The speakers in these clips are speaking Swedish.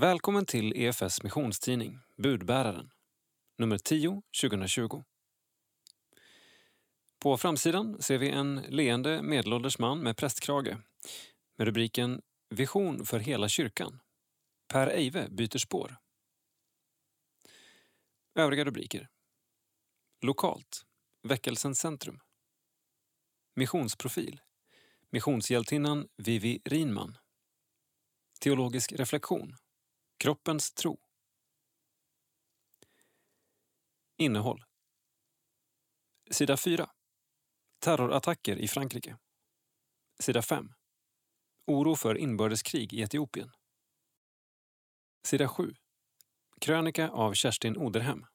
Välkommen till EFS missionstidning Budbäraren, nummer 10 2020. På framsidan ser vi en leende medelålders man med prästkrage med rubriken Vision för hela kyrkan. Per Eive byter spår. Övriga rubriker. Lokalt. Väckelsens centrum. Missionsprofil. Missionshjältinnan Vivi Rinman. Teologisk reflektion. Kroppens tro. Innehåll. Sida 4. Terrorattacker i Frankrike. Sida 5. Oro för inbördeskrig i Etiopien. Sida 7. Krönika av Kerstin Oderhem.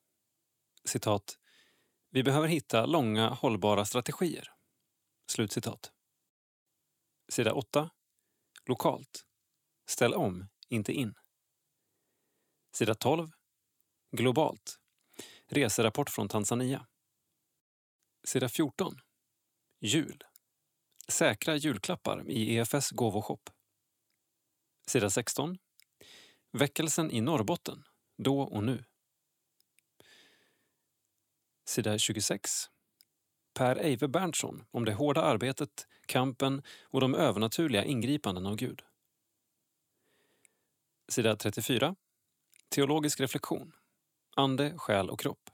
Citat. Vi behöver hitta långa hållbara strategier. Slutcitat. Sida 8. Lokalt. Ställ om, inte in. Sida 12. Globalt. Reserapport från Tanzania. Sida 14. Jul. Säkra julklappar i EFS gåvoshop. Sida 16. Väckelsen i Norrbotten, då och nu. Sida 26. Per Eive Berntsson om det hårda arbetet, kampen och de övernaturliga ingripanden av Gud. Sida 34. Teologisk reflektion. Ande, själ och kropp.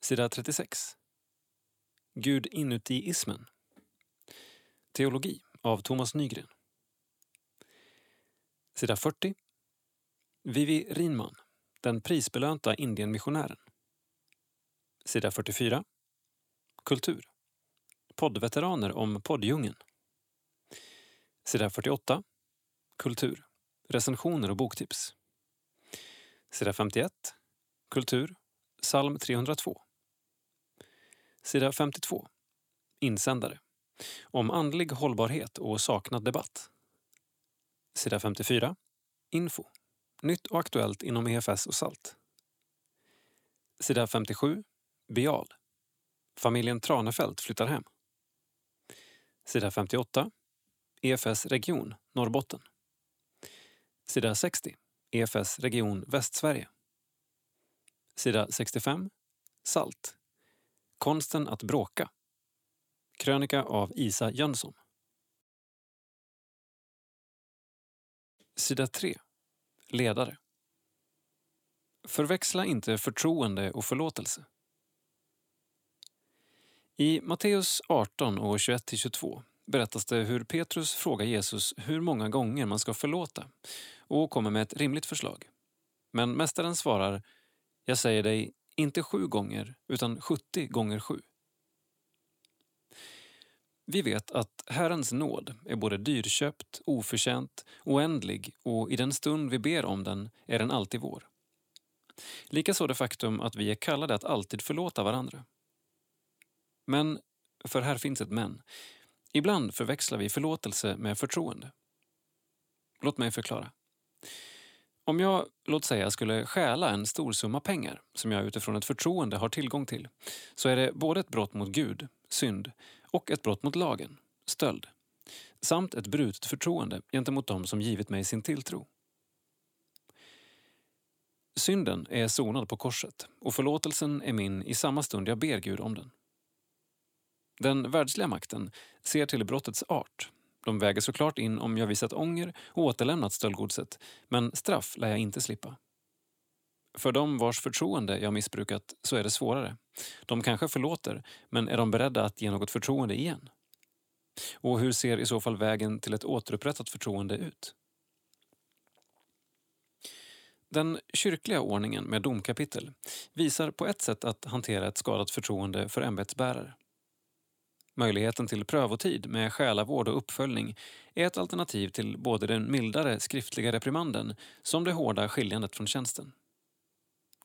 Sida 36. Gud inuti ismen. Teologi av Thomas Nygren. Sida 40. Vivi Rinman, den prisbelönta Indienmissionären. Sida 44. Kultur. Poddveteraner om poddjungeln. Sida 48. Kultur. Recensioner och boktips. Sida 51. Kultur. Psalm 302. Sida 52. Insändare. Om andlig hållbarhet och saknad debatt. Sida 54. Info. Nytt och aktuellt inom EFS och SALT. Sida 57. Bial. Familjen Tranefelt flyttar hem. Sida 58. EFS region Norrbotten. Sida 60. EFS region Västsverige. Sida 65. SALT. Konsten att bråka. Krönika av Isa Jönsson. Sida 3. Ledare. Förväxla inte förtroende och förlåtelse. I Matteus 18 och 21-22 berättas det hur Petrus frågar Jesus hur många gånger man ska förlåta och kommer med ett rimligt förslag. Men mästaren svarar Jag säger dig, inte sju gånger, utan 70 gånger sju. Vi vet att Herrens nåd är både dyrköpt, oförtjänt, oändlig och i den stund vi ber om den är den alltid vår. Likaså det faktum att vi är kallade att alltid förlåta varandra. Men, för här finns ett men, ibland förväxlar vi förlåtelse med förtroende. Låt mig förklara. Om jag, låt säga, skulle stjäla en stor summa pengar som jag utifrån ett förtroende har tillgång till, så är det både ett brott mot Gud, synd, och ett brott mot lagen, stöld, samt ett brutet förtroende gentemot dem som givit mig sin tilltro. Synden är sonad på korset och förlåtelsen är min i samma stund jag ber Gud om den. Den världsliga makten ser till brottets art. De väger såklart in om jag visat ånger och återlämnat stöldgodset, men straff lär jag inte slippa. För de vars förtroende jag missbrukat så är det svårare. De kanske förlåter, men är de beredda att ge något förtroende igen? Och hur ser i så fall vägen till ett återupprättat förtroende ut? Den kyrkliga ordningen med domkapitel visar på ett sätt att hantera ett skadat förtroende för ämbetsbärare. Möjligheten till prövotid med själavård och uppföljning är ett alternativ till både den mildare skriftliga reprimanden som det hårda skiljandet från tjänsten.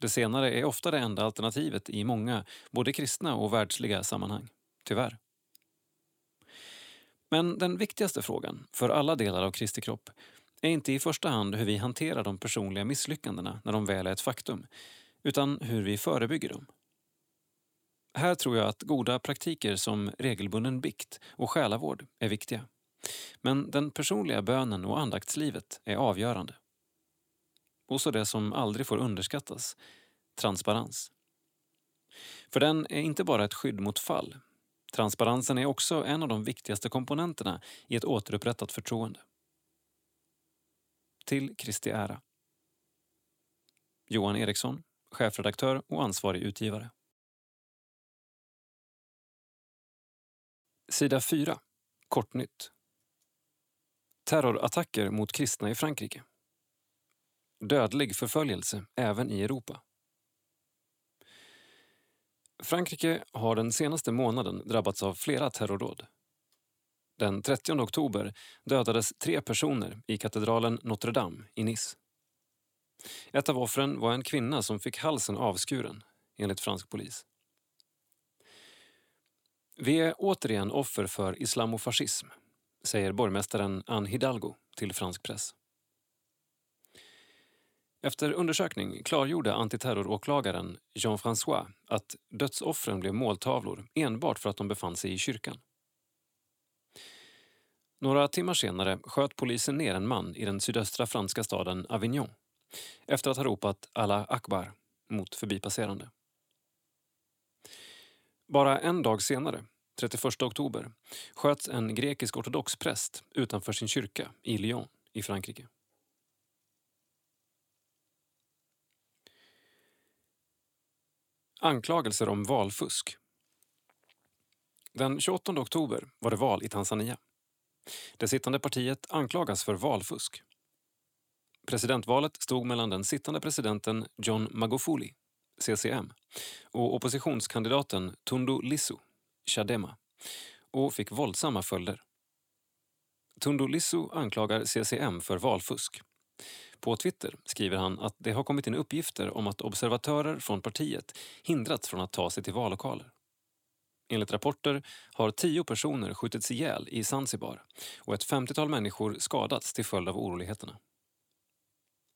Det senare är ofta det enda alternativet i många, både kristna och världsliga sammanhang. Tyvärr. Men den viktigaste frågan, för alla delar av Kristi kropp, är inte i första hand hur vi hanterar de personliga misslyckandena när de väl är ett faktum, utan hur vi förebygger dem. Här tror jag att goda praktiker som regelbunden bikt och själavård är viktiga. Men den personliga bönen och andaktslivet är avgörande. och så det som aldrig får underskattas, transparens. För den är inte bara ett skydd mot fall. Transparensen är också en av de viktigaste komponenterna i ett återupprättat förtroende. Till Kristi ära. Johan Eriksson, chefredaktör och ansvarig utgivare. Sida 4. Kortnytt. Terrorattacker mot kristna i Frankrike. Dödlig förföljelse även i Europa. Frankrike har den senaste månaden drabbats av flera terrordåd. Den 30 oktober dödades tre personer i katedralen Notre Dame i Nice. Ett av offren var en kvinna som fick halsen avskuren, enligt fransk polis. Vi är återigen offer för islamofascism, säger borgmästaren Anne Hidalgo till fransk press. Efter undersökning klargjorde antiterroråklagaren Jean-François att dödsoffren blev måltavlor enbart för att de befann sig i kyrkan. Några timmar senare sköt polisen ner en man i den sydöstra franska staden Avignon efter att ha ropat Allah Akbar mot förbipasserande. Bara en dag senare, 31 oktober, sköts en grekisk-ortodox präst utanför sin kyrka i Lyon i Frankrike. Anklagelser om valfusk. Den 28 oktober var det val i Tanzania. Det sittande partiet anklagas för valfusk. Presidentvalet stod mellan den sittande presidenten John Magufuli, CCM, och oppositionskandidaten Tundu Lissu, Chadema, och fick våldsamma följder. Tundu Lissu anklagar CCM för valfusk. På Twitter skriver han att det har kommit in uppgifter om att observatörer från partiet hindrats från att ta sig till vallokaler. Enligt rapporter har tio personer skjutits ihjäl i Zanzibar och ett 50-tal människor skadats till följd av oroligheterna.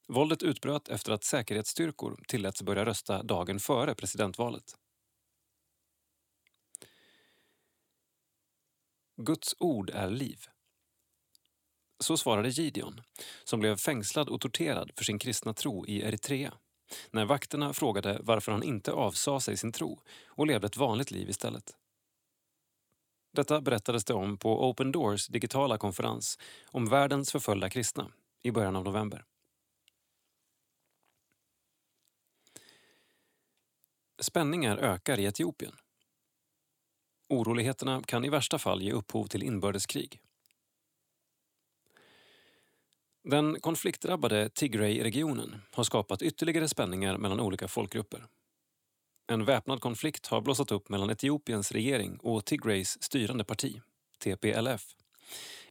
Våldet utbröt efter att säkerhetsstyrkor tilläts börja rösta dagen före presidentvalet. Guds ord är liv. Så svarade Gideon, som blev fängslad och torterad för sin kristna tro i Eritrea när vakterna frågade varför han inte avsade sig sin tro och levde ett vanligt liv istället. Detta berättades det om på Open Doors digitala konferens om världens förföljda kristna i början av november. Spänningar ökar i Etiopien. Oroligheterna kan i värsta fall ge upphov till inbördeskrig. Den konfliktdrabbade Tigray-regionen har skapat ytterligare spänningar mellan olika folkgrupper. En väpnad konflikt har blossat upp mellan Etiopiens regering och Tigrays styrande parti, TPLF,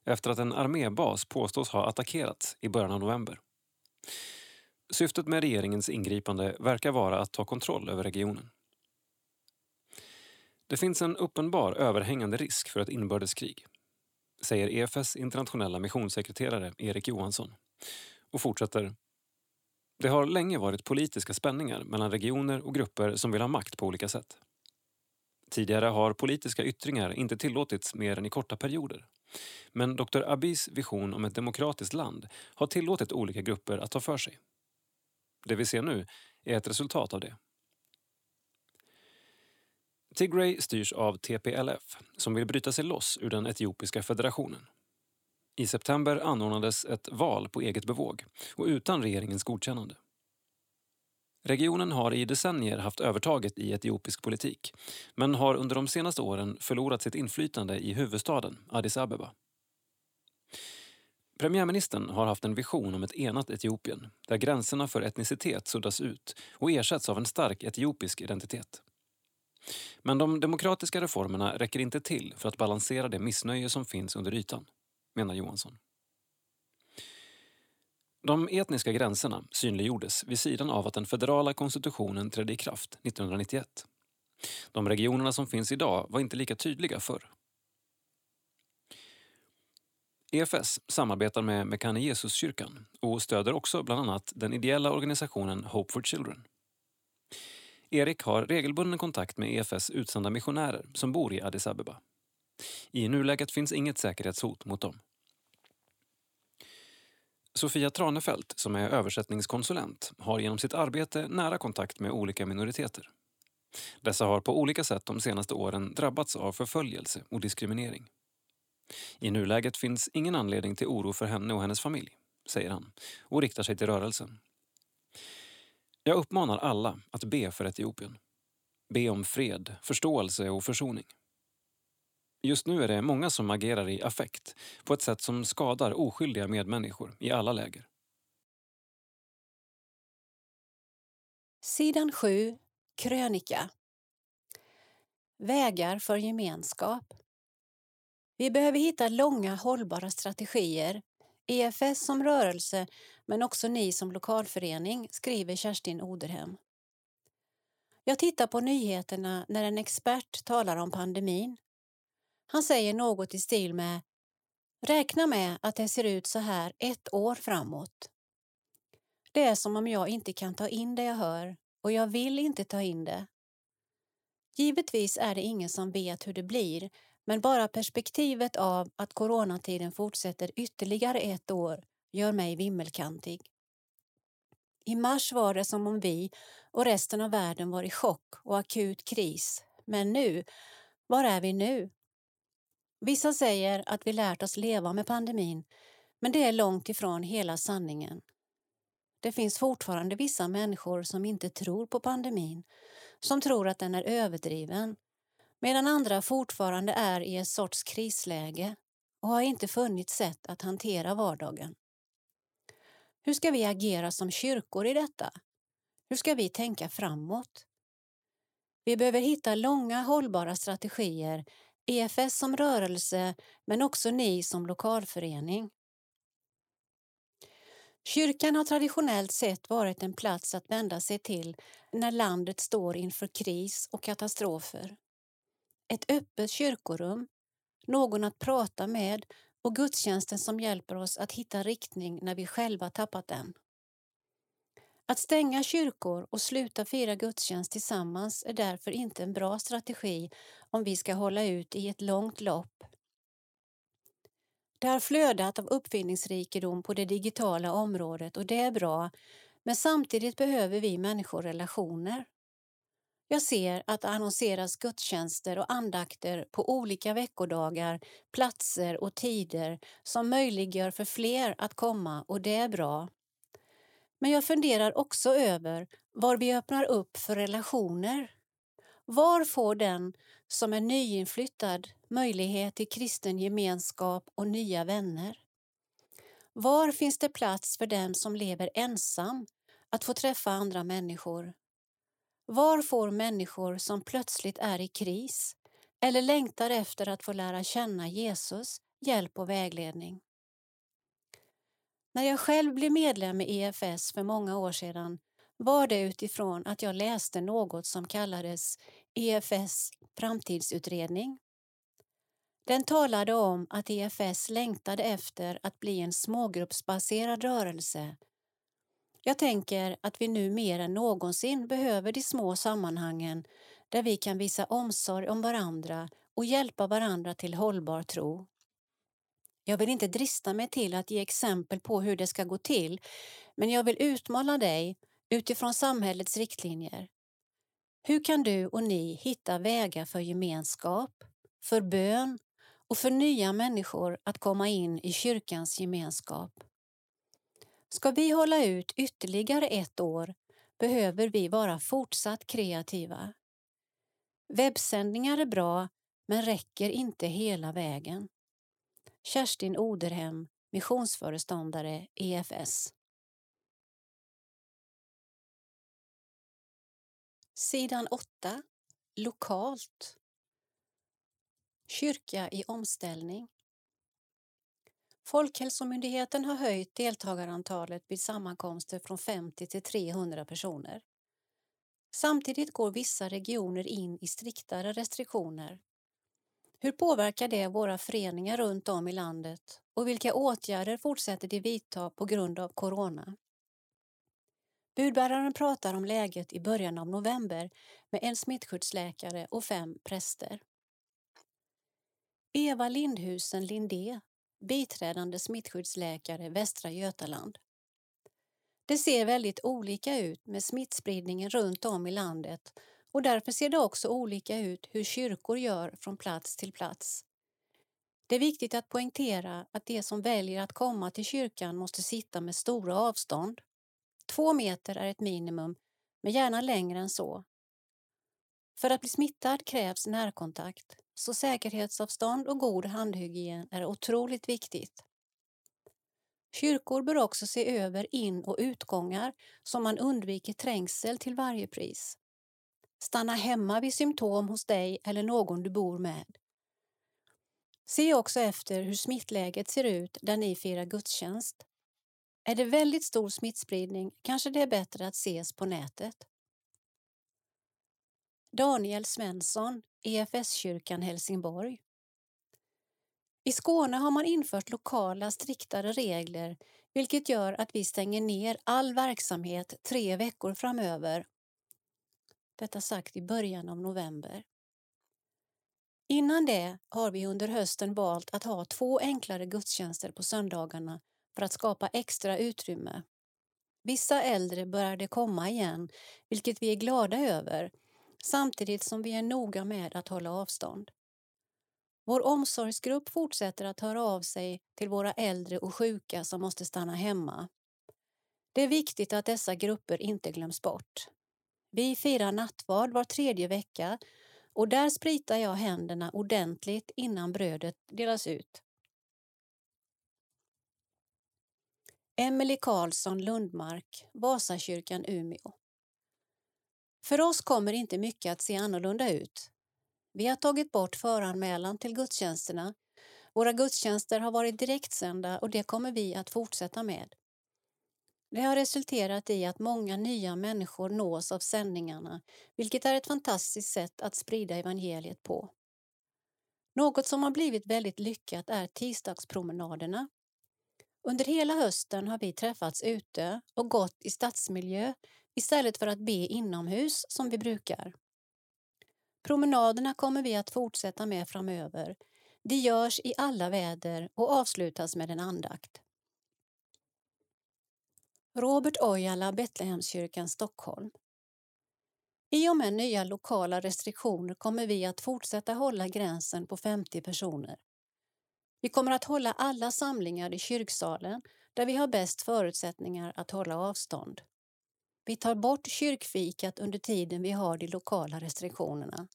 efter att en armébas påstås ha attackerats i början av november. Syftet med regeringens ingripande verkar vara att ta kontroll över regionen. Det finns en uppenbar överhängande risk för ett inbördeskrig säger EFS internationella missionssekreterare Erik Johansson och fortsätter det har länge varit politiska spänningar mellan regioner och grupper som vill ha makt på olika sätt. Tidigare har politiska yttringar inte tillåtits mer än i korta perioder. Men Dr Abis vision om ett demokratiskt land har tillåtit olika grupper att ta för sig. Det vi ser nu är ett resultat av det. Tigray styrs av TPLF som vill bryta sig loss ur den etiopiska federationen. I september anordnades ett val på eget bevåg och utan regeringens godkännande. Regionen har i decennier haft övertaget i etiopisk politik men har under de senaste åren förlorat sitt inflytande i huvudstaden Addis Abeba. Premiärministern har haft en vision om ett enat Etiopien där gränserna för etnicitet suddas ut och ersätts av en stark etiopisk identitet. Men de demokratiska reformerna räcker inte till för att balansera det missnöje som finns under ytan, menar Johansson. De etniska gränserna synliggjordes vid sidan av att den federala konstitutionen trädde i kraft 1991. De regionerna som finns idag var inte lika tydliga förr. EFS samarbetar med Mekane Jesuskyrkan och stöder också bland annat den ideella organisationen Hope for Children. Erik har regelbunden kontakt med EFS utsända missionärer som bor i Addis Abeba. I nuläget finns inget säkerhetshot mot dem. Sofia Tranefelt, som är översättningskonsulent, har genom sitt arbete nära kontakt med olika minoriteter. Dessa har på olika sätt de senaste åren drabbats av förföljelse och diskriminering. I nuläget finns ingen anledning till oro för henne och hennes familj, säger han och riktar sig till rörelsen. Jag uppmanar alla att be för Etiopien. Be om fred, förståelse och försoning. Just nu är det många som agerar i affekt på ett sätt som skadar oskyldiga medmänniskor i alla läger. Sidan 7, krönika. Vägar för gemenskap. Vi behöver hitta långa hållbara strategier. EFS som rörelse, men också ni som lokalförening, skriver Kerstin Oderhem. Jag tittar på nyheterna när en expert talar om pandemin. Han säger något i stil med Räkna med att det ser ut så här ett år framåt. Det är som om jag inte kan ta in det jag hör och jag vill inte ta in det. Givetvis är det ingen som vet hur det blir men bara perspektivet av att coronatiden fortsätter ytterligare ett år gör mig vimmelkantig. I mars var det som om vi och resten av världen var i chock och akut kris. Men nu, var är vi nu? Vissa säger att vi lärt oss leva med pandemin, men det är långt ifrån hela sanningen. Det finns fortfarande vissa människor som inte tror på pandemin, som tror att den är överdriven, medan andra fortfarande är i en sorts krisläge och har inte funnit sätt att hantera vardagen. Hur ska vi agera som kyrkor i detta? Hur ska vi tänka framåt? Vi behöver hitta långa hållbara strategier EFS som rörelse, men också ni som lokalförening. Kyrkan har traditionellt sett varit en plats att vända sig till när landet står inför kris och katastrofer. Ett öppet kyrkorum, någon att prata med och gudstjänsten som hjälper oss att hitta riktning när vi själva tappat den. Att stänga kyrkor och sluta fira gudstjänst tillsammans är därför inte en bra strategi om vi ska hålla ut i ett långt lopp. Det har flödat av uppfinningsrikedom på det digitala området och det är bra, men samtidigt behöver vi människor relationer. Jag ser att det annonseras gudstjänster och andakter på olika veckodagar, platser och tider som möjliggör för fler att komma och det är bra. Men jag funderar också över var vi öppnar upp för relationer. Var får den som är nyinflyttad möjlighet till kristen gemenskap och nya vänner? Var finns det plats för den som lever ensam att få träffa andra människor? Var får människor som plötsligt är i kris eller längtar efter att få lära känna Jesus hjälp och vägledning? När jag själv blev medlem i EFS för många år sedan var det utifrån att jag läste något som kallades EFS framtidsutredning. Den talade om att EFS längtade efter att bli en smågruppsbaserad rörelse. Jag tänker att vi nu mer än någonsin behöver de små sammanhangen där vi kan visa omsorg om varandra och hjälpa varandra till hållbar tro. Jag vill inte drista mig till att ge exempel på hur det ska gå till, men jag vill utmana dig utifrån samhällets riktlinjer. Hur kan du och ni hitta vägar för gemenskap, för bön och för nya människor att komma in i kyrkans gemenskap? Ska vi hålla ut ytterligare ett år behöver vi vara fortsatt kreativa. Webbsändningar är bra, men räcker inte hela vägen. Kerstin Oderhem, missionsföreståndare EFS. Sidan 8. Lokalt. Kyrka i omställning. Folkhälsomyndigheten har höjt deltagarantalet vid sammankomster från 50 till 300 personer. Samtidigt går vissa regioner in i striktare restriktioner hur påverkar det våra föreningar runt om i landet och vilka åtgärder fortsätter de vidta på grund av corona? Budbäraren pratar om läget i början av november med en smittskyddsläkare och fem präster. Eva Lindhusen Lindé, biträdande smittskyddsläkare Västra Götaland. Det ser väldigt olika ut med smittspridningen runt om i landet och därför ser det också olika ut hur kyrkor gör från plats till plats. Det är viktigt att poängtera att de som väljer att komma till kyrkan måste sitta med stora avstånd. Två meter är ett minimum, men gärna längre än så. För att bli smittad krävs närkontakt, så säkerhetsavstånd och god handhygien är otroligt viktigt. Kyrkor bör också se över in och utgångar så man undviker trängsel till varje pris. Stanna hemma vid symptom hos dig eller någon du bor med. Se också efter hur smittläget ser ut där ni firar gudstjänst. Är det väldigt stor smittspridning kanske det är bättre att ses på nätet. Daniel Svensson, EFS-kyrkan Helsingborg. I Skåne har man infört lokala striktare regler vilket gör att vi stänger ner all verksamhet tre veckor framöver. Detta sagt i början av november. Innan det har vi under hösten valt att ha två enklare gudstjänster på söndagarna för att skapa extra utrymme. Vissa äldre börjar det komma igen, vilket vi är glada över, samtidigt som vi är noga med att hålla avstånd. Vår omsorgsgrupp fortsätter att höra av sig till våra äldre och sjuka som måste stanna hemma. Det är viktigt att dessa grupper inte glöms bort. Vi firar nattvard var tredje vecka och där spritar jag händerna ordentligt innan brödet delas ut. Emelie Karlsson Lundmark, Vasakyrkan Umeå. För oss kommer inte mycket att se annorlunda ut. Vi har tagit bort föranmälan till gudstjänsterna. Våra gudstjänster har varit direktsända och det kommer vi att fortsätta med. Det har resulterat i att många nya människor nås av sändningarna, vilket är ett fantastiskt sätt att sprida evangeliet på. Något som har blivit väldigt lyckat är tisdagspromenaderna. Under hela hösten har vi träffats ute och gått i stadsmiljö istället för att be inomhus som vi brukar. Promenaderna kommer vi att fortsätta med framöver. De görs i alla väder och avslutas med en andakt. Robert Ojala, Betlehemskyrkan, Stockholm. I och med nya lokala restriktioner kommer vi att fortsätta hålla gränsen på 50 personer. Vi kommer att hålla alla samlingar i kyrksalen där vi har bäst förutsättningar att hålla avstånd. Vi tar bort kyrkfikat under tiden vi har de lokala restriktionerna.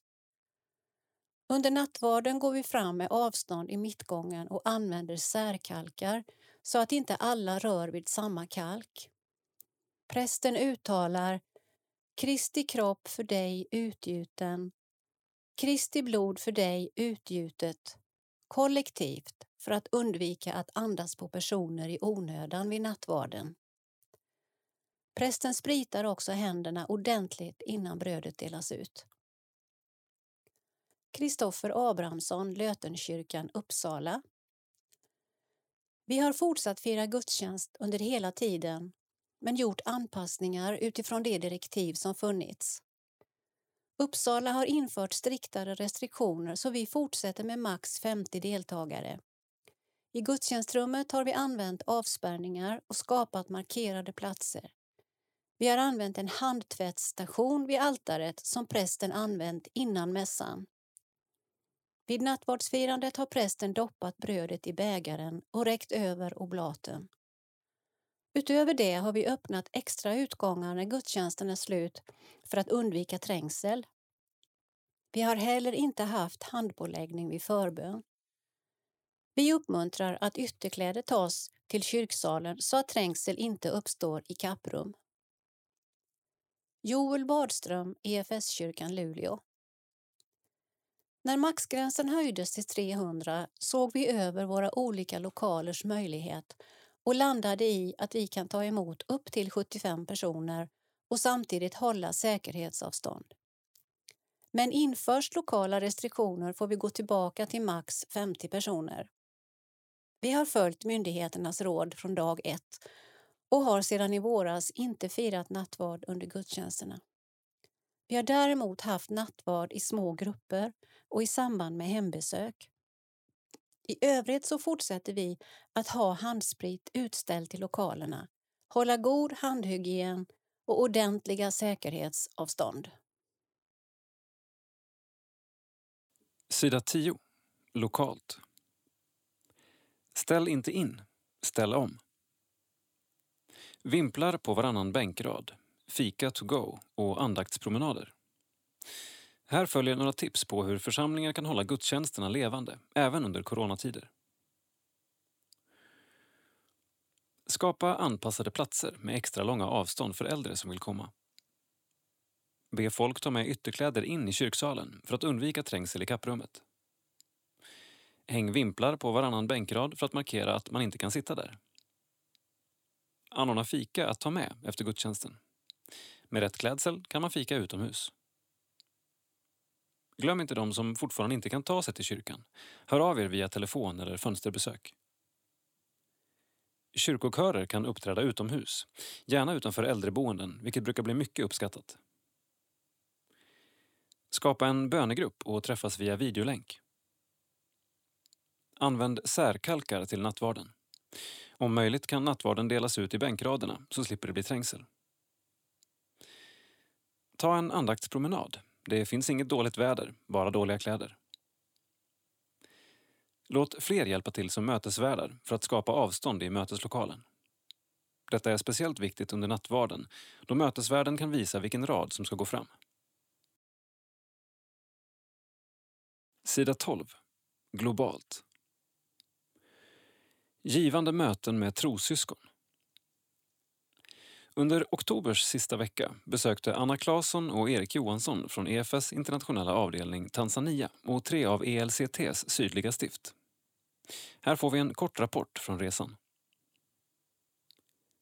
Under nattvarden går vi fram med avstånd i mittgången och använder särkalkar så att inte alla rör vid samma kalk. Prästen uttalar Kristi kropp för dig utgjuten, Kristi blod för dig utgjutet, kollektivt för att undvika att andas på personer i onödan vid nattvarden. Prästen spritar också händerna ordentligt innan brödet delas ut. Kristoffer Abrahamsson, Lötenkyrkan, Uppsala. Vi har fortsatt fira gudstjänst under hela tiden men gjort anpassningar utifrån de direktiv som funnits. Uppsala har infört striktare restriktioner så vi fortsätter med max 50 deltagare. I gudstjänstrummet har vi använt avspärrningar och skapat markerade platser. Vi har använt en handtvättsstation vid altaret som prästen använt innan mässan. Vid nattvardsfirandet har prästen doppat brödet i bägaren och räckt över oblaten. Utöver det har vi öppnat extra utgångar när gudstjänsten är slut för att undvika trängsel. Vi har heller inte haft handpåläggning vid förbön. Vi uppmuntrar att ytterkläder tas till kyrksalen så att trängsel inte uppstår i kapprum. Joel Badström, EFS-kyrkan Luleå. När maxgränsen höjdes till 300 såg vi över våra olika lokalers möjlighet och landade i att vi kan ta emot upp till 75 personer och samtidigt hålla säkerhetsavstånd. Men införs lokala restriktioner får vi gå tillbaka till max 50 personer. Vi har följt myndigheternas råd från dag ett och har sedan i våras inte firat nattvard under gudstjänsterna. Vi har däremot haft nattvard i små grupper och i samband med hembesök. I övrigt så fortsätter vi att ha handsprit utställd till lokalerna, hålla god handhygien och ordentliga säkerhetsavstånd. Sida 10. Lokalt. Ställ inte in, ställ om. Vimplar på varannan bänkrad, fika to go och andaktspromenader. Här följer några tips på hur församlingar kan hålla gudstjänsterna levande, även under coronatider. Skapa anpassade platser med extra långa avstånd för äldre som vill komma. Be folk ta med ytterkläder in i kyrksalen för att undvika trängsel i kapprummet. Häng vimplar på varannan bänkrad för att markera att man inte kan sitta där. Anordna fika att ta med efter gudstjänsten. Med rätt klädsel kan man fika utomhus. Glöm inte de som fortfarande inte kan ta sig till kyrkan. Hör av er via telefon eller fönsterbesök. Kyrkokörer kan uppträda utomhus, gärna utanför äldreboenden, vilket brukar bli mycket uppskattat. Skapa en bönegrupp och träffas via videolänk. Använd särkalkar till nattvarden. Om möjligt kan nattvarden delas ut i bänkraderna så slipper det bli trängsel. Ta en andaktspromenad. Det finns inget dåligt väder, bara dåliga kläder. Låt fler hjälpa till som mötesvärdar för att skapa avstånd i möteslokalen. Detta är speciellt viktigt under nattvarden då mötesvärden kan visa vilken rad som ska gå fram. Sida 12. Globalt. Givande möten med trossyskon. Under oktobers sista vecka besökte Anna Claesson och Erik Johansson från EFS internationella avdelning Tanzania och tre av ELCTs sydliga stift. Här får vi en kort rapport från resan.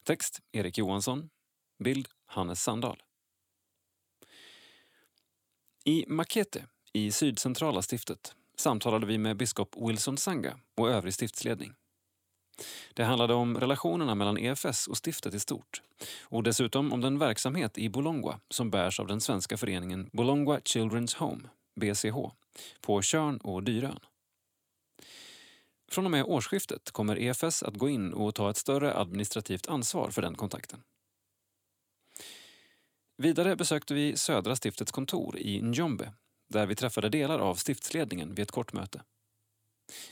Text Erik Johansson. Bild Hannes Sandahl. I Makete i sydcentrala stiftet samtalade vi med biskop Wilson Sanga och övrig stiftsledning. Det handlade om relationerna mellan EFS och stiftet i stort och dessutom om den verksamhet i Bolongwa som bärs av den svenska föreningen Bolongwa Children's Home, BCH, på Tjörn och Dyrön. Från och med årsskiftet kommer EFS att gå in och ta ett större administrativt ansvar för den kontakten. Vidare besökte vi Södra stiftets kontor i Njombe där vi träffade delar av stiftsledningen vid ett kort möte.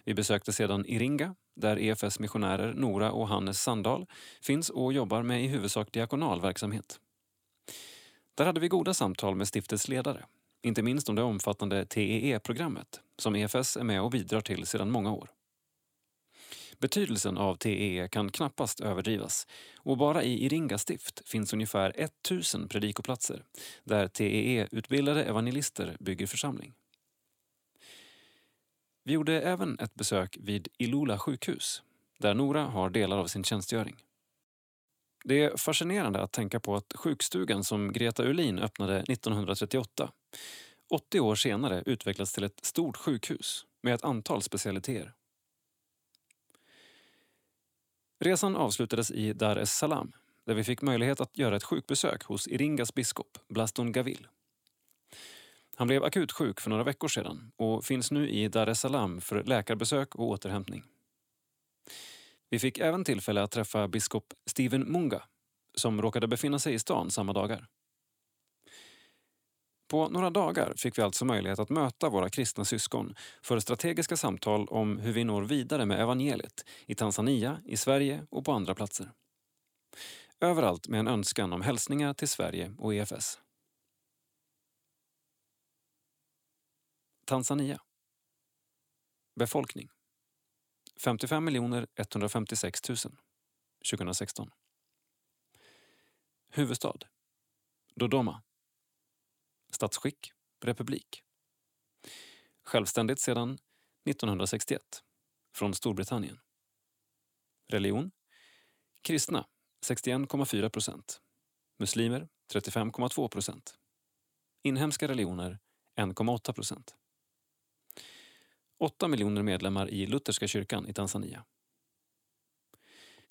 Vi besökte sedan Iringa där EFS missionärer Nora och Hannes Sandahl finns och jobbar med i huvudsak diakonal verksamhet. Där hade vi goda samtal med stiftets ledare, inte minst om det omfattande TEE-programmet som EFS är med och bidrar till sedan många år. Betydelsen av TEE kan knappast överdrivas och bara i Iringa stift finns ungefär 1000 predikoplatser där TEE-utbildade evangelister bygger församling. Vi gjorde även ett besök vid Ilula sjukhus där Nora har delar av sin tjänstgöring. Det är fascinerande att tänka på att sjukstugan som Greta Ulin öppnade 1938 80 år senare utvecklats till ett stort sjukhus med ett antal specialiteter. Resan avslutades i Dar es Salaam där vi fick möjlighet att göra ett sjukbesök hos Iringas biskop Blaston Gavil. Han blev akut sjuk för några veckor sedan och finns nu i Dar es Salaam för läkarbesök och återhämtning. Vi fick även tillfälle att träffa biskop Steven Munga som råkade befinna sig i stan samma dagar. På några dagar fick vi alltså möjlighet att möta våra kristna syskon för strategiska samtal om hur vi når vidare med evangeliet i Tanzania, i Sverige och på andra platser. Överallt med en önskan om hälsningar till Sverige och EFS. Tanzania. Befolkning 55 156 000 2016. Huvudstad Dodoma Statsskick republik. Självständigt sedan 1961. Från Storbritannien. Religion Kristna 61,4 procent. Muslimer 35,2 procent. Inhemska religioner 1,8 procent. 8 miljoner medlemmar i Lutherska kyrkan i Tanzania.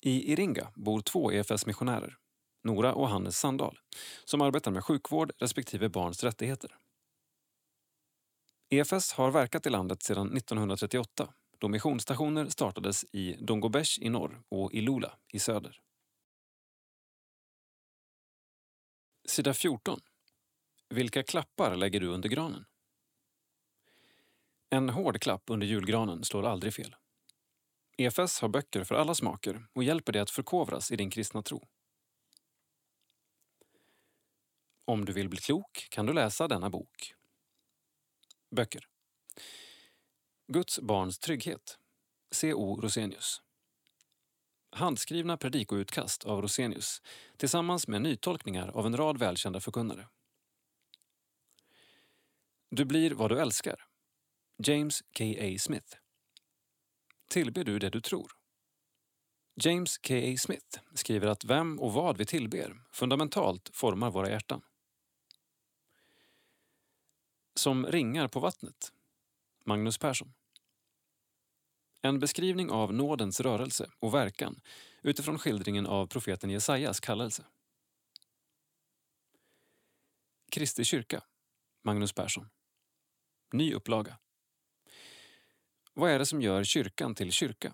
I Iringa bor två EFS-missionärer, Nora och Hannes Sandahl, som arbetar med sjukvård respektive barns rättigheter. EFS har verkat i landet sedan 1938 då missionsstationer startades i Dongobesh i norr och Ilula i söder. Sida 14. Vilka klappar lägger du under granen? En hård klapp under julgranen slår aldrig fel. EFS har böcker för alla smaker och hjälper dig att förkovras i din kristna tro. Om du vill bli klok kan du läsa denna bok. Böcker. Guds barns trygghet. C.O. Rosenius. Handskrivna predikoutkast av Rosenius tillsammans med nytolkningar av en rad välkända förkunnare. Du blir vad du älskar. James K.A. Smith. Tillber du det du tror? James K.A. Smith skriver att vem och vad vi tillber fundamentalt formar våra hjärtan. Som ringar på vattnet. Magnus Persson. En beskrivning av nådens rörelse och verkan utifrån skildringen av profeten Jesajas kallelse. Kristi kyrka. Magnus Persson. Ny upplaga. Vad är det som gör kyrkan till kyrka?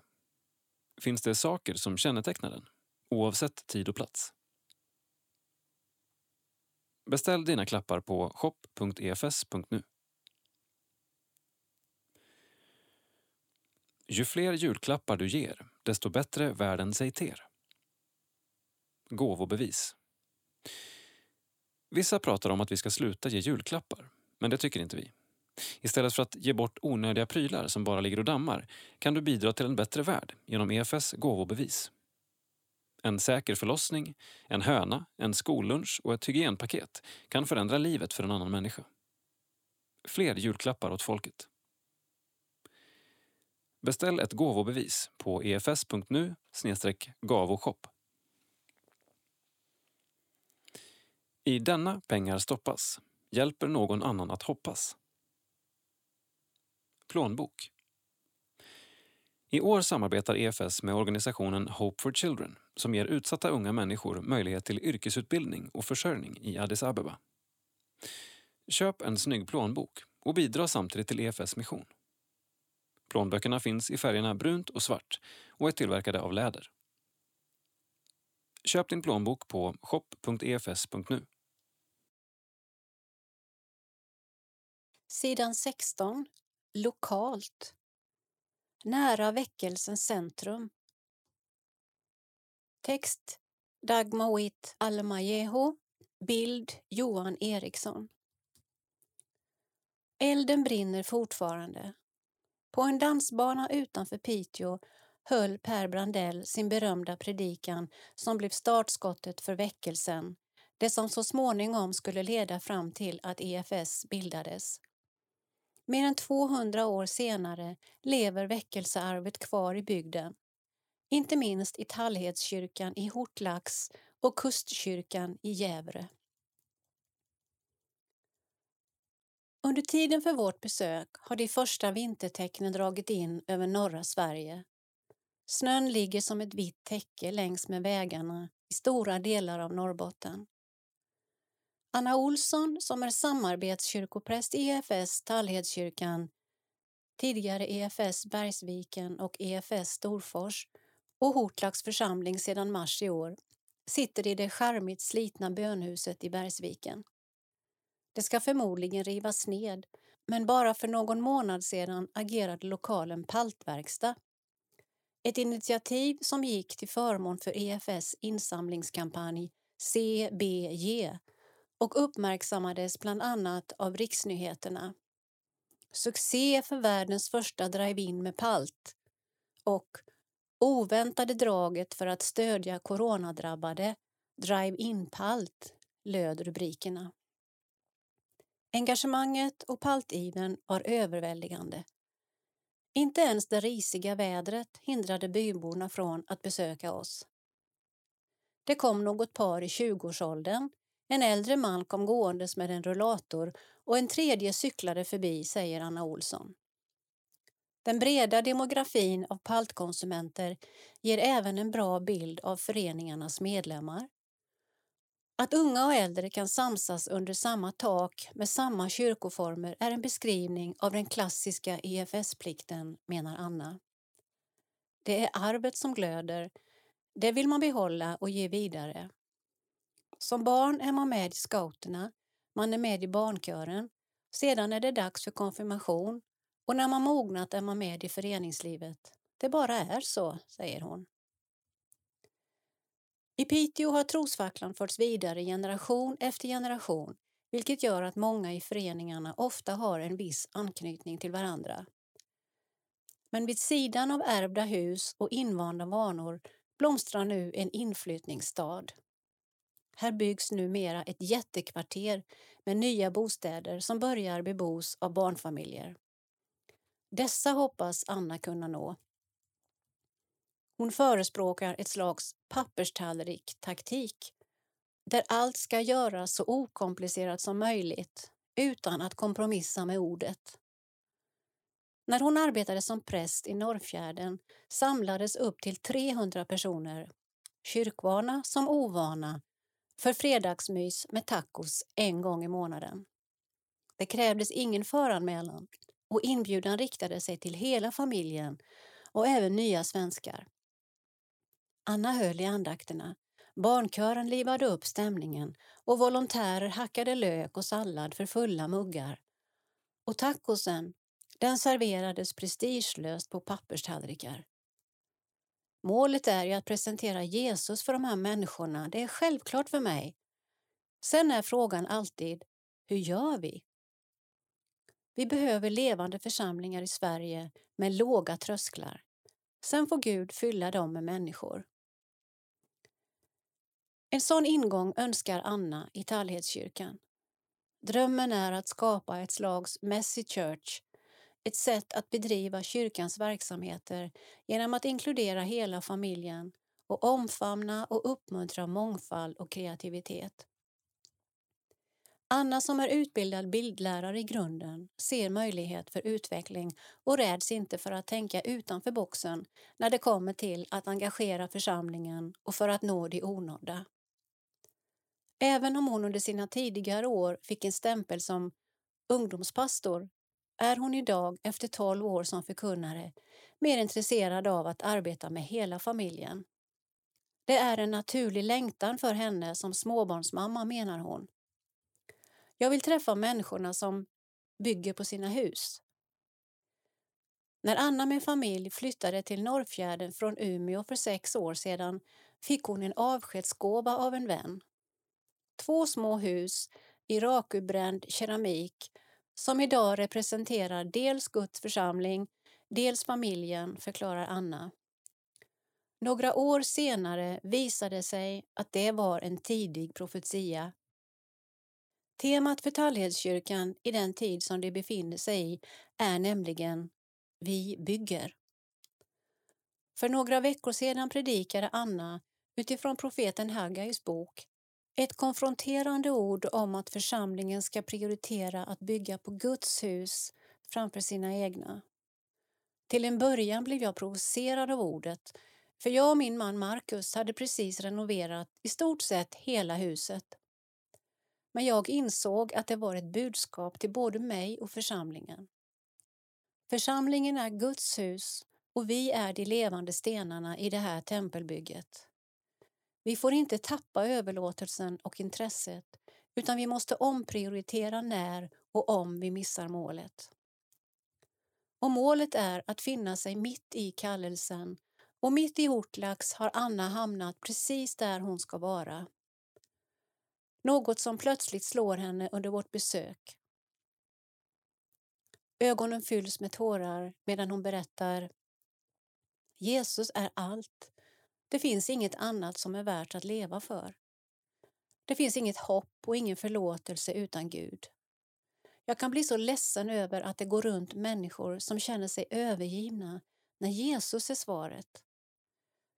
Finns det saker som kännetecknar den, oavsett tid och plats? Beställ dina klappar på shop.efs.nu. Ju fler julklappar du ger, desto bättre världen sig ter. Gåvobevis. Vissa pratar om att vi ska sluta ge julklappar, men det tycker inte vi. Istället för att ge bort onödiga prylar som bara ligger och dammar kan du bidra till en bättre värld genom EFS gåvobevis. En säker förlossning, en höna, en skollunch och ett hygienpaket kan förändra livet för en annan människa. Fler julklappar åt folket. Beställ ett gåvobevis på efs.nu gavoshop. I denna pengar stoppas hjälper någon annan att hoppas. Plånbok. I år samarbetar EFS med organisationen Hope for Children som ger utsatta unga människor möjlighet till yrkesutbildning och försörjning i Addis Abeba. Köp en snygg plånbok och bidra samtidigt till EFS mission. Plånböckerna finns i färgerna brunt och svart och är tillverkade av läder. Köp din plånbok på shop.efs.nu. Sidan 16. Lokalt. Nära väckelsens centrum. Text Dagmawit Almajeho. Bild Johan Eriksson. Elden brinner fortfarande. På en dansbana utanför Piteå höll Per Brandell sin berömda predikan som blev startskottet för väckelsen, det som så småningom skulle leda fram till att EFS bildades. Mer än 200 år senare lever väckelsearvet kvar i bygden. Inte minst i Tallhedskyrkan i Hortlax och Kustkyrkan i Gävre. Under tiden för vårt besök har de första vintertecknen dragit in över norra Sverige. Snön ligger som ett vitt täcke längs med vägarna i stora delar av Norrbotten. Anna Olsson, som är samarbetskyrkopräst i EFS Tallhedskyrkan, tidigare EFS Bergsviken och EFS Storfors och Hortlax församling sedan mars i år, sitter i det charmigt slitna bönhuset i Bergsviken. Det ska förmodligen rivas ned, men bara för någon månad sedan agerade lokalen paltverkstad. Ett initiativ som gick till förmån för EFS insamlingskampanj CBG och uppmärksammades bland annat av riksnyheterna. Succé för världens första drive-in med palt och Oväntade draget för att stödja coronadrabbade Drive-in palt löd rubrikerna. Engagemanget och paltiven var överväldigande. Inte ens det risiga vädret hindrade byborna från att besöka oss. Det kom något par i 20-årsåldern. En äldre man kom gåendes med en rullator och en tredje cyklade förbi, säger Anna Olsson. Den breda demografin av paltkonsumenter ger även en bra bild av föreningarnas medlemmar. Att unga och äldre kan samsas under samma tak med samma kyrkoformer är en beskrivning av den klassiska EFS-plikten, menar Anna. Det är arvet som glöder, det vill man behålla och ge vidare. Som barn är man med i scouterna, man är med i barnkören, sedan är det dags för konfirmation och när man mognat är man med i föreningslivet. Det bara är så, säger hon. I Piteå har trosfacklan förts vidare generation efter generation vilket gör att många i föreningarna ofta har en viss anknytning till varandra. Men vid sidan av ärvda hus och invanda vanor blomstrar nu en inflyttningsstad. Här byggs numera ett jättekvarter med nya bostäder som börjar bebos av barnfamiljer. Dessa hoppas Anna kunna nå. Hon förespråkar ett slags papperstallrik-taktik där allt ska göras så okomplicerat som möjligt utan att kompromissa med ordet. När hon arbetade som präst i Norrfjärden samlades upp till 300 personer, kyrkvana som ovana, för fredagsmys med tacos en gång i månaden. Det krävdes ingen föranmälan och inbjudan riktade sig till hela familjen och även nya svenskar. Anna höll i andakterna, barnkören livade upp stämningen och volontärer hackade lök och sallad för fulla muggar. Och tacosen, den serverades prestigelöst på papperstallrikar. Målet är ju att presentera Jesus för de här människorna, det är självklart för mig. Sen är frågan alltid, hur gör vi? Vi behöver levande församlingar i Sverige med låga trösklar. Sen får Gud fylla dem med människor. En sån ingång önskar Anna i Tallhedskyrkan. Drömmen är att skapa ett slags messy church, ett sätt att bedriva kyrkans verksamheter genom att inkludera hela familjen och omfamna och uppmuntra mångfald och kreativitet. Anna som är utbildad bildlärare i grunden ser möjlighet för utveckling och räds inte för att tänka utanför boxen när det kommer till att engagera församlingen och för att nå de onådda. Även om hon under sina tidigare år fick en stämpel som ungdomspastor är hon idag, efter 12 år som förkunnare, mer intresserad av att arbeta med hela familjen. Det är en naturlig längtan för henne som småbarnsmamma, menar hon. Jag vill träffa människorna som bygger på sina hus. När Anna med familj flyttade till Norrfjärden från Umeå för sex år sedan fick hon en avskedsgåva av en vän. Två små hus i rakubränd keramik som idag representerar dels Guds församling, dels familjen, förklarar Anna. Några år senare visade sig att det var en tidig profetia. Temat för Tallhedskyrkan i den tid som de befinner sig i är nämligen Vi bygger. För några veckor sedan predikade Anna utifrån profeten Haggais bok ett konfronterande ord om att församlingen ska prioritera att bygga på Guds hus framför sina egna. Till en början blev jag provocerad av ordet för jag och min man Marcus hade precis renoverat i stort sett hela huset. Men jag insåg att det var ett budskap till både mig och församlingen. Församlingen är Guds hus och vi är de levande stenarna i det här tempelbygget. Vi får inte tappa överlåtelsen och intresset utan vi måste omprioritera när och om vi missar målet. Och målet är att finna sig mitt i kallelsen och mitt i Hortlax har Anna hamnat precis där hon ska vara. Något som plötsligt slår henne under vårt besök. Ögonen fylls med tårar medan hon berättar Jesus är allt det finns inget annat som är värt att leva för. Det finns inget hopp och ingen förlåtelse utan Gud. Jag kan bli så ledsen över att det går runt människor som känner sig övergivna när Jesus är svaret.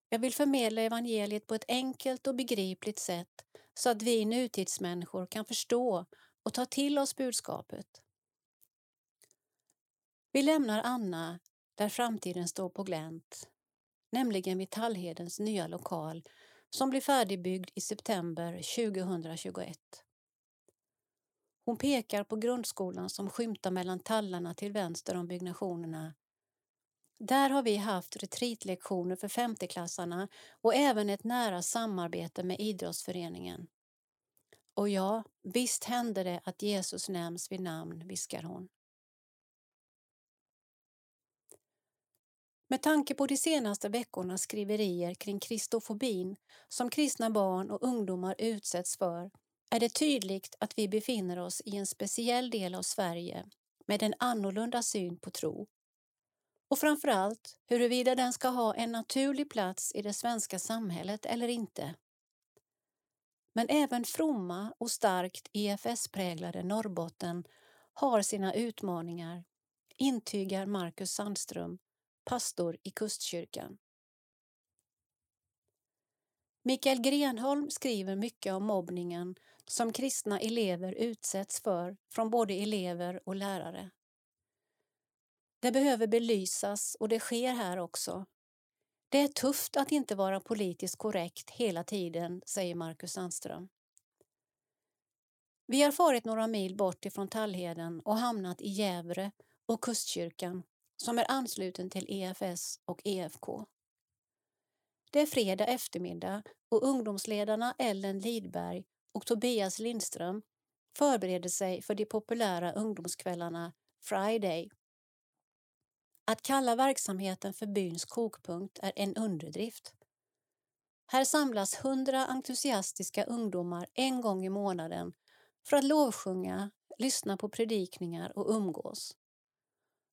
Jag vill förmedla evangeliet på ett enkelt och begripligt sätt så att vi nutidsmänniskor kan förstå och ta till oss budskapet. Vi lämnar Anna där framtiden står på glänt nämligen vid Tallhedens nya lokal som blir färdigbyggd i september 2021. Hon pekar på grundskolan som skymtar mellan tallarna till vänster om byggnationerna. Där har vi haft retreatlektioner för femteklassarna och även ett nära samarbete med idrottsföreningen. Och ja, visst hände det att Jesus nämns vid namn, viskar hon. Med tanke på de senaste veckornas skriverier kring kristofobin som kristna barn och ungdomar utsätts för är det tydligt att vi befinner oss i en speciell del av Sverige med en annorlunda syn på tro. Och framförallt huruvida den ska ha en naturlig plats i det svenska samhället eller inte. Men även fromma och starkt EFS-präglade Norrbotten har sina utmaningar, intygar Marcus Sandström, pastor i Kustkyrkan. Mikael Grenholm skriver mycket om mobbningen som kristna elever utsätts för från både elever och lärare. Det behöver belysas och det sker här också. Det är tufft att inte vara politiskt korrekt hela tiden, säger Marcus Sandström. Vi har farit några mil bort ifrån Tallheden och hamnat i Gävre och Kustkyrkan som är ansluten till EFS och EFK. Det är fredag eftermiddag och ungdomsledarna Ellen Lidberg och Tobias Lindström förbereder sig för de populära ungdomskvällarna Friday. Att kalla verksamheten för byns kokpunkt är en underdrift. Här samlas hundra entusiastiska ungdomar en gång i månaden för att lovsjunga, lyssna på predikningar och umgås.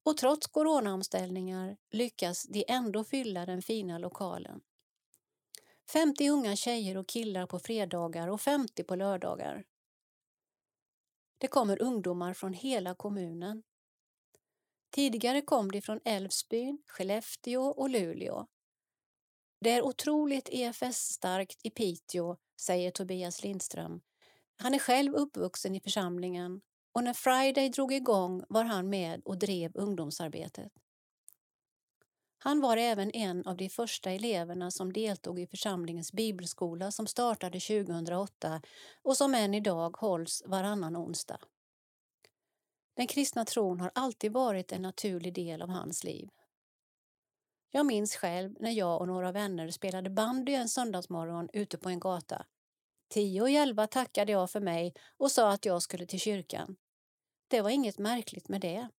Och trots coronaomställningar lyckas de ändå fylla den fina lokalen. 50 unga tjejer och killar på fredagar och 50 på lördagar. Det kommer ungdomar från hela kommunen. Tidigare kom de från Älvsbyn, Skellefteå och Luleå. Det är otroligt EFS-starkt i Piteå, säger Tobias Lindström. Han är själv uppvuxen i församlingen och när Friday drog igång var han med och drev ungdomsarbetet. Han var även en av de första eleverna som deltog i församlingens bibelskola som startade 2008 och som än idag hålls varannan onsdag. Den kristna tron har alltid varit en naturlig del av hans liv. Jag minns själv när jag och några vänner spelade bandy en söndagsmorgon ute på en gata. Tio och elva tackade jag för mig och sa att jag skulle till kyrkan. Det var inget märkligt med det.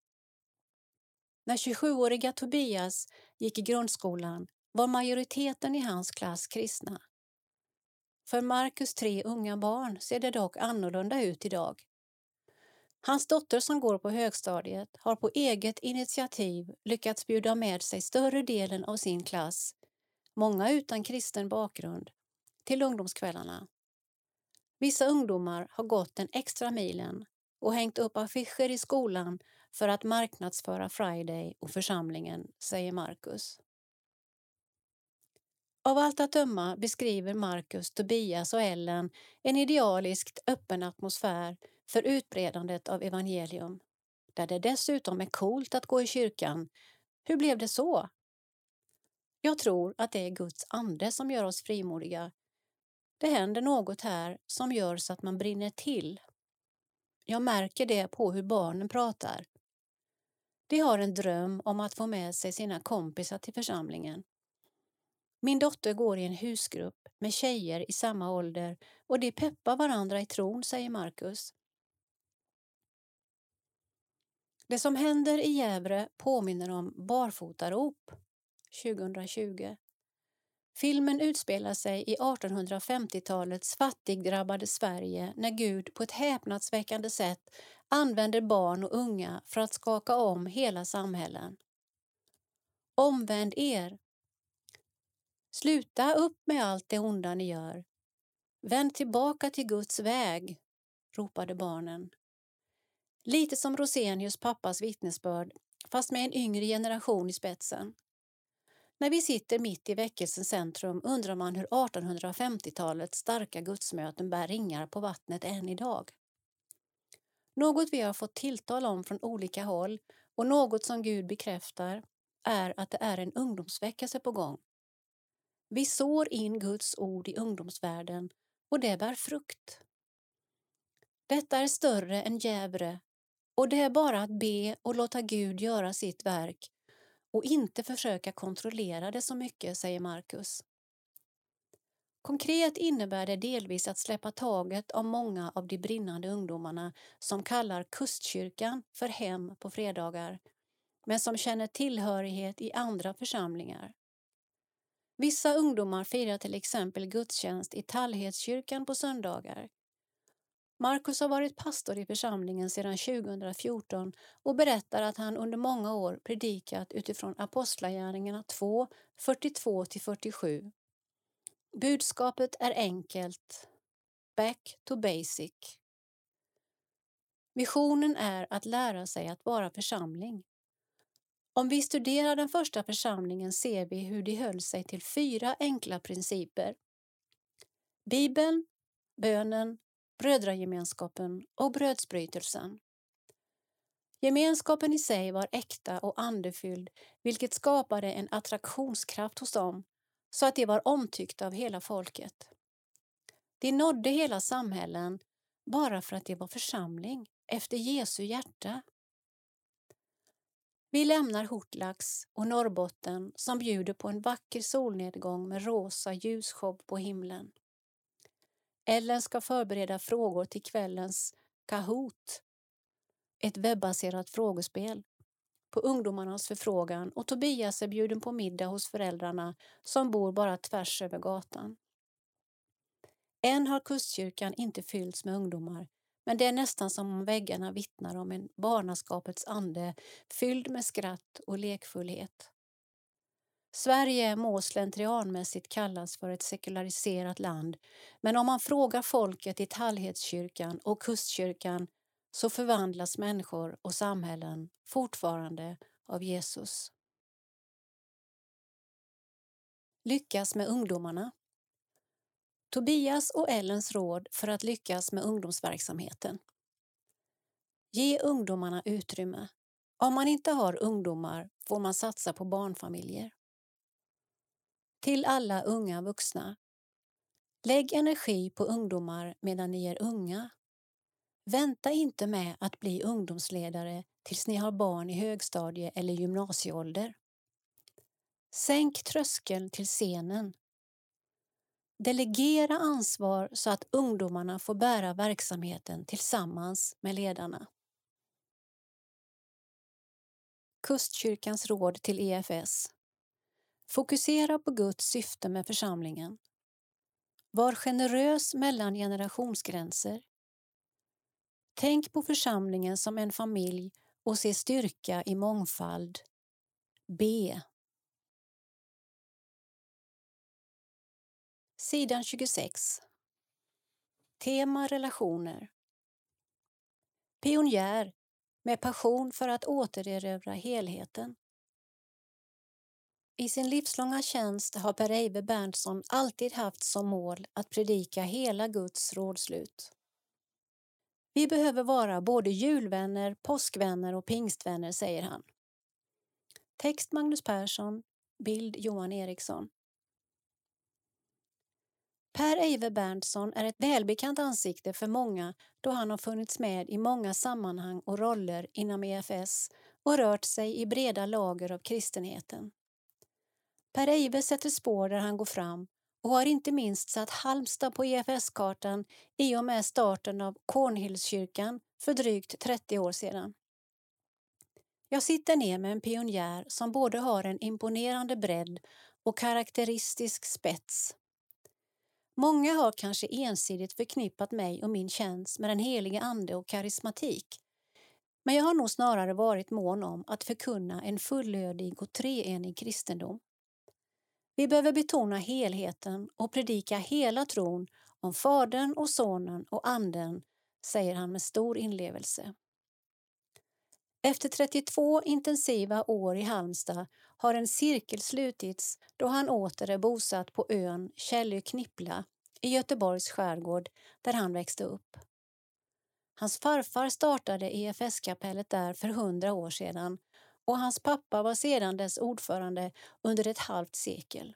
När 27-åriga Tobias gick i grundskolan var majoriteten i hans klass kristna. För Markus tre unga barn ser det dock annorlunda ut idag. Hans dotter som går på högstadiet har på eget initiativ lyckats bjuda med sig större delen av sin klass, många utan kristen bakgrund, till ungdomskvällarna. Vissa ungdomar har gått den extra milen och hängt upp affischer i skolan för att marknadsföra Friday och församlingen, säger Marcus. Av allt att döma beskriver Marcus, Tobias och Ellen en idealiskt öppen atmosfär för utbredandet av evangelium, där det dessutom är coolt att gå i kyrkan. Hur blev det så? Jag tror att det är Guds ande som gör oss frimodiga. Det händer något här som gör så att man brinner till. Jag märker det på hur barnen pratar. De har en dröm om att få med sig sina kompisar till församlingen. Min dotter går i en husgrupp med tjejer i samma ålder och de peppar varandra i tron, säger Marcus. Det som händer i Gävre påminner om Barfotarop 2020. Filmen utspelar sig i 1850-talets fattigdrabbade Sverige när Gud på ett häpnadsväckande sätt använder barn och unga för att skaka om hela samhällen. Omvänd er. Sluta upp med allt det onda ni gör. Vänd tillbaka till Guds väg, ropade barnen. Lite som Rosenius pappas vittnesbörd, fast med en yngre generation i spetsen. När vi sitter mitt i väckelsens centrum undrar man hur 1850-talets starka gudsmöten bär ringar på vattnet än idag. Något vi har fått tilltal om från olika håll och något som Gud bekräftar är att det är en ungdomsväckelse på gång. Vi sår in Guds ord i ungdomsvärlden och det bär frukt. Detta är större än Jävre och det är bara att be och låta Gud göra sitt verk och inte försöka kontrollera det så mycket, säger Marcus. Konkret innebär det delvis att släppa taget om många av de brinnande ungdomarna som kallar Kustkyrkan för hem på fredagar, men som känner tillhörighet i andra församlingar. Vissa ungdomar firar till exempel gudstjänst i Tallhedskyrkan på söndagar. Markus har varit pastor i församlingen sedan 2014 och berättar att han under många år predikat utifrån Apostlagärningarna 2, 42-47. Budskapet är enkelt. Back to basic. Visionen är att lära sig att vara församling. Om vi studerar den första församlingen ser vi hur de höll sig till fyra enkla principer. Bibeln, bönen, brödragemenskapen och brödsbrytelsen. Gemenskapen i sig var äkta och andefylld vilket skapade en attraktionskraft hos dem så att de var omtyckta av hela folket. De nådde hela samhällen bara för att de var församling efter Jesu hjärta. Vi lämnar Hortlax och Norrbotten som bjuder på en vacker solnedgång med rosa ljusshow på himlen. Ellen ska förbereda frågor till kvällens Kahoot, ett webbaserat frågespel på ungdomarnas förfrågan och Tobias är bjuden på middag hos föräldrarna som bor bara tvärs över gatan. Än har Kustkyrkan inte fyllts med ungdomar men det är nästan som om väggarna vittnar om en barnaskapets ande fylld med skratt och lekfullhet. Sverige må slentrianmässigt kallas för ett sekulariserat land men om man frågar folket i Tallhedskyrkan och Kustkyrkan så förvandlas människor och samhällen fortfarande av Jesus. Lyckas med ungdomarna. Tobias och Ellens råd för att lyckas med ungdomsverksamheten. Ge ungdomarna utrymme. Om man inte har ungdomar får man satsa på barnfamiljer. Till alla unga vuxna. Lägg energi på ungdomar medan ni är unga Vänta inte med att bli ungdomsledare tills ni har barn i högstadie eller gymnasieålder. Sänk tröskeln till scenen. Delegera ansvar så att ungdomarna får bära verksamheten tillsammans med ledarna. Kustkyrkans råd till EFS Fokusera på Guds syfte med församlingen. Var generös mellan generationsgränser Tänk på församlingen som en familj och se styrka i mångfald. B. Sidan 26. Tema relationer. Pionjär med passion för att återerövra helheten. I sin livslånga tjänst har Per-Eive Berntsson alltid haft som mål att predika hela Guds rådslut. Vi behöver vara både julvänner, påskvänner och pingstvänner, säger han. Text Magnus Persson, bild Johan Eriksson. Per Eive Berntsson är ett välbekant ansikte för många då han har funnits med i många sammanhang och roller inom EFS och rört sig i breda lager av kristenheten. Per Eive sätter spår där han går fram och har inte minst satt Halmstad på EFS-kartan i och med starten av Kornhillskyrkan för drygt 30 år sedan. Jag sitter ner med en pionjär som både har en imponerande bredd och karaktäristisk spets. Många har kanske ensidigt förknippat mig och min tjänst med den helige Ande och karismatik. Men jag har nog snarare varit mån om att förkunna en fullödig och treenig kristendom. Vi behöver betona helheten och predika hela tron om Fadern och Sonen och Anden, säger han med stor inlevelse. Efter 32 intensiva år i Halmstad har en cirkel slutits då han åter är bosatt på ön Källö Knippla i Göteborgs skärgård där han växte upp. Hans farfar startade EFS-kapellet där för hundra år sedan och hans pappa var sedan dess ordförande under ett halvt sekel.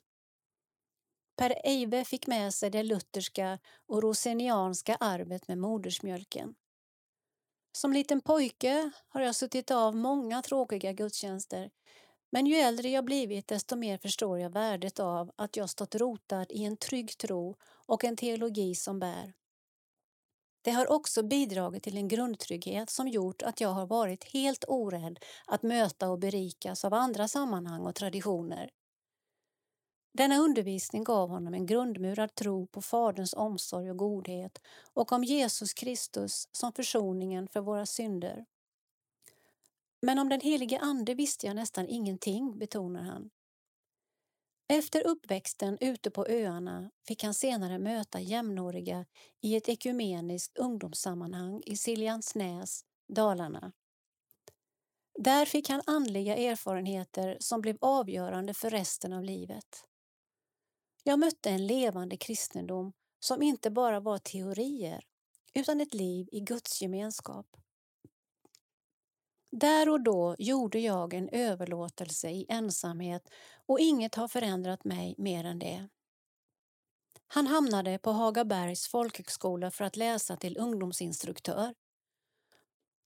Per Eive fick med sig det lutherska och rosenianska arvet med modersmjölken. Som liten pojke har jag suttit av många tråkiga gudstjänster men ju äldre jag blivit desto mer förstår jag värdet av att jag stått rotad i en trygg tro och en teologi som bär. Det har också bidragit till en grundtrygghet som gjort att jag har varit helt orädd att möta och berikas av andra sammanhang och traditioner. Denna undervisning gav honom en grundmurad tro på Faderns omsorg och godhet och om Jesus Kristus som försoningen för våra synder. Men om den helige Ande visste jag nästan ingenting, betonar han. Efter uppväxten ute på öarna fick han senare möta jämnåriga i ett ekumeniskt ungdomssammanhang i Siljansnäs, Dalarna. Där fick han andliga erfarenheter som blev avgörande för resten av livet. Jag mötte en levande kristendom som inte bara var teorier utan ett liv i Guds gemenskap. Där och då gjorde jag en överlåtelse i ensamhet och inget har förändrat mig mer än det. Han hamnade på Hagabergs folkhögskola för att läsa till ungdomsinstruktör.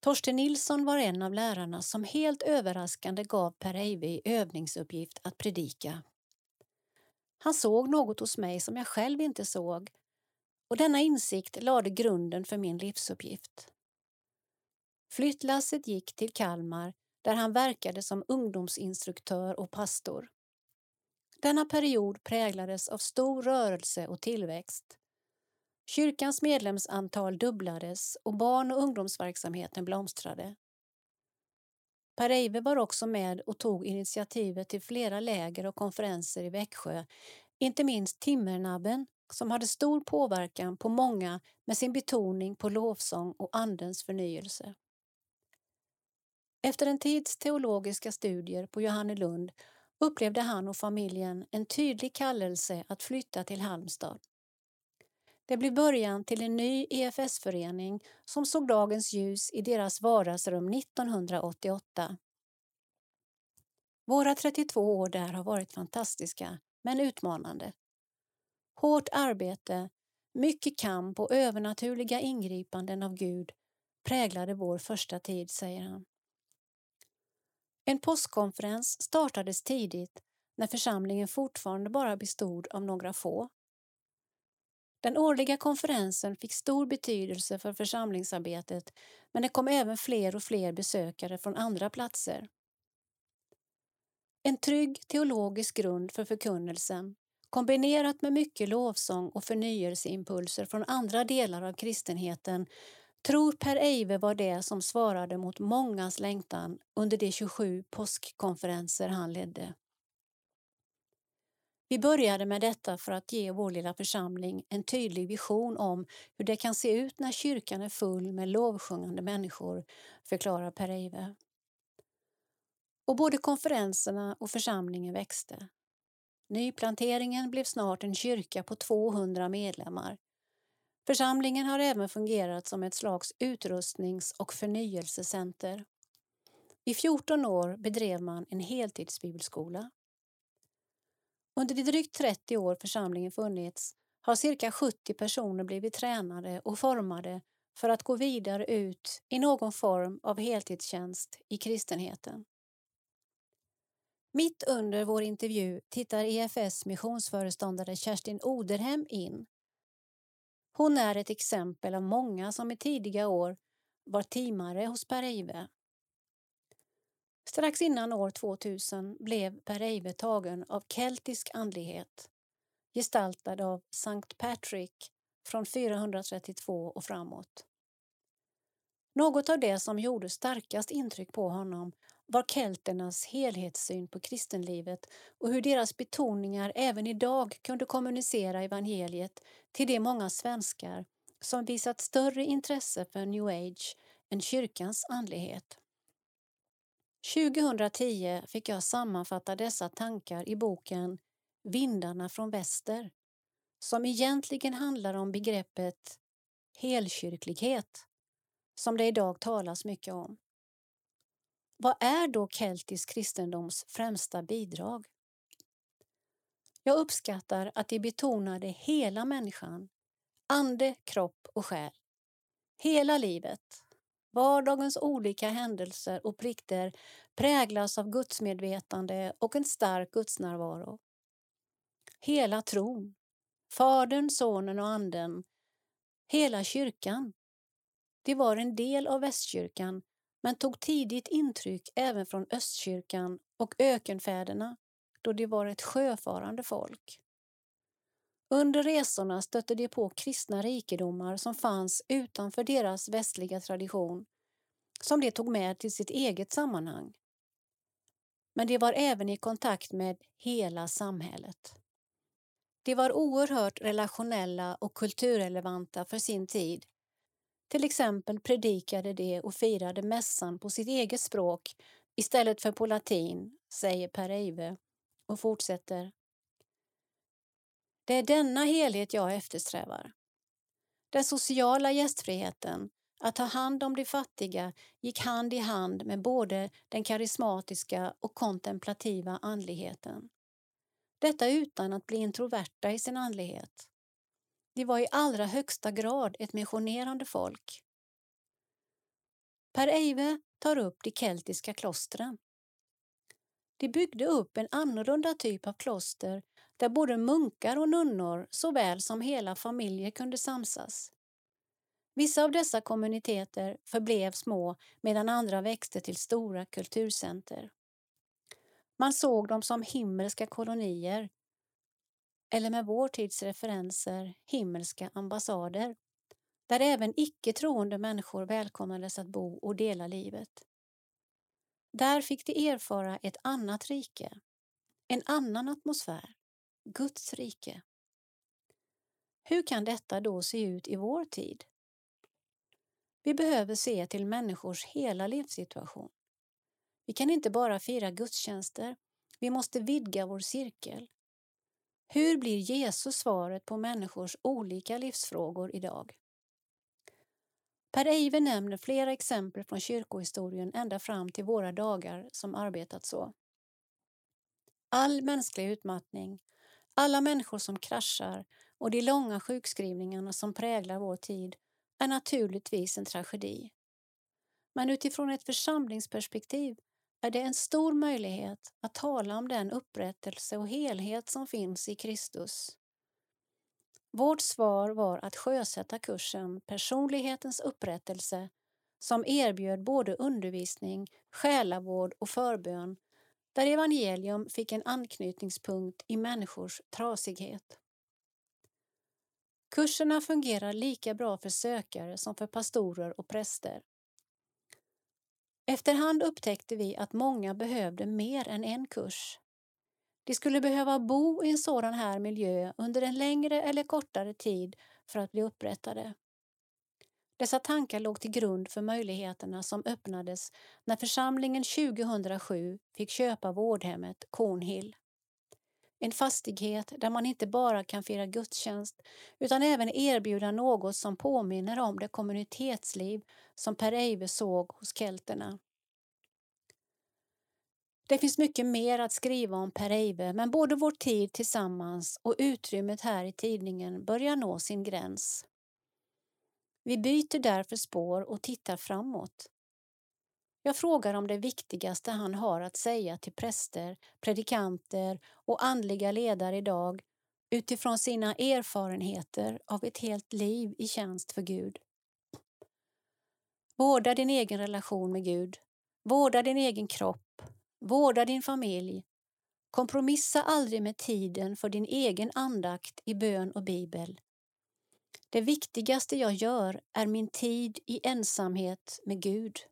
Torsten Nilsson var en av lärarna som helt överraskande gav Per Eive övningsuppgift att predika. Han såg något hos mig som jag själv inte såg och denna insikt lade grunden för min livsuppgift. Flyttlasset gick till Kalmar där han verkade som ungdomsinstruktör och pastor. Denna period präglades av stor rörelse och tillväxt. Kyrkans medlemsantal dubblades och barn och ungdomsverksamheten blomstrade. Per Eive var också med och tog initiativet till flera läger och konferenser i Växjö, inte minst Timmernabben som hade stor påverkan på många med sin betoning på lovsång och Andens förnyelse. Efter en tids teologiska studier på Johannelund upplevde han och familjen en tydlig kallelse att flytta till Halmstad. Det blev början till en ny EFS-förening som såg dagens ljus i deras vardagsrum 1988. Våra 32 år där har varit fantastiska, men utmanande. Hårt arbete, mycket kamp och övernaturliga ingripanden av Gud präglade vår första tid, säger han. En påskkonferens startades tidigt när församlingen fortfarande bara bestod av några få. Den årliga konferensen fick stor betydelse för församlingsarbetet men det kom även fler och fler besökare från andra platser. En trygg teologisk grund för förkunnelsen kombinerat med mycket lovsång och förnyelseimpulser från andra delar av kristenheten tror Per Eive var det som svarade mot mångas längtan under de 27 påskkonferenser han ledde. Vi började med detta för att ge vår lilla församling en tydlig vision om hur det kan se ut när kyrkan är full med lovsjungande människor, förklarar Per Eive. Och både konferenserna och församlingen växte. Nyplanteringen blev snart en kyrka på 200 medlemmar Församlingen har även fungerat som ett slags utrustnings och förnyelsecenter. I 14 år bedrev man en heltidsbibelskola. Under de drygt 30 år församlingen funnits har cirka 70 personer blivit tränade och formade för att gå vidare ut i någon form av heltidstjänst i kristenheten. Mitt under vår intervju tittar EFS missionsföreståndare Kerstin Oderhem in hon är ett exempel av många som i tidiga år var teamare hos Per Eive. Strax innan år 2000 blev Per Eive tagen av keltisk andlighet gestaltad av Sankt Patrick från 432 och framåt. Något av det som gjorde starkast intryck på honom var kelternas helhetssyn på kristenlivet och hur deras betoningar även idag kunde kommunicera evangeliet till de många svenskar som visat större intresse för new age än kyrkans andlighet. 2010 fick jag sammanfatta dessa tankar i boken Vindarna från väster som egentligen handlar om begreppet helkyrklighet som det idag talas mycket om. Vad är då keltisk kristendoms främsta bidrag? Jag uppskattar att de betonade hela människan, ande, kropp och själ. Hela livet. Vardagens olika händelser och plikter präglas av gudsmedvetande och en stark gudsnärvaro. Hela tron, Fadern, Sonen och Anden, hela kyrkan. De var en del av västkyrkan men tog tidigt intryck även från östkyrkan och ökenfäderna då de var ett sjöfarande folk. Under resorna stötte de på kristna rikedomar som fanns utanför deras västliga tradition, som de tog med till sitt eget sammanhang. Men de var även i kontakt med hela samhället. De var oerhört relationella och kulturrelevanta för sin tid. Till exempel predikade de och firade mässan på sitt eget språk istället för på latin, säger Per Eive och fortsätter. Det är denna helhet jag eftersträvar. Den sociala gästfriheten, att ta hand om de fattiga, gick hand i hand med både den karismatiska och kontemplativa andligheten. Detta utan att bli introverta i sin andlighet. De var i allra högsta grad ett missionerande folk. Per Eive tar upp de keltiska klostren. De byggde upp en annorlunda typ av kloster där både munkar och nunnor såväl som hela familjer kunde samsas. Vissa av dessa kommuniteter förblev små medan andra växte till stora kulturcenter. Man såg dem som himmelska kolonier eller med vår tids referenser himmelska ambassader där även icke troende människor välkomnades att bo och dela livet. Där fick de erfara ett annat rike, en annan atmosfär, Guds rike. Hur kan detta då se ut i vår tid? Vi behöver se till människors hela livssituation. Vi kan inte bara fira gudstjänster, vi måste vidga vår cirkel. Hur blir Jesus svaret på människors olika livsfrågor idag? Per Eive nämner flera exempel från kyrkohistorien ända fram till våra dagar som arbetat så. All mänsklig utmattning, alla människor som kraschar och de långa sjukskrivningarna som präglar vår tid är naturligtvis en tragedi. Men utifrån ett församlingsperspektiv är det en stor möjlighet att tala om den upprättelse och helhet som finns i Kristus. Vårt svar var att sjösätta kursen Personlighetens upprättelse som erbjöd både undervisning, själavård och förbön där evangelium fick en anknytningspunkt i människors trasighet. Kurserna fungerar lika bra för sökare som för pastorer och präster. Efterhand upptäckte vi att många behövde mer än en kurs. De skulle behöva bo i en sådan här miljö under en längre eller kortare tid för att bli upprättade. Dessa tankar låg till grund för möjligheterna som öppnades när församlingen 2007 fick köpa vårdhemmet Cornhill. En fastighet där man inte bara kan fira gudstjänst utan även erbjuda något som påminner om det kommunitetsliv som Per Eive såg hos kelterna. Det finns mycket mer att skriva om Per Eive men både vår tid tillsammans och utrymmet här i tidningen börjar nå sin gräns. Vi byter därför spår och tittar framåt. Jag frågar om det viktigaste han har att säga till präster, predikanter och andliga ledare idag utifrån sina erfarenheter av ett helt liv i tjänst för Gud. Vårda din egen relation med Gud. Vårda din egen kropp. Vårda din familj. Kompromissa aldrig med tiden för din egen andakt i bön och bibel. Det viktigaste jag gör är min tid i ensamhet med Gud.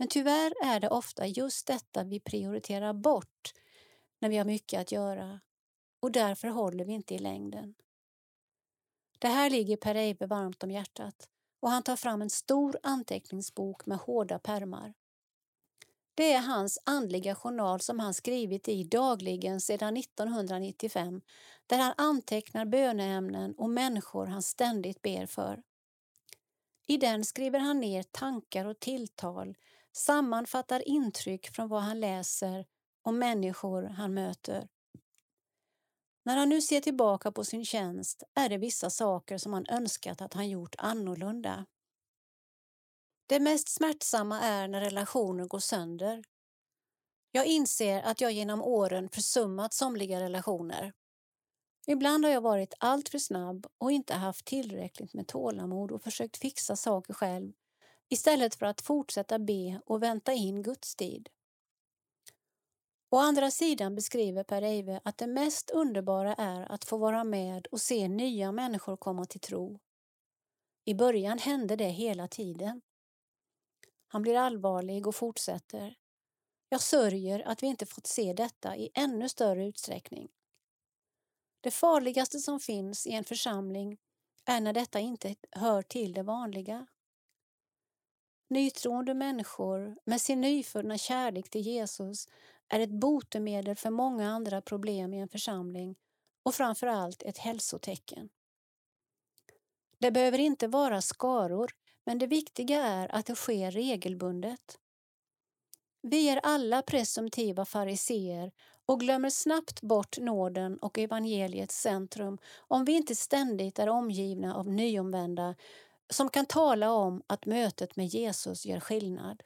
Men tyvärr är det ofta just detta vi prioriterar bort när vi har mycket att göra och därför håller vi inte i längden. Det här ligger Per Eibe varmt om hjärtat och han tar fram en stor anteckningsbok med hårda pärmar. Det är hans andliga journal som han skrivit i dagligen sedan 1995 där han antecknar böneämnen och människor han ständigt ber för. I den skriver han ner tankar och tilltal, sammanfattar intryck från vad han läser och människor han möter. När han nu ser tillbaka på sin tjänst är det vissa saker som han önskat att han gjort annorlunda. Det mest smärtsamma är när relationer går sönder. Jag inser att jag genom åren försummat somliga relationer. Ibland har jag varit alltför snabb och inte haft tillräckligt med tålamod och försökt fixa saker själv istället för att fortsätta be och vänta in Guds tid. Å andra sidan beskriver Per Eive att det mest underbara är att få vara med och se nya människor komma till tro. I början hände det hela tiden. Han blir allvarlig och fortsätter. Jag sörjer att vi inte fått se detta i ännu större utsträckning. Det farligaste som finns i en församling är när detta inte hör till det vanliga. Nytroende människor med sin nyfunna kärlek till Jesus är ett botemedel för många andra problem i en församling och framför allt ett hälsotecken. Det behöver inte vara skaror, men det viktiga är att det sker regelbundet. Vi är alla presumtiva fariseer och glömmer snabbt bort nåden och evangeliets centrum om vi inte ständigt är omgivna av nyomvända som kan tala om att mötet med Jesus gör skillnad.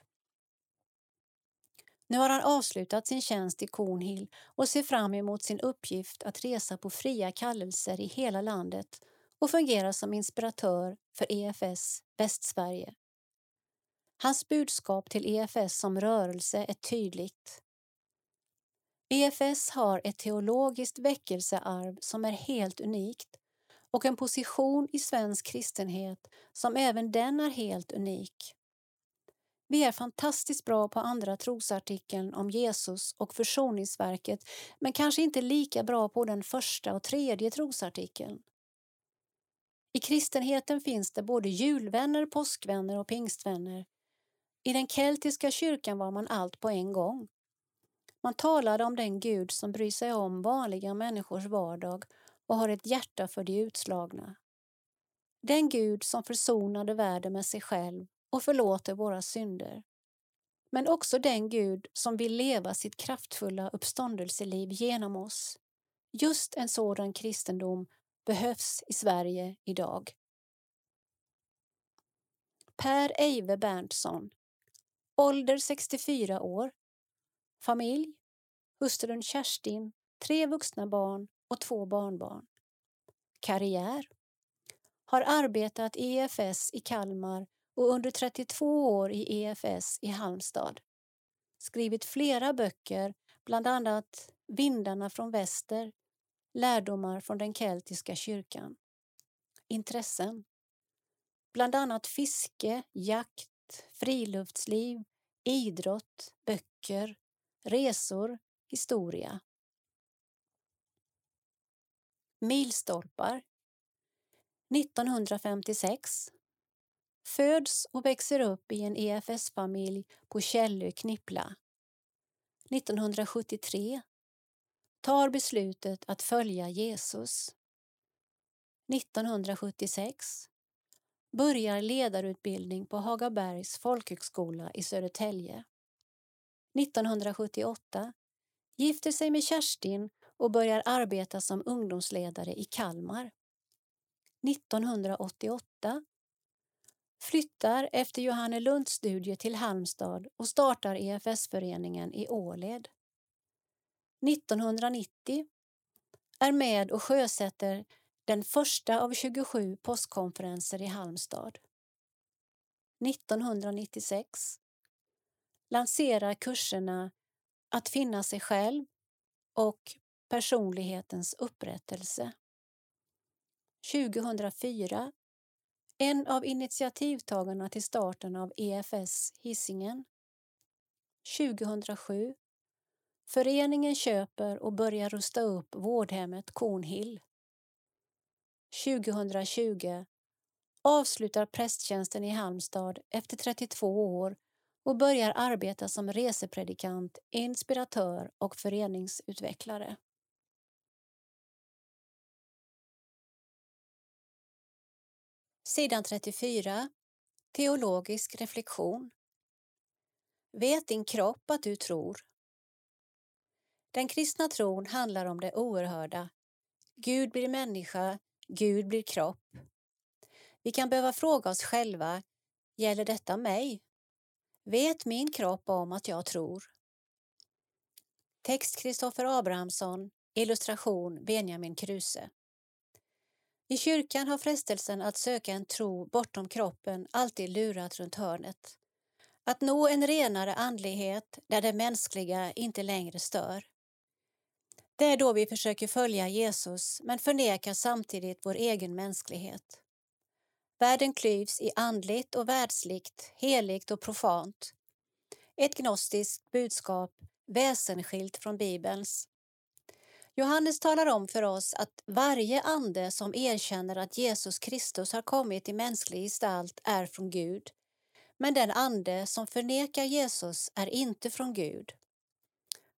Nu har han avslutat sin tjänst i Cornhill och ser fram emot sin uppgift att resa på fria kallelser i hela landet och fungera som inspiratör för EFS Västsverige. Hans budskap till EFS som rörelse är tydligt. EFS har ett teologiskt väckelsearv som är helt unikt och en position i svensk kristenhet som även den är helt unik. Vi är fantastiskt bra på andra trosartikeln om Jesus och försoningsverket men kanske inte lika bra på den första och tredje trosartikeln. I kristenheten finns det både julvänner, påskvänner och pingstvänner. I den keltiska kyrkan var man allt på en gång. Man talade om den Gud som bryr sig om vanliga människors vardag och har ett hjärta för de utslagna. Den Gud som försonade världen med sig själv och förlåter våra synder. Men också den Gud som vill leva sitt kraftfulla uppståndelseliv genom oss. Just en sådan kristendom behövs i Sverige idag. Per Eive Berntsson Ålder 64 år Familj Hustrun Kerstin, tre vuxna barn och två barnbarn. Karriär Har arbetat i EFS i Kalmar och under 32 år i EFS i Halmstad. Skrivit flera böcker, bland annat Vindarna från väster, Lärdomar från den keltiska kyrkan. Intressen Bland annat fiske, jakt, friluftsliv, idrott, böcker, resor, historia. Milstolpar 1956 Föds och växer upp i en EFS-familj på Källö, Knippla. 1973 tar beslutet att följa Jesus. 1976 börjar ledarutbildning på Hagabergs folkhögskola i Södertälje. 1978 gifter sig med Kerstin och börjar arbeta som ungdomsledare i Kalmar. 1988 flyttar efter Johannelunds studier till Halmstad och startar EFS-föreningen i Åled. 1990 är med och sjösätter den första av 27 postkonferenser i Halmstad. 1996 lanserar kurserna Att finna sig själv och Personlighetens upprättelse. 2004 en av initiativtagarna till starten av EFS Hisingen. 2007 Föreningen köper och börjar rusta upp vårdhemmet Cornhill. 2020 avslutar prästtjänsten i Halmstad efter 32 år och börjar arbeta som resepredikant, inspiratör och föreningsutvecklare. Sidan 34. Teologisk reflektion. Vet din kropp att du tror? Den kristna tron handlar om det oerhörda, Gud blir människa, Gud blir kropp. Vi kan behöva fråga oss själva, gäller detta mig? Vet min kropp om att jag tror? Text Kristoffer Abrahamsson, illustration Benjamin Kruse. I kyrkan har frestelsen att söka en tro bortom kroppen alltid lurat runt hörnet. Att nå en renare andlighet där det mänskliga inte längre stör. Det är då vi försöker följa Jesus men förnekar samtidigt vår egen mänsklighet. Världen klyvs i andligt och världsligt, heligt och profant. Ett gnostiskt budskap väsensskilt från Bibelns. Johannes talar om för oss att varje ande som erkänner att Jesus Kristus har kommit i mänsklig gestalt är från Gud. Men den ande som förnekar Jesus är inte från Gud.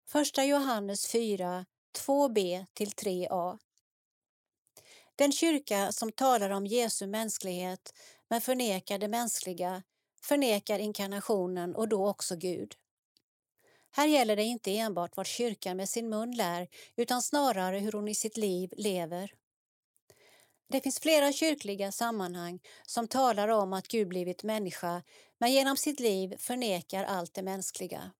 Första Johannes 4, 2b 3a. Den kyrka som talar om Jesu mänsklighet men förnekar det mänskliga förnekar inkarnationen och då också Gud. Här gäller det inte enbart vad kyrkan med sin mun lär utan snarare hur hon i sitt liv lever. Det finns flera kyrkliga sammanhang som talar om att Gud blivit människa men genom sitt liv förnekar allt det mänskliga.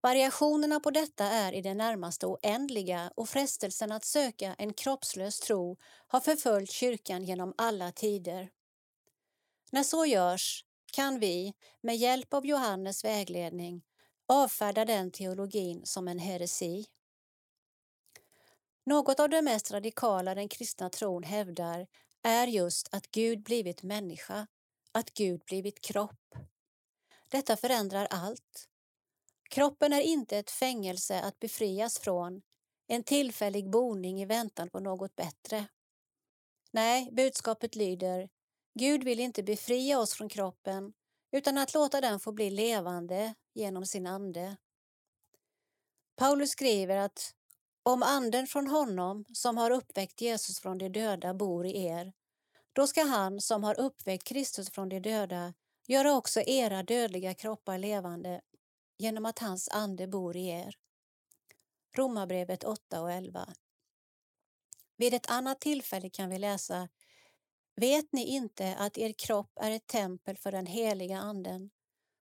Variationerna på detta är i det närmaste oändliga och frestelsen att söka en kroppslös tro har förföljt kyrkan genom alla tider. När så görs kan vi, med hjälp av Johannes vägledning, avfärdar den teologin som en heresi. Något av det mest radikala den kristna tron hävdar är just att Gud blivit människa, att Gud blivit kropp. Detta förändrar allt. Kroppen är inte ett fängelse att befrias från, en tillfällig boning i väntan på något bättre. Nej, budskapet lyder Gud vill inte befria oss från kroppen utan att låta den få bli levande genom sin ande. Paulus skriver att om anden från honom som har uppväckt Jesus från de döda bor i er, då ska han som har uppväckt Kristus från de döda göra också era dödliga kroppar levande genom att hans ande bor i er. Romarbrevet 8 och 11. Vid ett annat tillfälle kan vi läsa Vet ni inte att er kropp är ett tempel för den heliga anden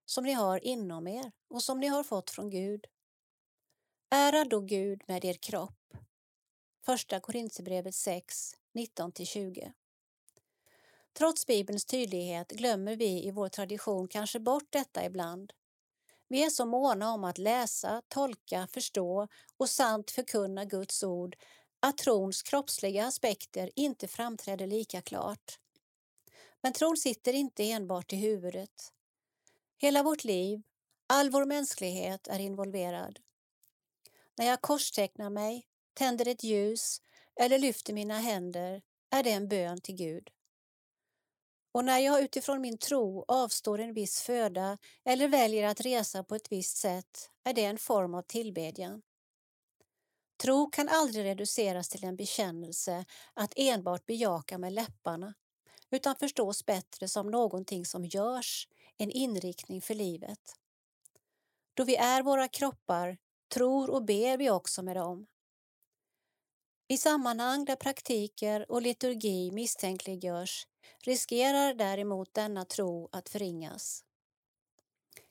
som ni har inom er och som ni har fått från Gud? Ära då Gud med er kropp. Första Korinthierbrevet 6, 19-20. Trots Bibelns tydlighet glömmer vi i vår tradition kanske bort detta ibland. Vi är så måna om att läsa, tolka, förstå och sant förkunna Guds ord att trons kroppsliga aspekter inte framträder lika klart. Men tron sitter inte enbart i huvudet. Hela vårt liv, all vår mänsklighet är involverad. När jag korstecknar mig, tänder ett ljus eller lyfter mina händer är det en bön till Gud. Och när jag utifrån min tro avstår en viss föda eller väljer att resa på ett visst sätt är det en form av tillbedjan. Tro kan aldrig reduceras till en bekännelse att enbart bejaka med läpparna utan förstås bättre som någonting som görs, en inriktning för livet. Då vi är våra kroppar tror och ber vi också med dem. I sammanhang där praktiker och liturgi misstänkliggörs riskerar däremot denna tro att förringas.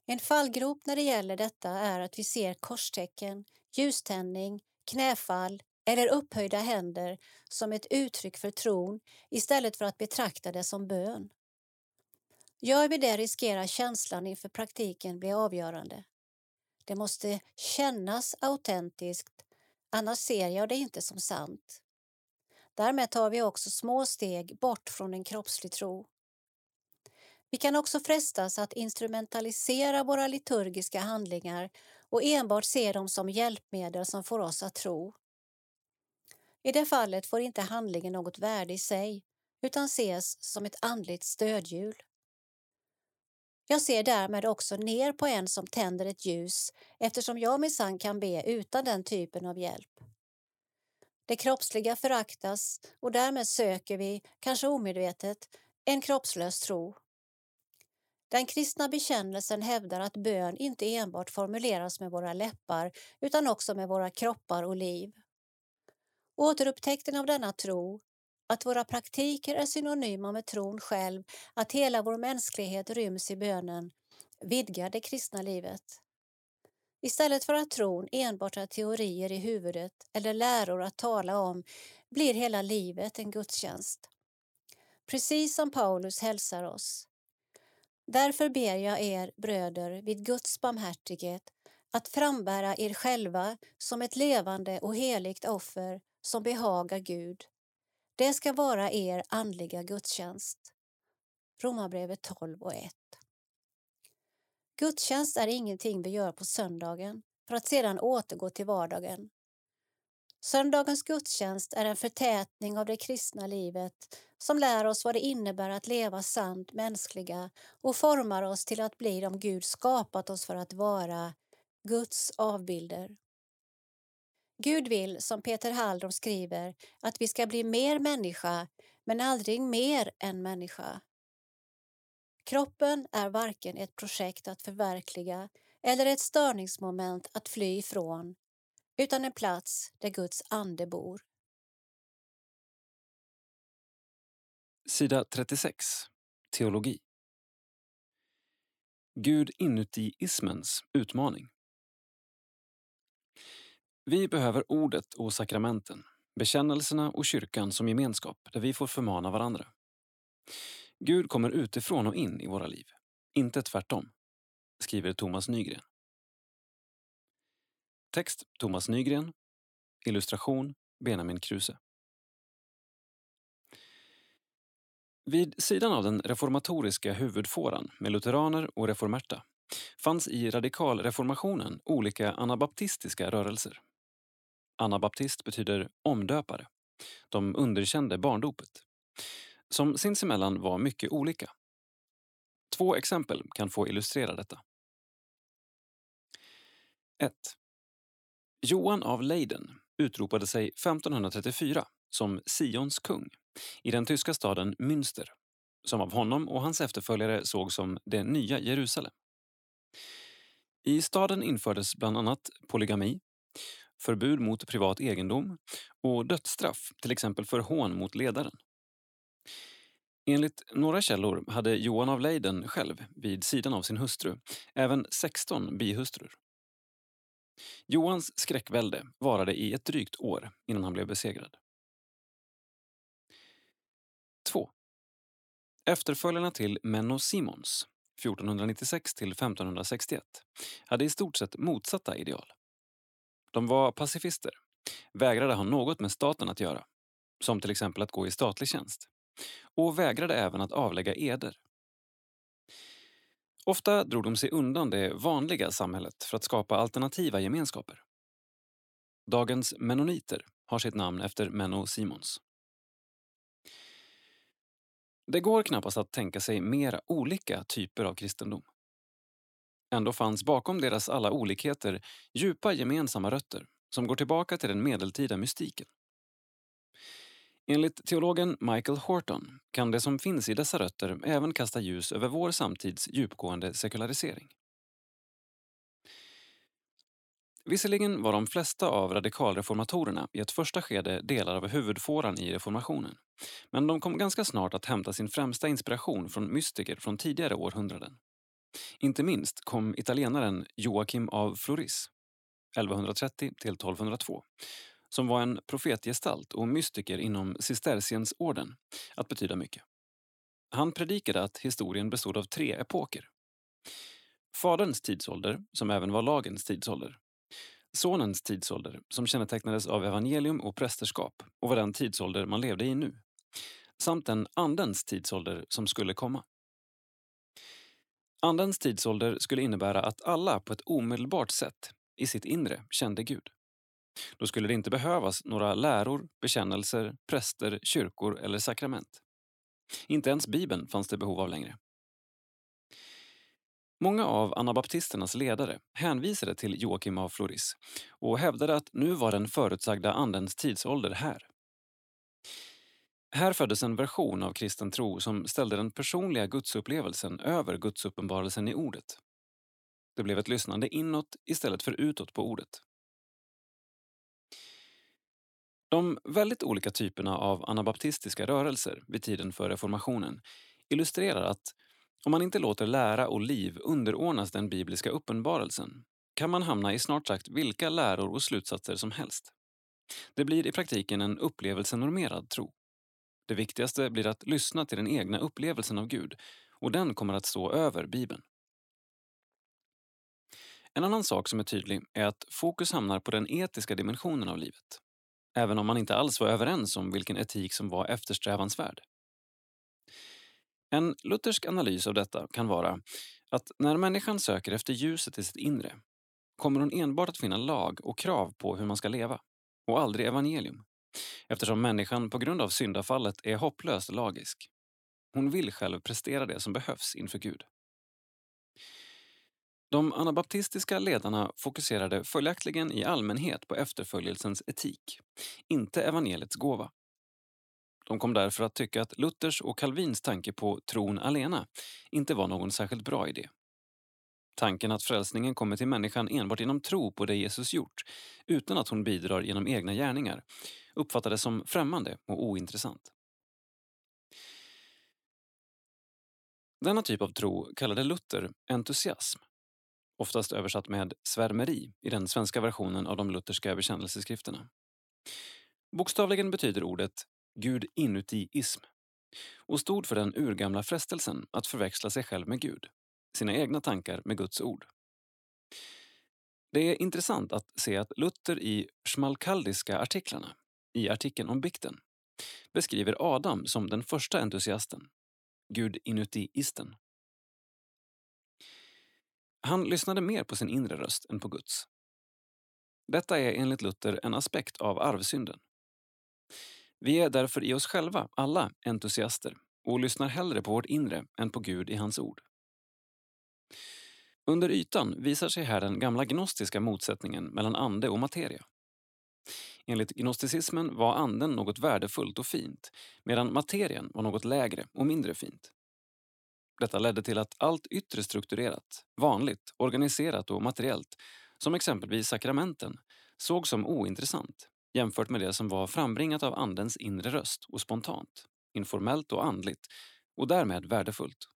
En fallgrop när det gäller detta är att vi ser korstecken, ljuständning, knäfall eller upphöjda händer som ett uttryck för tron istället för att betrakta det som bön. Gör vi det riskerar känslan inför praktiken bli avgörande. Det måste kännas autentiskt, annars ser jag det inte som sant. Därmed tar vi också små steg bort från en kroppslig tro. Vi kan också frestas att instrumentalisera våra liturgiska handlingar och enbart se dem som hjälpmedel som får oss att tro. I det fallet får inte handlingen något värde i sig utan ses som ett andligt stödhjul. Jag ser därmed också ner på en som tänder ett ljus eftersom jag minsann kan be utan den typen av hjälp. Det kroppsliga föraktas och därmed söker vi, kanske omedvetet, en kroppslös tro. Den kristna bekännelsen hävdar att bön inte enbart formuleras med våra läppar utan också med våra kroppar och liv. Återupptäckten av denna tro, att våra praktiker är synonyma med tron själv, att hela vår mänsklighet ryms i bönen, vidgar det kristna livet. Istället för att tron enbart är teorier i huvudet eller läror att tala om blir hela livet en gudstjänst. Precis som Paulus hälsar oss. Därför ber jag er bröder vid Guds barmhärtighet att frambära er själva som ett levande och heligt offer som behagar Gud. Det ska vara er andliga gudstjänst. Romarbrevet 12 och 1. Gudstjänst är ingenting vi gör på söndagen för att sedan återgå till vardagen. Söndagens gudstjänst är en förtätning av det kristna livet som lär oss vad det innebär att leva sant mänskliga och formar oss till att bli de Gud skapat oss för att vara, Guds avbilder. Gud vill, som Peter Halldorf skriver, att vi ska bli mer människa, men aldrig mer än människa. Kroppen är varken ett projekt att förverkliga eller ett störningsmoment att fly ifrån, utan en plats där Guds ande bor. Sida 36. Teologi. Gud inuti ismens utmaning. Vi behöver ordet och sakramenten, bekännelserna och kyrkan som gemenskap där vi får förmana varandra. Gud kommer utifrån och in i våra liv, inte tvärtom, skriver Thomas Nygren. Text Thomas Nygren. Illustration Benjamin Kruse. Vid sidan av den reformatoriska huvudfåran med lutheraner och reformerta fanns i radikalreformationen olika anabaptistiska rörelser. Anabaptist betyder omdöpare. De underkände barndopet som sinsemellan var mycket olika. Två exempel kan få illustrera detta. 1. Johan av Leiden utropade sig 1534 som Sions kung i den tyska staden Münster som av honom och hans efterföljare såg som det nya Jerusalem. I staden infördes bland annat polygami, förbud mot privat egendom och dödsstraff, till exempel för hån mot ledaren. Enligt några källor hade Johan av Leiden själv, vid sidan av sin hustru, även 16 bihustrur. Johans skräckvälde varade i ett drygt år innan han blev besegrad. 2. Efterföljarna till Menno Simons 1496 till 1561 hade i stort sett motsatta ideal. De var pacifister, vägrade ha något med staten att göra, som till exempel att gå i statlig tjänst, och vägrade även att avlägga eder. Ofta drog de sig undan det vanliga samhället för att skapa alternativa gemenskaper. Dagens menoniter har sitt namn efter Menno Simons. Det går knappast att tänka sig mera olika typer av kristendom. Ändå fanns bakom deras alla olikheter djupa gemensamma rötter som går tillbaka till den medeltida mystiken. Enligt teologen Michael Horton kan det som finns i dessa rötter även kasta ljus över vår samtids djupgående sekularisering. Visserligen var de flesta av radikalreformatorerna i ett första skede delar av huvudfåran i reformationen. Men de kom ganska snart att hämta sin främsta inspiration från mystiker från tidigare århundraden. Inte minst kom italienaren Joakim av Floris 1130 till 1202 som var en profetgestalt och mystiker inom cisterciensorden, att betyda mycket. Han predikade att historien bestod av tre epoker. Faderns tidsålder, som även var lagens tidsålder. Sonens tidsålder, som kännetecknades av evangelium och prästerskap och var den tidsålder man levde i nu. Samt den Andens tidsålder som skulle komma. Andens tidsålder skulle innebära att alla på ett omedelbart sätt i sitt inre kände Gud. Då skulle det inte behövas några läror, bekännelser, präster, kyrkor eller sakrament. Inte ens Bibeln fanns det behov av längre. Många av anabaptisternas ledare hänvisade till Joakim av Floris och hävdade att nu var den förutsagda andens tidsålder här. Här föddes en version av kristen tro som ställde den personliga gudsupplevelsen över gudsuppenbarelsen i ordet. Det blev ett lyssnande inåt istället för utåt på ordet. De väldigt olika typerna av anabaptistiska rörelser vid tiden för reformationen illustrerar att om man inte låter lära och liv underordnas den bibliska uppenbarelsen kan man hamna i snart sagt vilka läror och slutsatser som helst. Det blir i praktiken en upplevelsenormerad tro. Det viktigaste blir att lyssna till den egna upplevelsen av Gud och den kommer att stå över Bibeln. En annan sak som är tydlig är att fokus hamnar på den etiska dimensionen av livet. Även om man inte alls var överens om vilken etik som var eftersträvansvärd. En luthersk analys av detta kan vara att när människan söker efter ljuset i sitt inre kommer hon enbart att finna lag och krav på hur man ska leva och aldrig evangelium eftersom människan på grund av syndafallet är hopplöst lagisk. Hon vill själv prestera det som behövs inför Gud. De anabaptistiska ledarna fokuserade följaktligen i allmänhet på efterföljelsens etik, inte evangeliets gåva. De kom därför att tycka att Luthers och Calvins tanke på tron alena inte var någon särskilt bra idé. Tanken att frälsningen kommer till människan enbart genom tro på det Jesus gjort, utan att hon bidrar genom egna gärningar, uppfattades som främmande och ointressant. Denna typ av tro kallade Luther entusiasm, oftast översatt med svärmeri i den svenska versionen av de lutherska bekännelseskrifterna. Bokstavligen betyder ordet Gud inuti-ism och stod för den urgamla frestelsen att förväxla sig själv med Gud, sina egna tankar med Guds ord. Det är intressant att se att Luther i schmalkaldiska artiklarna, i artikeln om bikten, beskriver Adam som den första entusiasten, Gud inuti-isten. Han lyssnade mer på sin inre röst än på Guds. Detta är enligt Luther en aspekt av arvsynden. Vi är därför i oss själva alla entusiaster och lyssnar hellre på vårt inre än på Gud i hans ord. Under ytan visar sig här den gamla gnostiska motsättningen mellan ande och materia. Enligt gnosticismen var anden något värdefullt och fint medan materien var något lägre och mindre fint. Detta ledde till att allt yttre strukturerat, vanligt, organiserat och materiellt, som exempelvis sakramenten, sågs som ointressant jämfört med det som var frambringat av Andens inre röst och spontant, informellt och andligt och därmed värdefullt.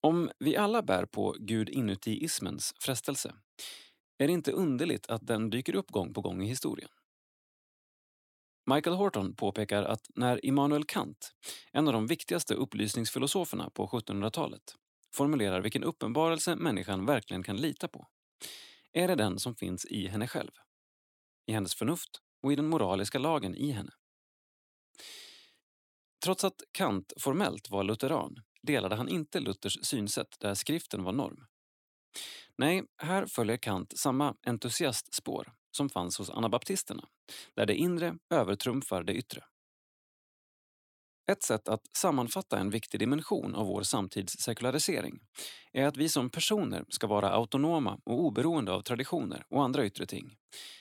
Om vi alla bär på Gud inuti-ismens frestelse är det inte underligt att den dyker upp gång på gång i historien. Michael Horton påpekar att när Immanuel Kant, en av de viktigaste upplysningsfilosoferna på 1700-talet, formulerar vilken uppenbarelse människan verkligen kan lita på, är det den som finns i henne själv, i hennes förnuft och i den moraliska lagen i henne. Trots att Kant formellt var lutheran delade han inte Luthers synsätt där skriften var norm. Nej, här följer Kant samma entusiastspår som fanns hos anabaptisterna, där det inre övertrumfar det yttre. Ett sätt att sammanfatta en viktig dimension av vår samtids sekularisering är att vi som personer ska vara autonoma och oberoende av traditioner och andra yttre ting.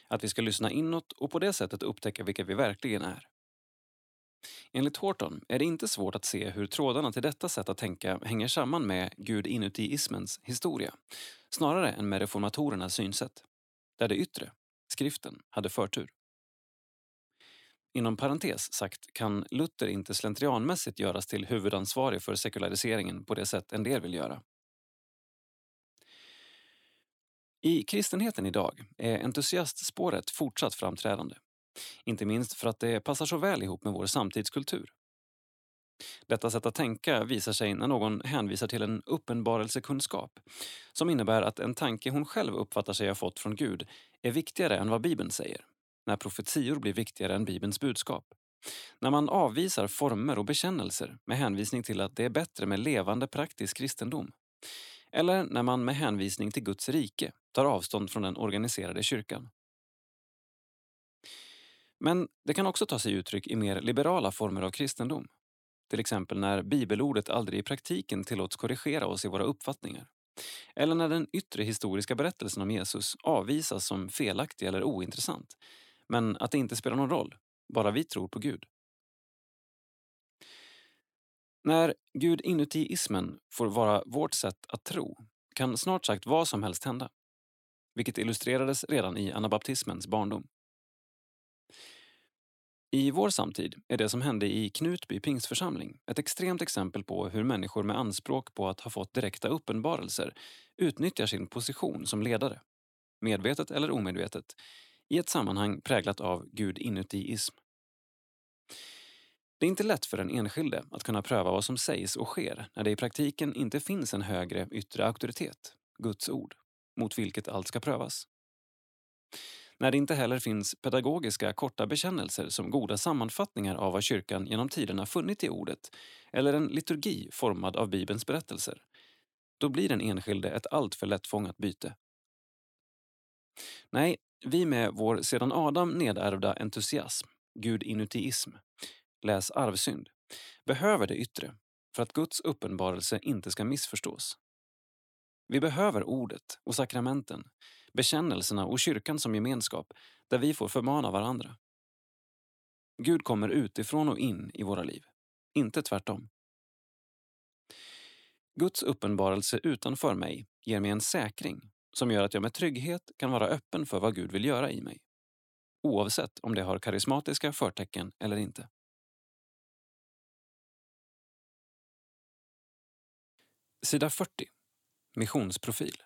Att vi ska lyssna inåt och på det sättet upptäcka vilka vi verkligen är. Enligt Horton är det inte svårt att se hur trådarna till detta sätt att tänka hänger samman med Gud inuti-ismens historia, snarare än med reformatorernas synsätt, där det yttre, skriften, hade förtur. Inom parentes sagt kan Luther inte slentrianmässigt göras till huvudansvarig för sekulariseringen på det sätt en del vill göra. I kristenheten idag är entusiastspåret fortsatt framträdande. Inte minst för att det passar så väl ihop med vår samtidskultur. Detta sätt att tänka visar sig när någon hänvisar till en uppenbarelsekunskap som innebär att en tanke hon själv uppfattar sig ha fått från Gud är viktigare än vad Bibeln säger, när profetior blir viktigare än Bibelns budskap. När man avvisar former och bekännelser med hänvisning till att det är bättre med levande praktisk kristendom. Eller när man med hänvisning till Guds rike tar avstånd från den organiserade kyrkan. Men det kan också ta sig uttryck i mer liberala former av kristendom. Till exempel när bibelordet aldrig i praktiken tillåts korrigera oss i våra uppfattningar. Eller när den yttre historiska berättelsen om Jesus avvisas som felaktig eller ointressant. Men att det inte spelar någon roll, bara vi tror på Gud. När Gud inuti-ismen får vara vårt sätt att tro kan snart sagt vad som helst hända. Vilket illustrerades redan i anabaptismens barndom. I vår samtid är det som hände i Knutby pingstförsamling ett extremt exempel på hur människor med anspråk på att ha fått direkta uppenbarelser utnyttjar sin position som ledare, medvetet eller omedvetet, i ett sammanhang präglat av Gud inuti-ism. Det är inte lätt för den enskilde att kunna pröva vad som sägs och sker när det i praktiken inte finns en högre yttre auktoritet, Guds ord, mot vilket allt ska prövas. När det inte heller finns pedagogiska korta bekännelser som goda sammanfattningar av vad kyrkan genom tiderna funnit i ordet eller en liturgi formad av Bibelns berättelser, då blir den enskilde ett alltför lättfångat byte. Nej, vi med vår sedan Adam nedärvda entusiasm, gudinutiism, läs arvsynd, behöver det yttre för att Guds uppenbarelse inte ska missförstås. Vi behöver ordet och sakramenten, bekännelserna och kyrkan som gemenskap där vi får förmana varandra. Gud kommer utifrån och in i våra liv, inte tvärtom. Guds uppenbarelse utanför mig ger mig en säkring som gör att jag med trygghet kan vara öppen för vad Gud vill göra i mig. Oavsett om det har karismatiska förtecken eller inte. Sida 40. Missionsprofil.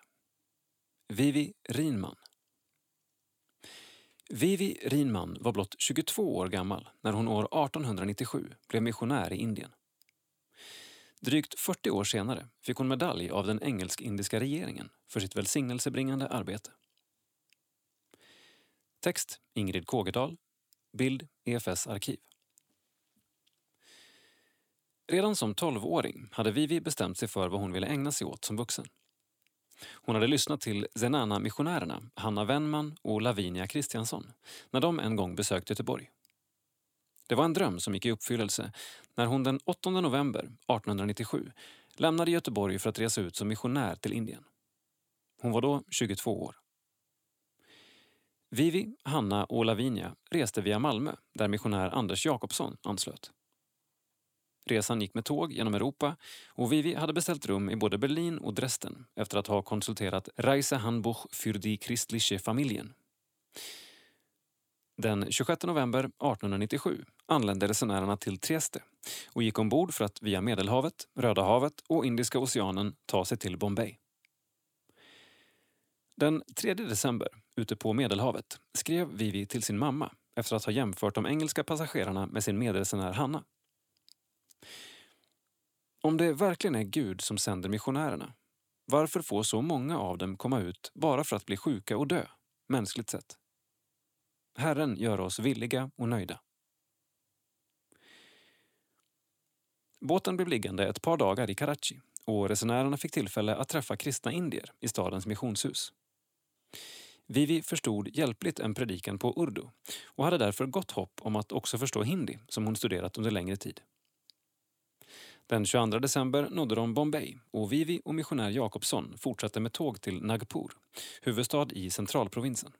Vivi Rinman. Vivi Rinman var blott 22 år gammal när hon år 1897 blev missionär i Indien. Drygt 40 år senare fick hon medalj av den engelsk-indiska regeringen för sitt välsignelsebringande arbete. Text Ingrid Kågedal. Bild EFS arkiv. Redan som tolvåring hade Vivi bestämt sig för vad hon ville ägna sig åt som vuxen. Hon hade lyssnat till Zenana-missionärerna Hanna Wennman och Lavinia Kristiansson när de en gång besökte Göteborg. Det var en dröm som gick i uppfyllelse när hon den 8 november 1897 lämnade Göteborg för att resa ut som missionär till Indien. Hon var då 22 år. Vivi, Hanna och Lavinia reste via Malmö där missionär Anders Jakobsson anslöt. Resan gick med tåg genom Europa och Vivi hade beställt rum i både Berlin och Dresden efter att ha konsulterat Reisehandbuch für die christliche Familien. Den 26 november 1897 anlände resenärerna till Trieste och gick ombord för att via Medelhavet, Röda havet och Indiska oceanen ta sig till Bombay. Den 3 december, ute på Medelhavet, skrev Vivi till sin mamma efter att ha jämfört de engelska passagerarna med sin medresenär Hanna. Om det verkligen är Gud som sänder missionärerna, varför får så många av dem komma ut bara för att bli sjuka och dö, mänskligt sett? Herren gör oss villiga och nöjda. Båten blev liggande ett par dagar i Karachi och resenärerna fick tillfälle att träffa kristna indier i stadens missionshus. Vivi förstod hjälpligt en predikan på urdu och hade därför gott hopp om att också förstå hindi som hon studerat under längre tid. Den 22 december nådde de Bombay och Vivi och missionär Jakobsson fortsatte med tåg till Nagpur, huvudstad i centralprovinsen.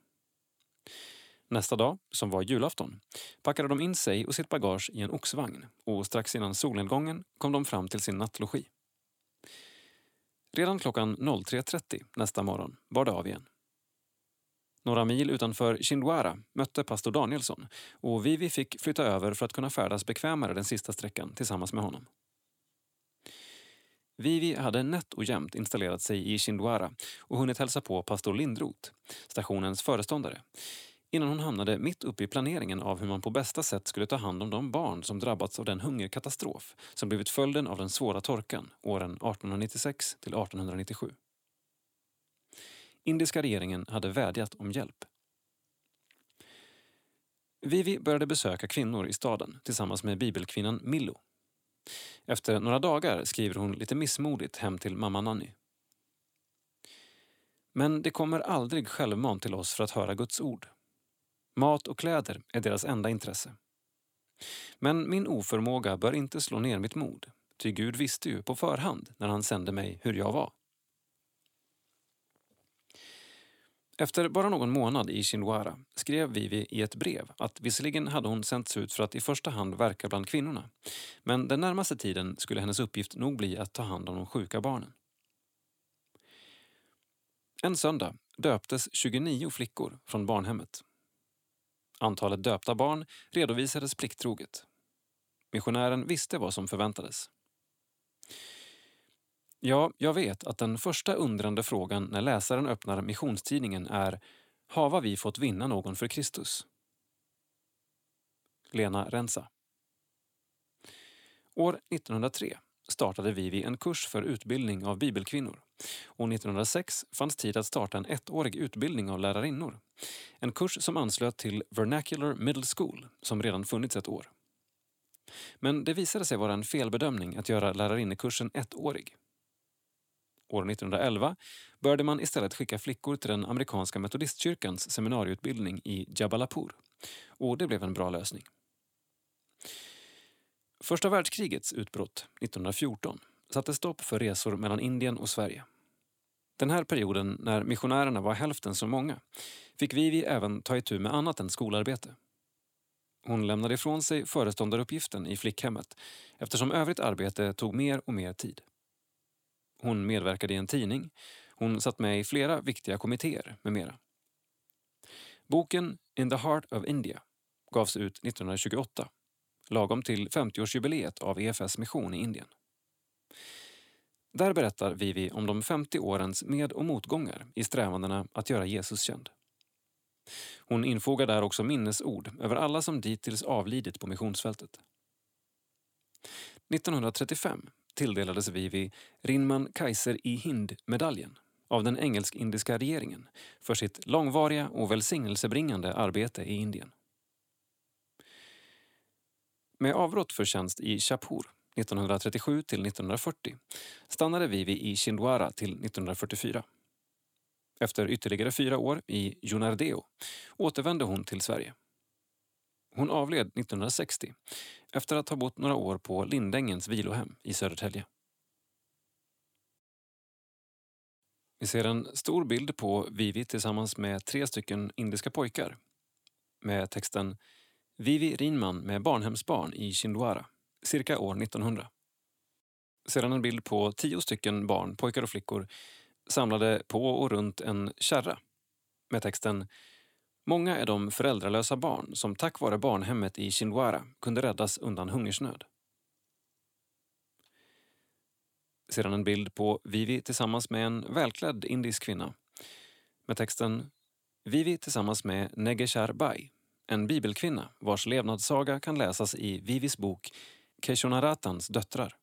Nästa dag, som var julafton, packade de in sig och sitt bagage i en oxvagn och strax innan solnedgången kom de fram till sin nattlogi. Redan klockan 03.30 nästa morgon bar det av igen. Några mil utanför Chindwara mötte pastor Danielsson och Vivi fick flytta över för att kunna färdas bekvämare den sista sträckan tillsammans med honom. Vivi hade nätt och jämnt installerat sig i Chindwara och hunnit hälsa på pastor Lindroth, stationens föreståndare, innan hon hamnade mitt uppe i planeringen av hur man på bästa sätt skulle ta hand om de barn som drabbats av den hungerkatastrof som blivit följden av den svåra torkan åren 1896 till 1897. Indiska regeringen hade vädjat om hjälp. Vivi började besöka kvinnor i staden tillsammans med bibelkvinnan Millo. Efter några dagar skriver hon lite missmodigt hem till mamma Nanny. Men det kommer aldrig självmant till oss för att höra Guds ord. Mat och kläder är deras enda intresse. Men min oförmåga bör inte slå ner mitt mod, ty Gud visste ju på förhand när han sände mig hur jag var. Efter bara någon månad i Chindwara skrev Vivi i ett brev att visserligen hade hon sänts ut för att i första hand verka bland kvinnorna, men den närmaste tiden skulle hennes uppgift nog bli att ta hand om de sjuka barnen. En söndag döptes 29 flickor från barnhemmet Antalet döpta barn redovisades plikttroget. Missionären visste vad som förväntades. Ja, jag vet att den första undrande frågan när läsaren öppnar missionstidningen är Hava vi fått vinna någon för Kristus? Lena Rensa. År 1903 startade Vivi en kurs för utbildning av bibelkvinnor. Och 1906 fanns tid att starta en ettårig utbildning av lärarinnor. En kurs som anslöt till Vernacular Middle School, som redan funnits ett år. Men det visade sig vara en felbedömning att göra lärarinnekursen ettårig. År 1911 började man istället skicka flickor till den amerikanska metodistkyrkans seminarieutbildning i Jabalapur. Och det blev en bra lösning. Första världskrigets utbrott 1914 satte stopp för resor mellan Indien och Sverige. Den här perioden, när missionärerna var hälften så många, fick Vivi även ta itu med annat än skolarbete. Hon lämnade ifrån sig föreståndaruppgiften i flickhemmet eftersom övrigt arbete tog mer och mer tid. Hon medverkade i en tidning, hon satt med i flera viktiga kommittéer med mera. Boken In the Heart of India gavs ut 1928 lagom till 50-årsjubileet av EFS mission i Indien. Där berättar Vivi om de 50 årens med och motgångar i strävandena att göra Jesus känd. Hon infogar där också minnesord över alla som dittills avlidit på missionsfältet. 1935 tilldelades Vivi Rinman Kaiser i Hind-medaljen av den engelsk-indiska regeringen för sitt långvariga och välsignelsebringande arbete i Indien. Med avbrott för tjänst i Chaphur 1937 till 1940 stannade Vivi i Chindwara till 1944. Efter ytterligare fyra år i Junardeo återvände hon till Sverige. Hon avled 1960 efter att ha bott några år på Lindängens vilohem i Södertälje. Vi ser en stor bild på Vivi tillsammans med tre stycken indiska pojkar med texten Vivi Rinman med barnhemsbarn i Chindwara, cirka år 1900. Sedan en bild på tio stycken barn, pojkar och flickor, samlade på och runt en kärra med texten Många är de föräldralösa barn som tack vare barnhemmet i Chindwara kunde räddas undan hungersnöd. Sedan en bild på Vivi tillsammans med en välklädd indisk kvinna med texten Vivi tillsammans med Negeshar Bai en bibelkvinna vars levnadssaga kan läsas i Vivis bok Keshonaratans döttrar.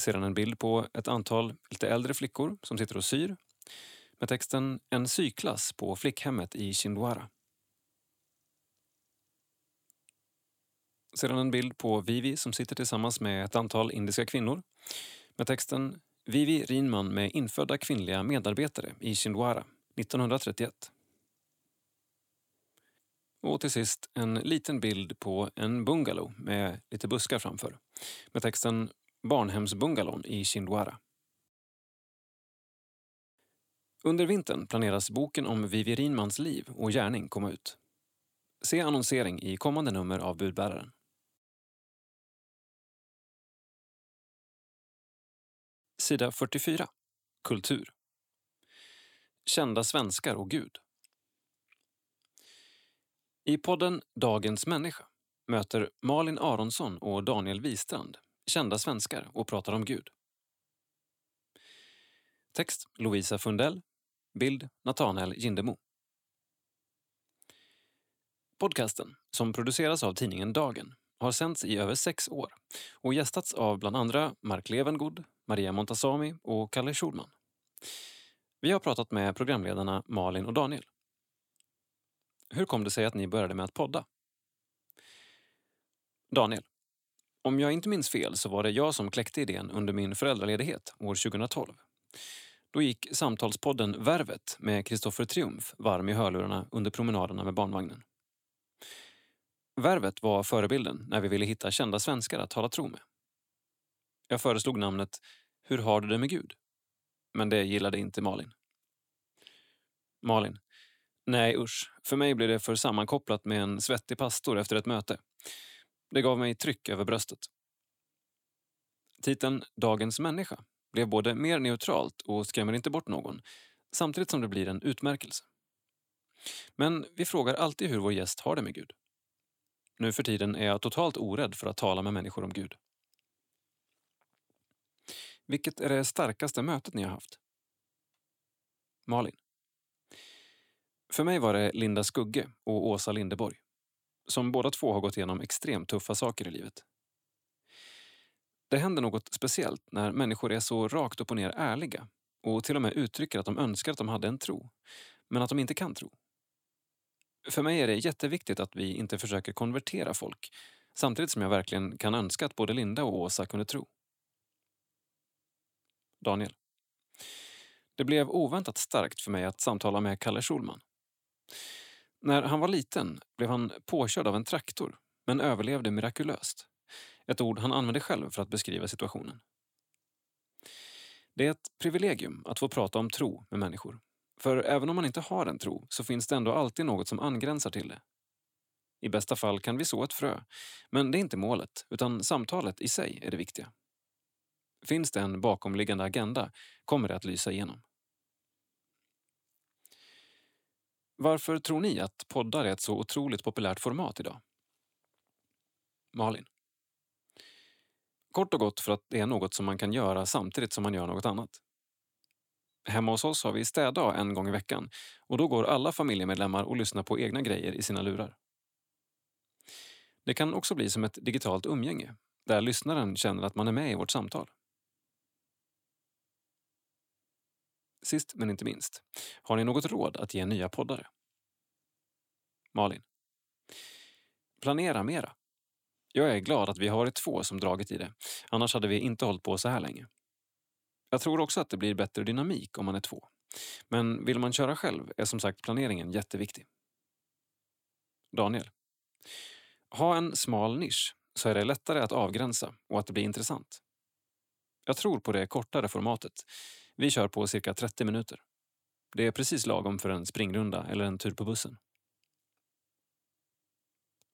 Sedan en bild på ett antal lite äldre flickor som sitter och syr med texten En syklass på flickhemmet i Chindwara. Sedan en bild på Vivi som sitter tillsammans med ett antal indiska kvinnor med texten Vivi Rinman med infödda kvinnliga medarbetare i Chindwara 1931. Och till sist en liten bild på en bungalow med lite buskar framför med texten Barnhemsbungalon i Chindwara. Under vintern planeras boken om Vivi Rinmans liv och gärning komma ut. Se annonsering i kommande nummer av Budbäraren. Sida 44. Kultur. Kända svenskar och Gud. I podden Dagens människa möter Malin Aronsson och Daniel Wistrand kända svenskar och pratar om Gud. Text Lovisa Fundell. Bild Nathanael Gindemo. Podcasten, som produceras av tidningen Dagen, har sänts i över sex år och gästats av bland andra Mark Levengood, Maria Montazami och Kalle Schulman. Vi har pratat med programledarna Malin och Daniel. Hur kom det sig att ni började med att podda? Daniel, om jag inte minns fel så var det jag som kläckte idén under min föräldraledighet år 2012. Då gick samtalspodden Värvet med Kristoffer Triumf varm i hörlurarna under promenaderna med barnvagnen. Värvet var förebilden när vi ville hitta kända svenskar att tala tro med. Jag föreslog namnet Hur har du det med Gud? Men det gillade inte Malin. Malin, Nej usch, för mig blir det för sammankopplat med en svettig pastor efter ett möte. Det gav mig tryck över bröstet. Titeln Dagens människa blev både mer neutralt och skrämmer inte bort någon samtidigt som det blir en utmärkelse. Men vi frågar alltid hur vår gäst har det med Gud. Nu för tiden är jag totalt orädd för att tala med människor om Gud. Vilket är det starkaste mötet ni har haft? Malin. För mig var det Linda Skugge och Åsa Lindeborg som båda två har gått igenom extremt tuffa saker i livet. Det händer något speciellt när människor är så rakt upp och ner ärliga och till och med uttrycker att de önskar att de hade en tro, men att de inte kan tro. För mig är det jätteviktigt att vi inte försöker konvertera folk samtidigt som jag verkligen kan önska att både Linda och Åsa kunde tro. Daniel. Det blev oväntat starkt för mig att samtala med Kalle Schulman. När han var liten blev han påkörd av en traktor, men överlevde mirakulöst. Ett ord han använde själv för att beskriva situationen. Det är ett privilegium att få prata om tro med människor. För även om man inte har en tro så finns det ändå alltid något som angränsar till det. I bästa fall kan vi så ett frö, men det är inte målet, utan samtalet i sig är det viktiga. Finns det en bakomliggande agenda kommer det att lysa igenom. Varför tror ni att poddar är ett så otroligt populärt format idag? Malin. Kort och gott för att det är något som man kan göra samtidigt som man gör något annat. Hemma hos oss har vi städdag en gång i veckan och då går alla familjemedlemmar och lyssnar på egna grejer i sina lurar. Det kan också bli som ett digitalt umgänge där lyssnaren känner att man är med i vårt samtal. Sist men inte minst, har ni något råd att ge nya poddare? Malin. Planera mera. Jag är glad att vi har varit två som dragit i det, annars hade vi inte hållit på så här länge. Jag tror också att det blir bättre dynamik om man är två. Men vill man köra själv är som sagt planeringen jätteviktig. Daniel. Ha en smal nisch så är det lättare att avgränsa och att det blir intressant. Jag tror på det kortare formatet. Vi kör på cirka 30 minuter. Det är precis lagom för en springrunda eller en tur på bussen.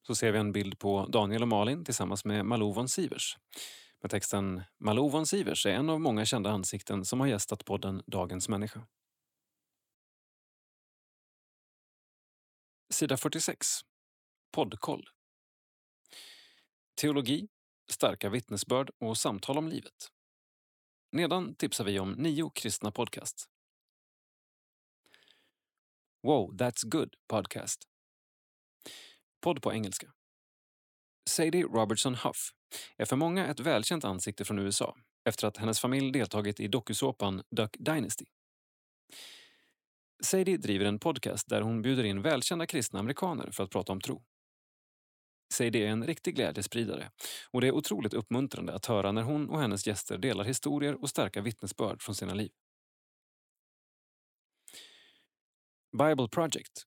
Så ser vi en bild på Daniel och Malin tillsammans med Malou von Sivers. Med texten Malou von Sivers är en av många kända ansikten som har gästat podden Dagens människa. Sida 46. Poddkoll. Teologi, starka vittnesbörd och samtal om livet. Nedan tipsar vi om nio kristna podcasts. Wow, that's good podcast. Podd på engelska. Sadie Robertson Huff är för många ett välkänt ansikte från USA efter att hennes familj deltagit i dokusåpan Duck Dynasty. Sadie driver en podcast där hon bjuder in välkända kristna amerikaner för att prata om tro. Sadie är en riktig glädjespridare och det är otroligt uppmuntrande att höra när hon och hennes gäster delar historier och starka vittnesbörd från sina liv. Bible Project.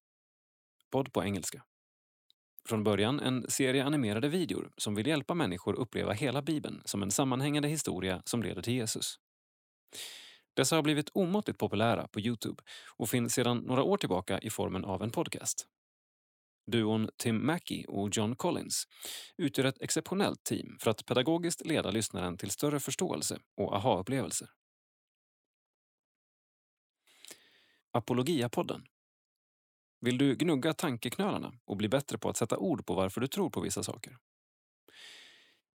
Podd på engelska. Från början en serie animerade videor som vill hjälpa människor uppleva hela Bibeln som en sammanhängande historia som leder till Jesus. Dessa har blivit omåttligt populära på Youtube och finns sedan några år tillbaka i formen av en podcast. Duon Tim Mackey och John Collins utgör ett exceptionellt team för att pedagogiskt leda lyssnaren till större förståelse och aha-upplevelser. Apologiapodden vill du gnugga tankeknölarna och bli bättre på att sätta ord på varför du tror på vissa saker?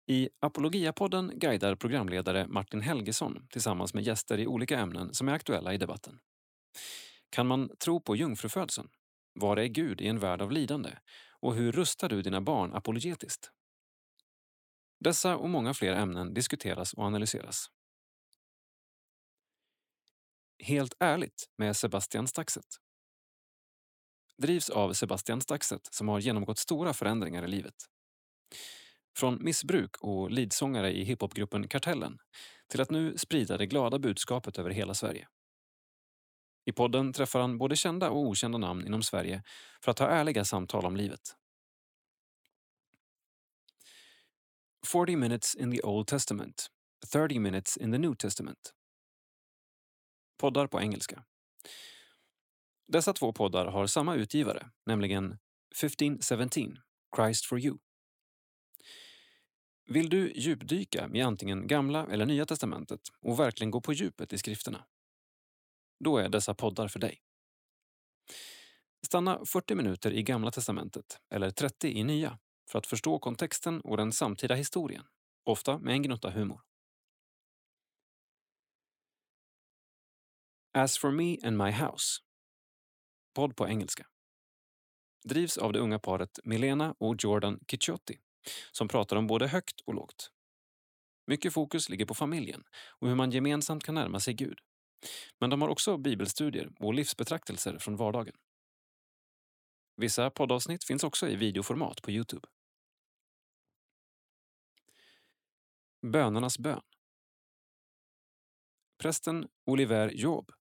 I Apologiapodden guidar programledare Martin Helgesson tillsammans med gäster i olika ämnen som är aktuella i debatten. Kan man tro på jungfrufödseln? Var är Gud i en värld av lidande? Och hur rustar du dina barn apologetiskt? Dessa och många fler ämnen diskuteras och analyseras. Helt ärligt med Sebastian Staxet drivs av Sebastian Staxet som har genomgått stora förändringar i livet. Från missbruk och lidsångare i hiphopgruppen Kartellen till att nu sprida det glada budskapet över hela Sverige. I podden träffar han både kända och okända namn inom Sverige för att ha ärliga samtal om livet. 40 minutes in the Old Testament, 30 minutes in the New Testament. Poddar på engelska. Dessa två poddar har samma utgivare, nämligen 1517, Christ for you. Vill du djupdyka i antingen Gamla eller Nya testamentet och verkligen gå på djupet i skrifterna? Då är dessa poddar för dig. Stanna 40 minuter i Gamla testamentet, eller 30 i Nya, för att förstå kontexten och den samtida historien, ofta med en gnutta humor. As for me and my house. Podd på engelska. Drivs av det unga paret Milena och Jordan Kicciotti som pratar om både högt och lågt. Mycket fokus ligger på familjen och hur man gemensamt kan närma sig Gud. Men de har också bibelstudier och livsbetraktelser från vardagen. Vissa poddavsnitt finns också i videoformat på Youtube. Bönernas bön. Prästen Oliver Job,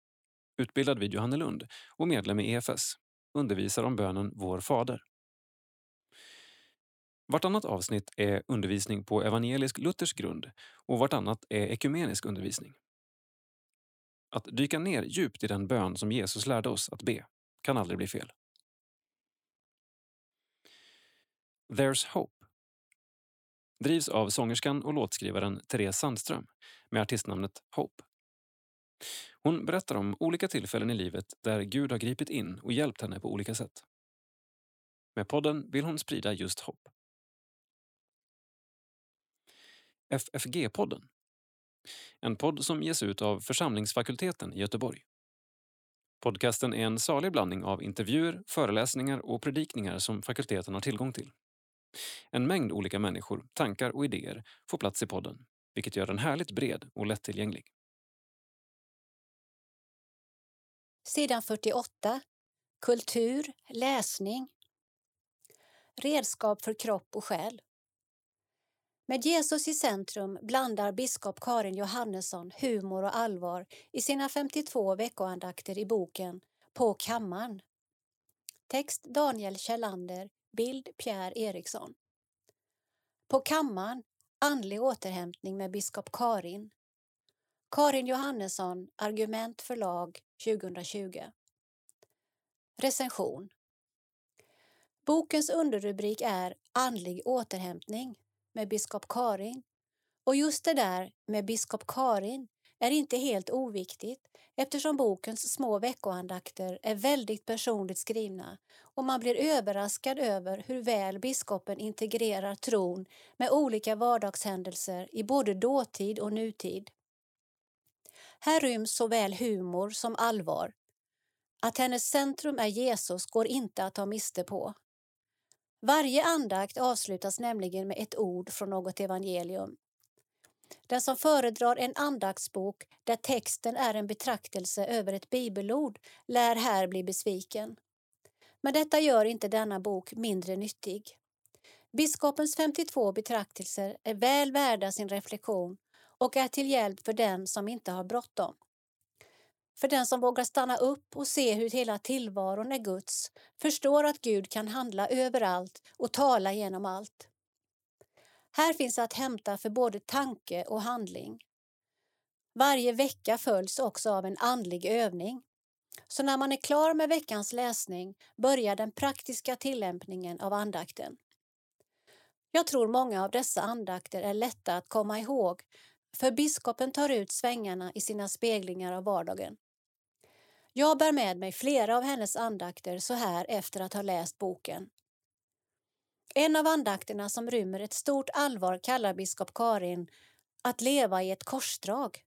utbildad vid Johannelund och medlem i EFS, undervisar om bönen Vår Fader. Vartannat avsnitt är undervisning på evangelisk-luthersk grund och vartannat är ekumenisk undervisning. Att dyka ner djupt i den bön som Jesus lärde oss att be kan aldrig bli fel. There's Hope drivs av sångerskan och låtskrivaren Therese Sandström med artistnamnet Hope. Hon berättar om olika tillfällen i livet där Gud har gripit in och hjälpt henne på olika sätt. Med podden vill hon sprida just hopp. FFG-podden. En podd som ges ut av Församlingsfakulteten i Göteborg. Podcasten är en salig blandning av intervjuer, föreläsningar och predikningar som fakulteten har tillgång till. En mängd olika människor, tankar och idéer får plats i podden, vilket gör den härligt bred och lättillgänglig. Sidan 48. Kultur, läsning. Redskap för kropp och själ. Med Jesus i centrum blandar biskop Karin Johannesson humor och allvar i sina 52 veckoandakter i boken På kammaren. Text Daniel Kjellander, bild Pierre Eriksson. På kammaren Andlig återhämtning med biskop Karin. Karin Johannesson, Argument förlag 2020. Recension. Bokens underrubrik är Andlig återhämtning med biskop Karin. Och just det där med biskop Karin är inte helt oviktigt eftersom bokens små veckoandakter är väldigt personligt skrivna och man blir överraskad över hur väl biskopen integrerar tron med olika vardagshändelser i både dåtid och nutid. Här ryms såväl humor som allvar. Att hennes centrum är Jesus går inte att ta miste på. Varje andakt avslutas nämligen med ett ord från något evangelium. Den som föredrar en andaktsbok där texten är en betraktelse över ett bibelord lär här bli besviken. Men detta gör inte denna bok mindre nyttig. Biskopens 52 betraktelser är väl värda sin reflektion och är till hjälp för den som inte har bråttom. För den som vågar stanna upp och se hur hela tillvaron är Guds, förstår att Gud kan handla överallt och tala genom allt. Här finns att hämta för både tanke och handling. Varje vecka följs också av en andlig övning. Så när man är klar med veckans läsning börjar den praktiska tillämpningen av andakten. Jag tror många av dessa andakter är lätta att komma ihåg för biskopen tar ut svängarna i sina speglingar av vardagen. Jag bär med mig flera av hennes andakter så här efter att ha läst boken. En av andakterna som rymmer ett stort allvar kallar biskop Karin att leva i ett korsdrag.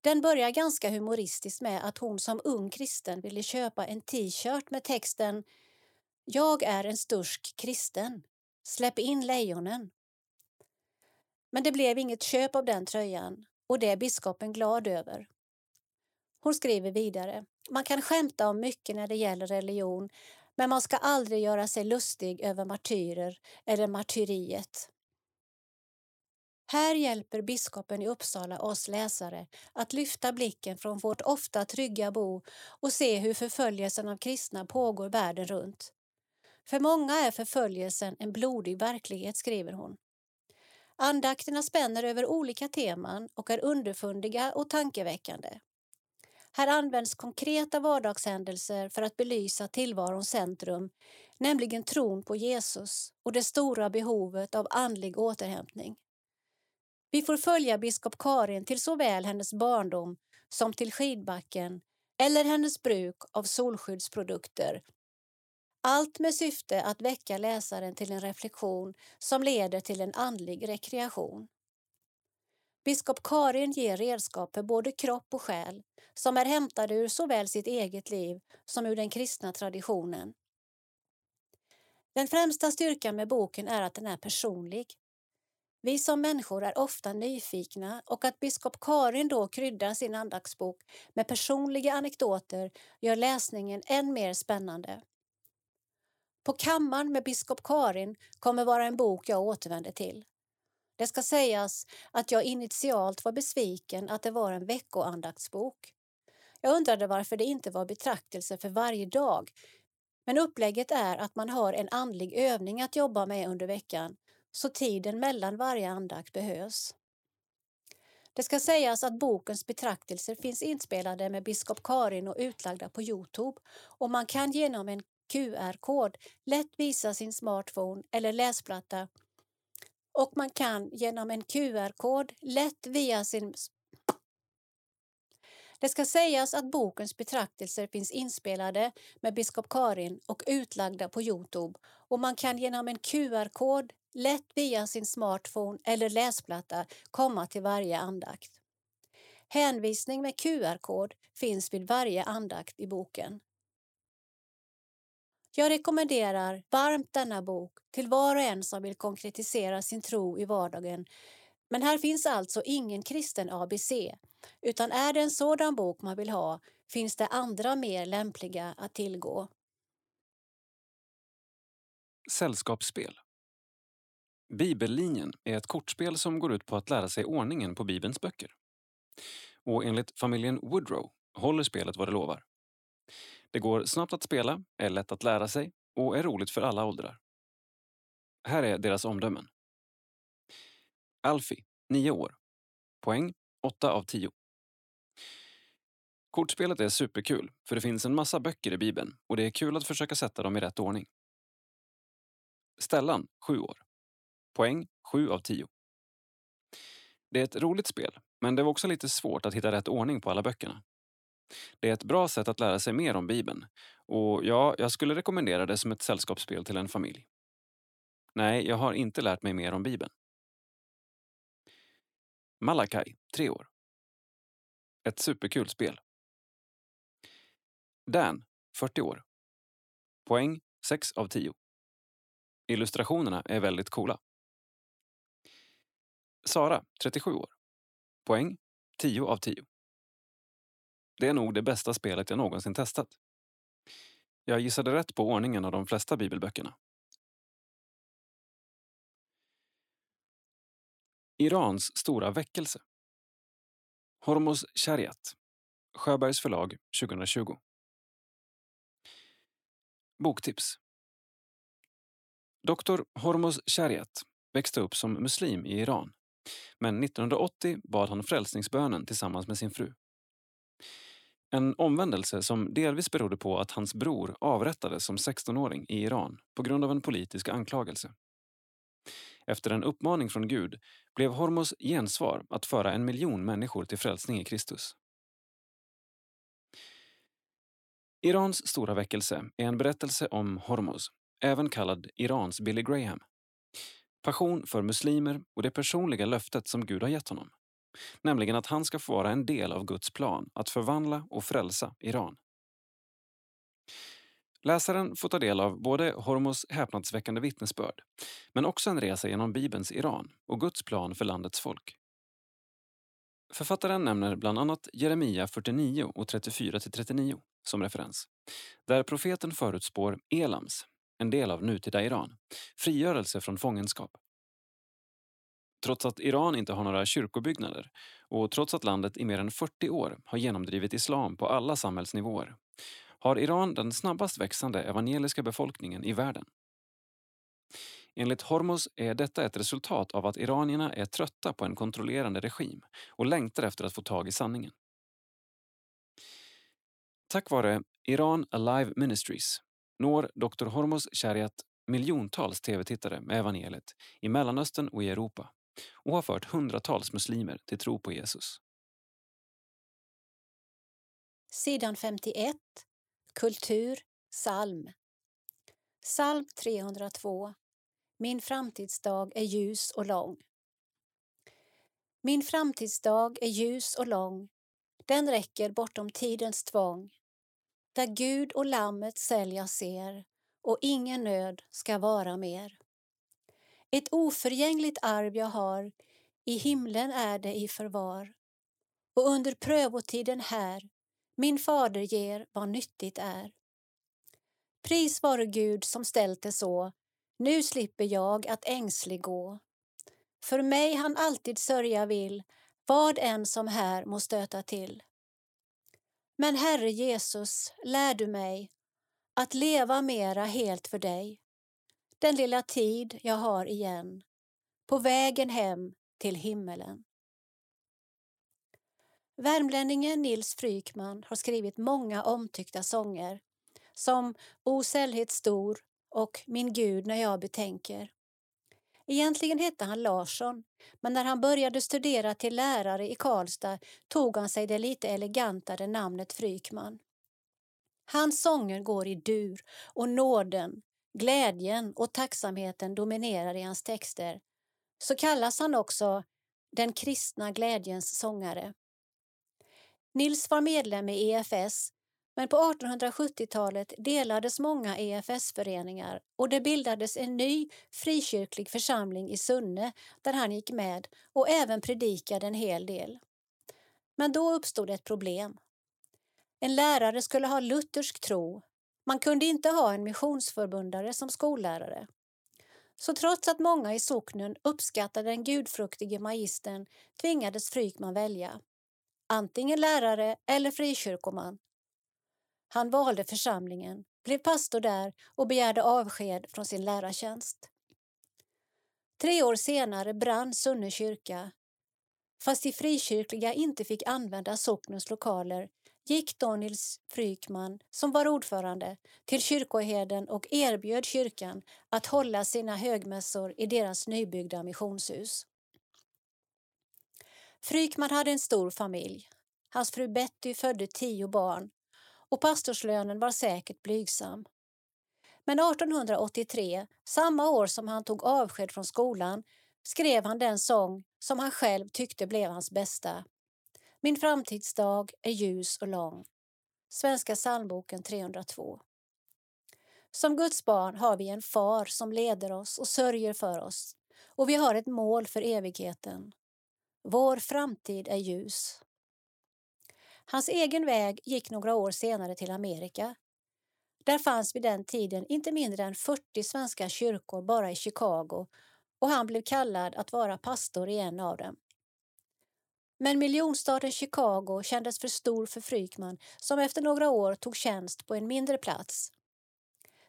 Den börjar ganska humoristiskt med att hon som ung kristen ville köpa en t-shirt med texten Jag är en stursk kristen. Släpp in lejonen. Men det blev inget köp av den tröjan och det är biskopen glad över. Hon skriver vidare. Man kan skämta om mycket när det gäller religion men man ska aldrig göra sig lustig över martyrer eller martyriet. Här hjälper biskopen i Uppsala oss läsare att lyfta blicken från vårt ofta trygga bo och se hur förföljelsen av kristna pågår världen runt. För många är förföljelsen en blodig verklighet, skriver hon. Andakterna spänner över olika teman och är underfundiga och tankeväckande. Här används konkreta vardagshändelser för att belysa tillvarons centrum, nämligen tron på Jesus och det stora behovet av andlig återhämtning. Vi får följa biskop Karin till såväl hennes barndom som till skidbacken eller hennes bruk av solskyddsprodukter allt med syfte att väcka läsaren till en reflektion som leder till en andlig rekreation. Biskop Karin ger redskap för både kropp och själ som är hämtade ur såväl sitt eget liv som ur den kristna traditionen. Den främsta styrkan med boken är att den är personlig. Vi som människor är ofta nyfikna och att biskop Karin då kryddar sin andaktsbok med personliga anekdoter gör läsningen än mer spännande. På kammaren med biskop Karin kommer vara en bok jag återvänder till. Det ska sägas att jag initialt var besviken att det var en veckoandaktsbok. Jag undrade varför det inte var betraktelse för varje dag. Men upplägget är att man har en andlig övning att jobba med under veckan så tiden mellan varje andakt behövs. Det ska sägas att bokens betraktelser finns inspelade med biskop Karin och utlagda på Youtube och man kan genom en QR-kod lätt visa sin smartphone eller läsplatta och man kan genom en QR-kod lätt via sin det ska sägas att bokens betraktelser finns inspelade med biskop Karin och utlagda på Youtube och man kan genom en QR-kod lätt via sin smartphone eller läsplatta komma till varje andakt. Hänvisning med QR-kod finns vid varje andakt i boken. Jag rekommenderar varmt denna bok till var och en som vill konkretisera sin tro i vardagen. Men här finns alltså ingen kristen ABC, utan är det en sådan bok man vill ha finns det andra mer lämpliga att tillgå. Sällskapsspel Bibellinjen är ett kortspel som går ut på att lära sig ordningen på Bibelns böcker. Och enligt familjen Woodrow håller spelet vad det lovar. Det går snabbt att spela, är lätt att lära sig och är roligt för alla åldrar. Här är deras omdömen. Alfie, 9 år. Poäng 8 av 10. Kortspelet är superkul, för det finns en massa böcker i Bibeln och det är kul att försöka sätta dem i rätt ordning. Stellan, 7 år. Poäng 7 av 10. Det är ett roligt spel, men det var också lite svårt att hitta rätt ordning på alla böckerna. Det är ett bra sätt att lära sig mer om Bibeln och ja, jag skulle rekommendera det som ett sällskapsspel till en familj. Nej, jag har inte lärt mig mer om Bibeln. Malakai, 3 år. Ett superkul spel. Dan, 40 år. Poäng 6 av 10. Illustrationerna är väldigt coola. Sara, 37 år. Poäng 10 av 10. Det är nog det bästa spelet jag någonsin testat. Jag gissade rätt på ordningen av de flesta bibelböckerna. Irans stora väckelse. Hormos Shariat. Sjöbergs förlag 2020. Boktips. Doktor Hormos Shariat växte upp som muslim i Iran. Men 1980 bad han frälsningsbönen tillsammans med sin fru. En omvändelse som delvis berodde på att hans bror avrättades som 16-åring i Iran på grund av en politisk anklagelse. Efter en uppmaning från Gud blev Hormos gensvar att föra en miljon människor till frälsning i Kristus. Irans stora väckelse är en berättelse om Hormos, även kallad Irans Billy Graham. Passion för muslimer och det personliga löftet som Gud har gett honom. Nämligen att han ska få vara en del av Guds plan att förvandla och frälsa Iran. Läsaren får ta del av både Hormos häpnadsväckande vittnesbörd men också en resa genom Bibelns Iran och Guds plan för landets folk. Författaren nämner bland annat Jeremia 49 och 34-39 som referens, där profeten förutspår Elams, en del av nutida Iran, frigörelse från fångenskap. Trots att Iran inte har några kyrkobyggnader och trots att landet i mer än 40 år har genomdrivit islam på alla samhällsnivåer har Iran den snabbast växande evangeliska befolkningen i världen. Enligt Hormos är detta ett resultat av att iranierna är trötta på en kontrollerande regim och längtar efter att få tag i sanningen. Tack vare Iran Alive Ministries når Dr. Hormos Shariat miljontals tv-tittare med evangeliet i Mellanöstern och i Europa och har fört hundratals muslimer till tro på Jesus. Sidan 51 Kultur, psalm. Psalm 302 Min framtidsdag är ljus och lång. Min framtidsdag är ljus och lång, den räcker bortom tidens tvång. Där Gud och Lammet sälja ser och ingen nöd ska vara mer. Ett oförgängligt arv jag har, i himlen är det i förvar. Och under prövotiden här, min fader ger vad nyttigt är. Pris vare Gud som ställt det så, nu slipper jag att ängslig gå. För mig han alltid sörja vill, vad än som här må stöta till. Men Herre Jesus, lär du mig att leva mera helt för dig, den lilla tid jag har igen, på vägen hem till himmelen. Värmlänningen Nils Frykman har skrivit många omtyckta sånger som O sällhet stor och Min Gud när jag betänker. Egentligen hette han Larsson, men när han började studera till lärare i Karlstad tog han sig det lite elegantare namnet Frykman. Hans sånger går i dur och nåden, glädjen och tacksamheten dominerar i hans texter. Så kallas han också den kristna glädjens sångare. Nils var medlem i EFS men på 1870-talet delades många EFS-föreningar och det bildades en ny frikyrklig församling i Sunne där han gick med och även predikade en hel del. Men då uppstod ett problem. En lärare skulle ha luthersk tro. Man kunde inte ha en missionsförbundare som skollärare. Så trots att många i socknen uppskattade den gudfruktige magistern tvingades Frykman välja. Antingen lärare eller frikyrkoman han valde församlingen, blev pastor där och begärde avsked från sin lärartjänst. Tre år senare brann Sunne kyrka. Fast de frikyrkliga inte fick använda socknens lokaler gick då Nils Frykman, som var ordförande, till kyrkoherden och erbjöd kyrkan att hålla sina högmässor i deras nybyggda missionshus. Frykman hade en stor familj. Hans fru Betty födde tio barn och pastorslönen var säkert blygsam. Men 1883, samma år som han tog avsked från skolan, skrev han den sång som han själv tyckte blev hans bästa. Min framtidsdag är ljus och lång. Svenska psalmboken 302. Som Guds barn har vi en far som leder oss och sörjer för oss och vi har ett mål för evigheten. Vår framtid är ljus. Hans egen väg gick några år senare till Amerika. Där fanns vid den tiden inte mindre än 40 svenska kyrkor bara i Chicago och han blev kallad att vara pastor i en av dem. Men miljonstaden Chicago kändes för stor för Frykman som efter några år tog tjänst på en mindre plats.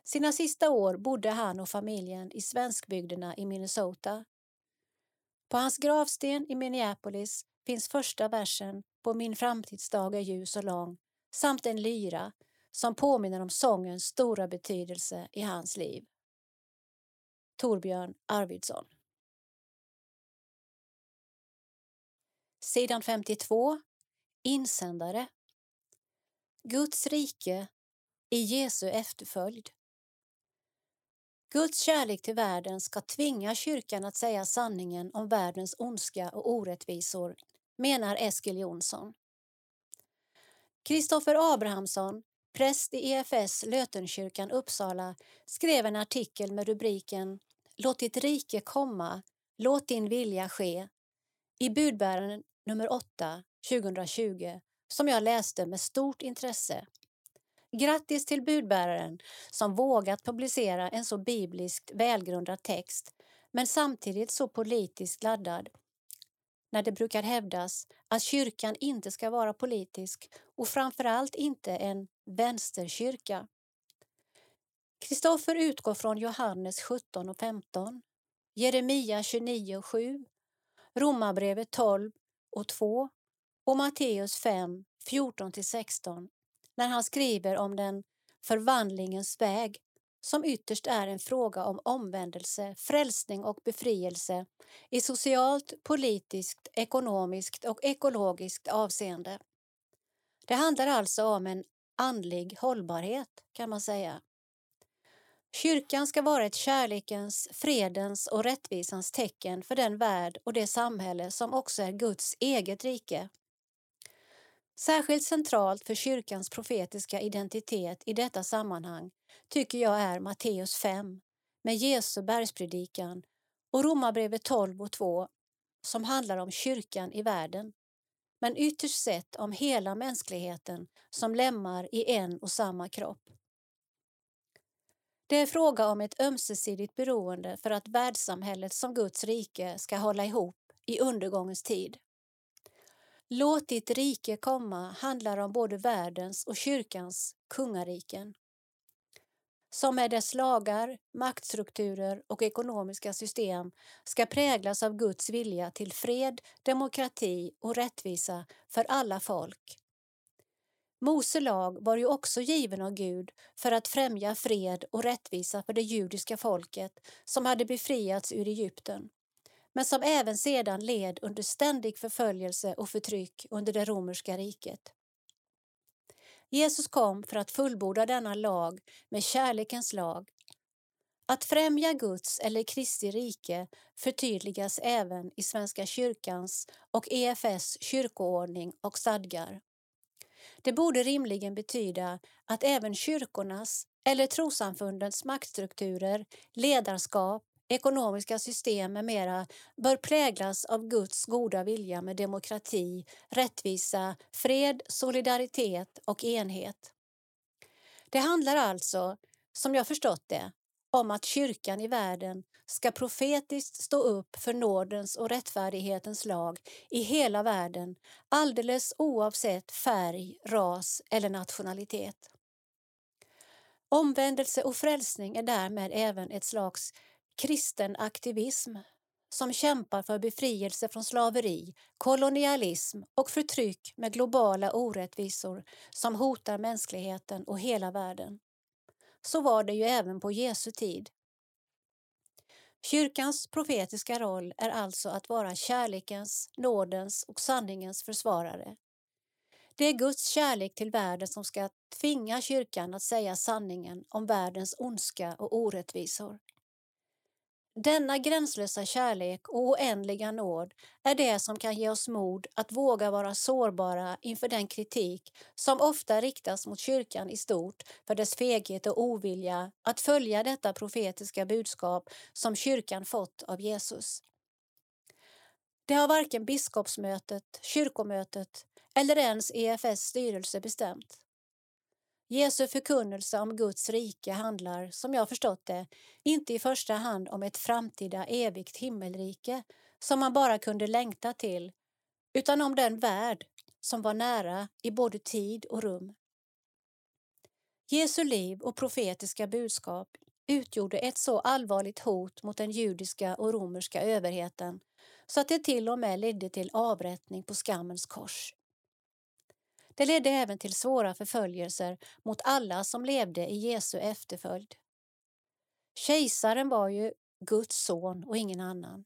Sina sista år bodde han och familjen i svenskbygderna i Minnesota. På hans gravsten i Minneapolis finns första versen på Min framtidsdag är ljus och lång samt en lyra som påminner om sångens stora betydelse i hans liv. Torbjörn Arvidsson Sidan 52 Insändare Guds rike i Jesu efterföljd. Guds kärlek till världen ska tvinga kyrkan att säga sanningen om världens ondska och orättvisor menar Eskil Jonsson. Kristoffer Abrahamsson, präst i EFS Lötenkyrkan Uppsala, skrev en artikel med rubriken Låt ditt rike komma, låt din vilja ske i budbäraren nummer 8 2020 som jag läste med stort intresse. Grattis till budbäraren som vågat publicera en så bibliskt välgrundad text men samtidigt så politiskt laddad när det brukar hävdas att kyrkan inte ska vara politisk och framförallt inte en vänsterkyrka. Kristoffer utgår från Johannes 17 och 15, Jeremia 29 och 7, Romarbrevet 12 och 2 och Matteus 5, 14–16, när han skriver om den förvandlingens väg som ytterst är en fråga om omvändelse, frälsning och befrielse i socialt, politiskt, ekonomiskt och ekologiskt avseende. Det handlar alltså om en andlig hållbarhet kan man säga. Kyrkan ska vara ett kärlekens, fredens och rättvisans tecken för den värld och det samhälle som också är Guds eget rike. Särskilt centralt för kyrkans profetiska identitet i detta sammanhang tycker jag är Matteus 5 med Jesu bergspredikan och Romarbrevet 12 och 2 som handlar om kyrkan i världen, men ytterst sett om hela mänskligheten som lemmar i en och samma kropp. Det är fråga om ett ömsesidigt beroende för att världssamhället som Guds rike ska hålla ihop i undergångens tid. Låt ditt rike komma handlar om både världens och kyrkans kungariken som med dess lagar, maktstrukturer och ekonomiska system ska präglas av Guds vilja till fred, demokrati och rättvisa för alla folk. Mose lag var ju också given av Gud för att främja fred och rättvisa för det judiska folket som hade befriats ur Egypten men som även sedan led under ständig förföljelse och förtryck under det romerska riket. Jesus kom för att fullborda denna lag med kärlekens lag. Att främja Guds eller Kristi rike förtydligas även i Svenska kyrkans och EFS kyrkoordning och stadgar. Det borde rimligen betyda att även kyrkornas eller trosamfundens maktstrukturer, ledarskap, ekonomiska system med mera bör präglas av Guds goda vilja med demokrati, rättvisa, fred, solidaritet och enhet. Det handlar alltså, som jag förstått det, om att kyrkan i världen ska profetiskt stå upp för nådens och rättfärdighetens lag i hela världen alldeles oavsett färg, ras eller nationalitet. Omvändelse och frälsning är därmed även ett slags kristen aktivism som kämpar för befrielse från slaveri, kolonialism och förtryck med globala orättvisor som hotar mänskligheten och hela världen. Så var det ju även på Jesu tid. Kyrkans profetiska roll är alltså att vara kärlekens, nådens och sanningens försvarare. Det är Guds kärlek till världen som ska tvinga kyrkan att säga sanningen om världens ondska och orättvisor. Denna gränslösa kärlek och oändliga nåd är det som kan ge oss mod att våga vara sårbara inför den kritik som ofta riktas mot kyrkan i stort för dess feghet och ovilja att följa detta profetiska budskap som kyrkan fått av Jesus. Det har varken biskopsmötet, kyrkomötet eller ens EFS styrelse bestämt. Jesu förkunnelse om Guds rike handlar, som jag förstått det, inte i första hand om ett framtida evigt himmelrike som man bara kunde längta till, utan om den värld som var nära i både tid och rum. Jesu liv och profetiska budskap utgjorde ett så allvarligt hot mot den judiska och romerska överheten så att det till och med ledde till avrättning på skammens kors. Det ledde även till svåra förföljelser mot alla som levde i Jesu efterföljd. Kejsaren var ju Guds son och ingen annan.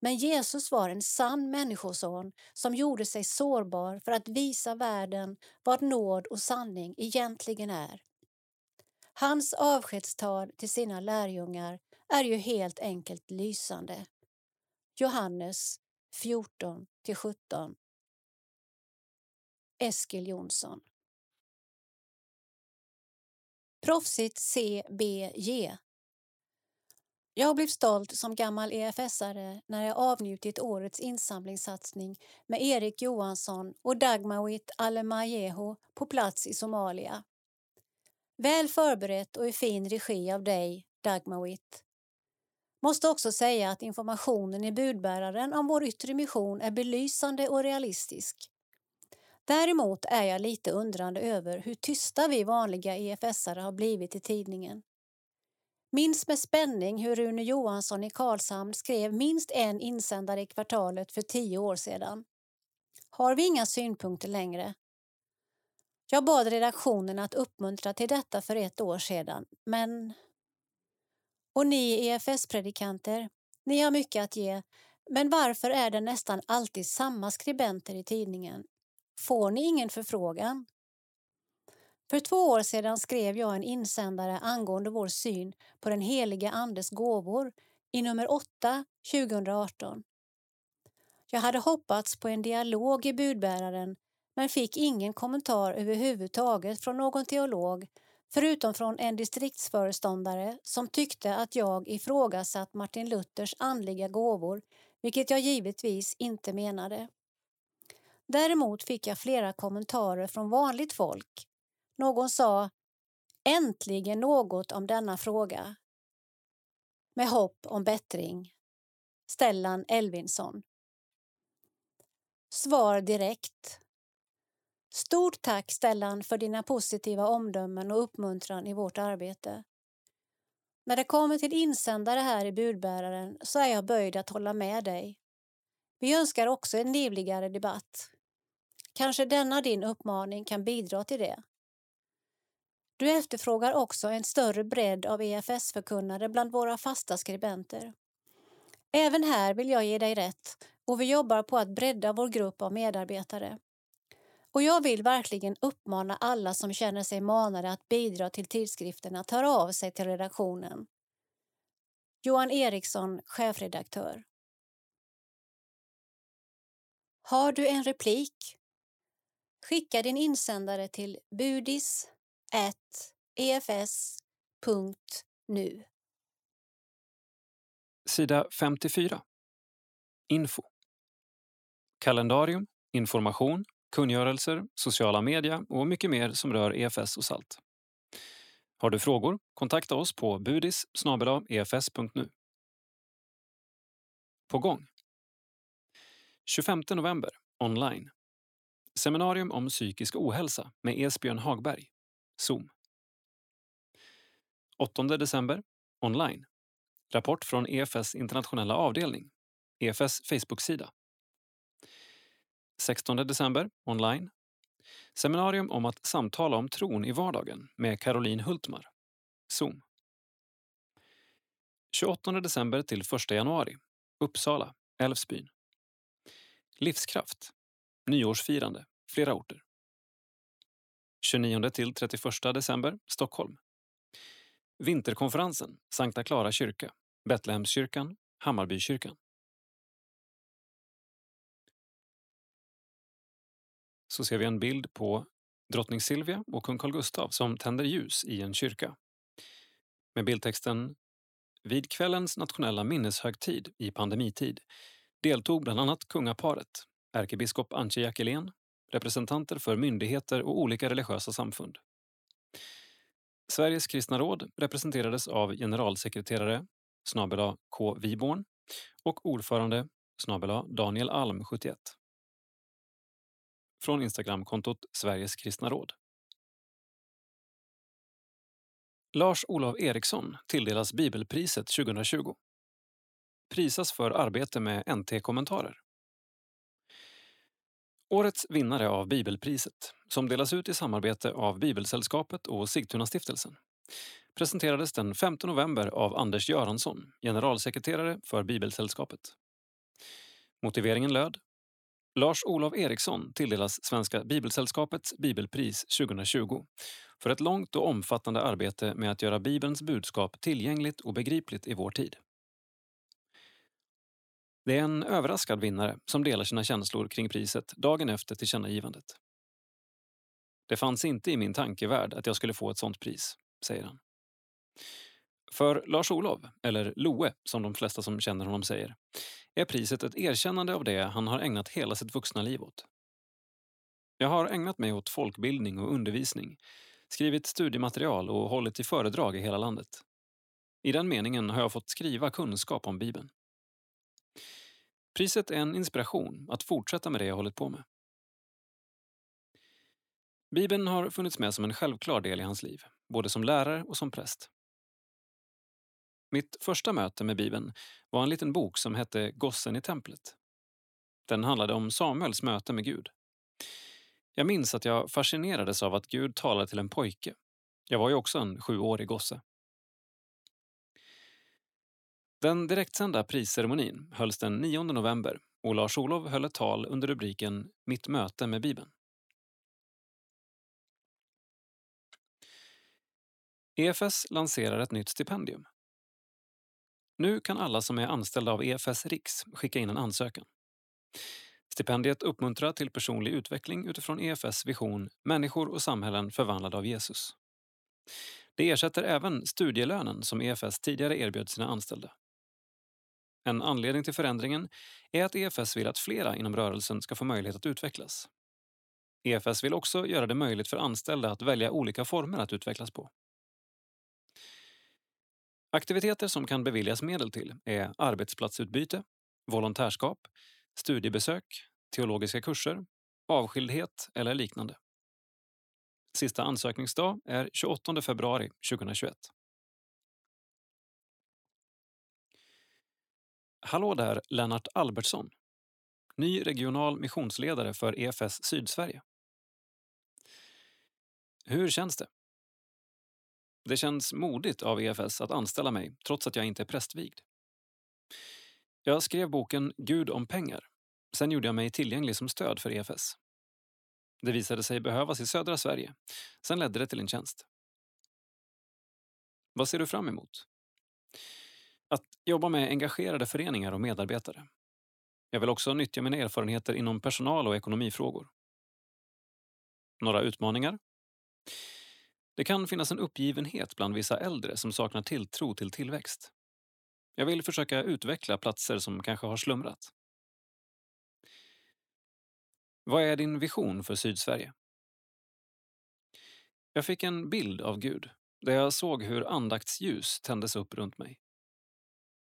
Men Jesus var en sann människoson som gjorde sig sårbar för att visa världen vad nåd och sanning egentligen är. Hans avskedstal till sina lärjungar är ju helt enkelt lysande. Johannes 14 17 Eskil Jonsson. Proffsigt CBJ. Jag blev stolt som gammal EFS-are när jag avnjutit årets insamlingssatsning med Erik Johansson och Dagmawit Alemayehu på plats i Somalia. Väl förberett och i fin regi av dig, Dagmawit. Måste också säga att informationen i budbäraren om vår yttre mission är belysande och realistisk. Däremot är jag lite undrande över hur tysta vi vanliga EFS-are har blivit i tidningen. Minns med spänning hur Rune Johansson i Karlshamn skrev minst en insändare i kvartalet för tio år sedan. Har vi inga synpunkter längre? Jag bad redaktionen att uppmuntra till detta för ett år sedan, men... Och ni EFS-predikanter, ni har mycket att ge, men varför är det nästan alltid samma skribenter i tidningen Får ni ingen förfrågan? För två år sedan skrev jag en insändare angående vår syn på den heliga Andes gåvor i nummer 8 2018. Jag hade hoppats på en dialog i budbäraren men fick ingen kommentar överhuvudtaget från någon teolog förutom från en distriktsföreståndare som tyckte att jag ifrågasatt Martin Luthers andliga gåvor, vilket jag givetvis inte menade. Däremot fick jag flera kommentarer från vanligt folk. Någon sa Äntligen något om denna fråga. Med hopp om bättring. Stellan Elvinsson. Svar direkt. Stort tack Stellan för dina positiva omdömen och uppmuntran i vårt arbete. När det kommer till insändare här i budbäraren så är jag böjd att hålla med dig. Vi önskar också en livligare debatt. Kanske denna din uppmaning kan bidra till det. Du efterfrågar också en större bredd av EFS-förkunnare bland våra fasta skribenter. Även här vill jag ge dig rätt och vi jobbar på att bredda vår grupp av medarbetare. Och jag vill verkligen uppmana alla som känner sig manade att bidra till tidskriften att höra av sig till redaktionen. Johan Eriksson, chefredaktör. Har du en replik? Skicka din insändare till budis.efs.nu. Sida 54. Info. Kalendarium, information, kungörelser, sociala media och mycket mer som rör EFS och SALT. Har du frågor? Kontakta oss på budis efs.nu. E på gång. 25 november, online. Seminarium om psykisk ohälsa med Esbjörn Hagberg, Zoom. 8 december, online. Rapport från EFS internationella avdelning, EFS Facebook-sida. 16 december, online. Seminarium om att samtala om tron i vardagen med Caroline Hultmar, Zoom. 28 december till 1 januari, Uppsala, Älvsbyn. Livskraft, nyårsfirande, flera orter. 29 till 31 december, Stockholm. Vinterkonferensen, Sankta Clara kyrka, Betlehemskyrkan, Hammarbykyrkan. Så ser vi en bild på drottning Silvia och kung Carl Gustaf som tänder ljus i en kyrka. Med bildtexten Vid kvällens nationella minneshögtid i pandemitid deltog bland annat kungaparet, ärkebiskop Antje Jackelén, representanter för myndigheter och olika religiösa samfund. Sveriges kristna råd representerades av generalsekreterare snabela K. Viborn och ordförande snabela Daniel Alm 71. Från Instagramkontot Sveriges kristna råd. Lars-Olof Eriksson tilldelas Bibelpriset 2020. Prisas för arbete med NT-kommentarer. Årets vinnare av Bibelpriset, som delas ut i samarbete av Bibelsällskapet och Sigtunastiftelsen, presenterades den 5 november av Anders Göransson, generalsekreterare för Bibelsällskapet. Motiveringen löd Lars-Olof Eriksson tilldelas Svenska Bibelsällskapets Bibelpris 2020 för ett långt och omfattande arbete med att göra Bibelns budskap tillgängligt och begripligt i vår tid. Det är en överraskad vinnare som delar sina känslor kring priset dagen efter tillkännagivandet. Det fanns inte i min tankevärld att jag skulle få ett sånt pris, säger han. För Lars-Olov, eller Loe som de flesta som känner honom säger, är priset ett erkännande av det han har ägnat hela sitt vuxna liv åt. Jag har ägnat mig åt folkbildning och undervisning, skrivit studiematerial och hållit i föredrag i hela landet. I den meningen har jag fått skriva kunskap om Bibeln. Priset är en inspiration att fortsätta med det jag hållit på med. Bibeln har funnits med som en självklar del i hans liv, både som lärare och som präst. Mitt första möte med Bibeln var en liten bok som hette Gossen i templet. Den handlade om Samuels möte med Gud. Jag minns att jag fascinerades av att Gud talade till en pojke. Jag var ju också en sjuårig gosse. Den direktsända prisceremonin hölls den 9 november och Lars-Olov höll ett tal under rubriken Mitt möte med Bibeln. EFS lanserar ett nytt stipendium. Nu kan alla som är anställda av EFS Riks skicka in en ansökan. Stipendiet uppmuntrar till personlig utveckling utifrån EFS vision Människor och samhällen förvandlade av Jesus. Det ersätter även studielönen som EFS tidigare erbjöd sina anställda. En anledning till förändringen är att EFS vill att flera inom rörelsen ska få möjlighet att utvecklas. EFS vill också göra det möjligt för anställda att välja olika former att utvecklas på. Aktiviteter som kan beviljas medel till är arbetsplatsutbyte, volontärskap, studiebesök, teologiska kurser, avskildhet eller liknande. Sista ansökningsdag är 28 februari 2021. Hallå där, Lennart Albertsson. Ny regional missionsledare för EFS Sydsverige. Hur känns det? Det känns modigt av EFS att anställa mig trots att jag inte är prästvigd. Jag skrev boken Gud om pengar. Sen gjorde jag mig tillgänglig som stöd för EFS. Det visade sig behövas i södra Sverige. Sen ledde det till en tjänst. Vad ser du fram emot? Att jobba med engagerade föreningar och medarbetare. Jag vill också nyttja mina erfarenheter inom personal och ekonomifrågor. Några utmaningar? Det kan finnas en uppgivenhet bland vissa äldre som saknar tilltro till tillväxt. Jag vill försöka utveckla platser som kanske har slumrat. Vad är din vision för Sydsverige? Jag fick en bild av Gud där jag såg hur andaktsljus tändes upp runt mig.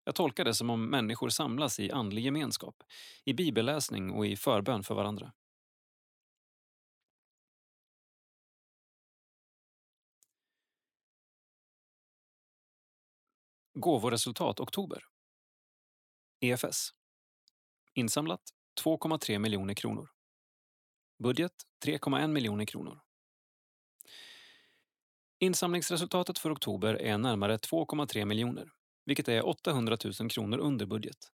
Jag tolkar det som om människor samlas i andlig gemenskap, i bibelläsning och i förbön för varandra. Gåvoresultat oktober. EFS. Insamlat 2,3 miljoner kronor. Budget 3,1 miljoner kronor. Insamlingsresultatet för oktober är närmare 2,3 miljoner, vilket är 800 000 kronor under budget.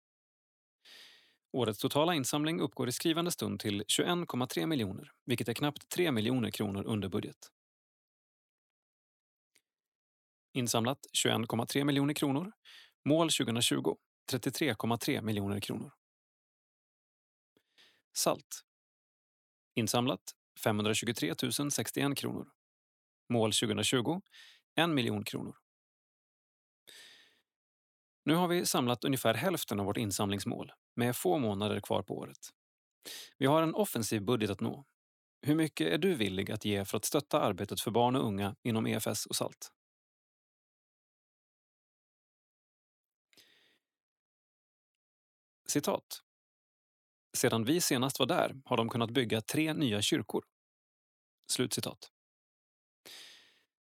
Årets totala insamling uppgår i skrivande stund till 21,3 miljoner, vilket är knappt 3 miljoner kronor under budget. Insamlat 21,3 miljoner kronor. Mål 2020 33,3 miljoner kronor. Salt. Insamlat 523 061 kronor. Mål 2020 1 miljon kronor. Nu har vi samlat ungefär hälften av vårt insamlingsmål med få månader kvar på året. Vi har en offensiv budget att nå. Hur mycket är du villig att ge för att stötta arbetet för barn och unga inom EFS och SALT? Citat. Sedan vi senast var där har de kunnat bygga tre nya kyrkor. Slutcitat.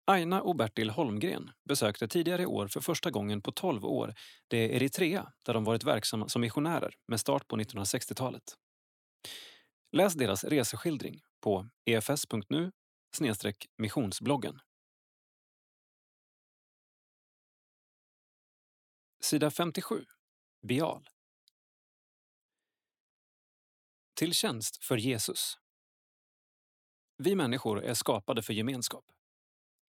Aina och Bertil Holmgren besökte tidigare i år för första gången på 12 år det Eritrea där de varit verksamma som missionärer med start på 1960-talet. Läs deras reseskildring på efs.nu missionsbloggen. Sida 57. Bial. Till tjänst för Jesus. Vi människor är skapade för gemenskap.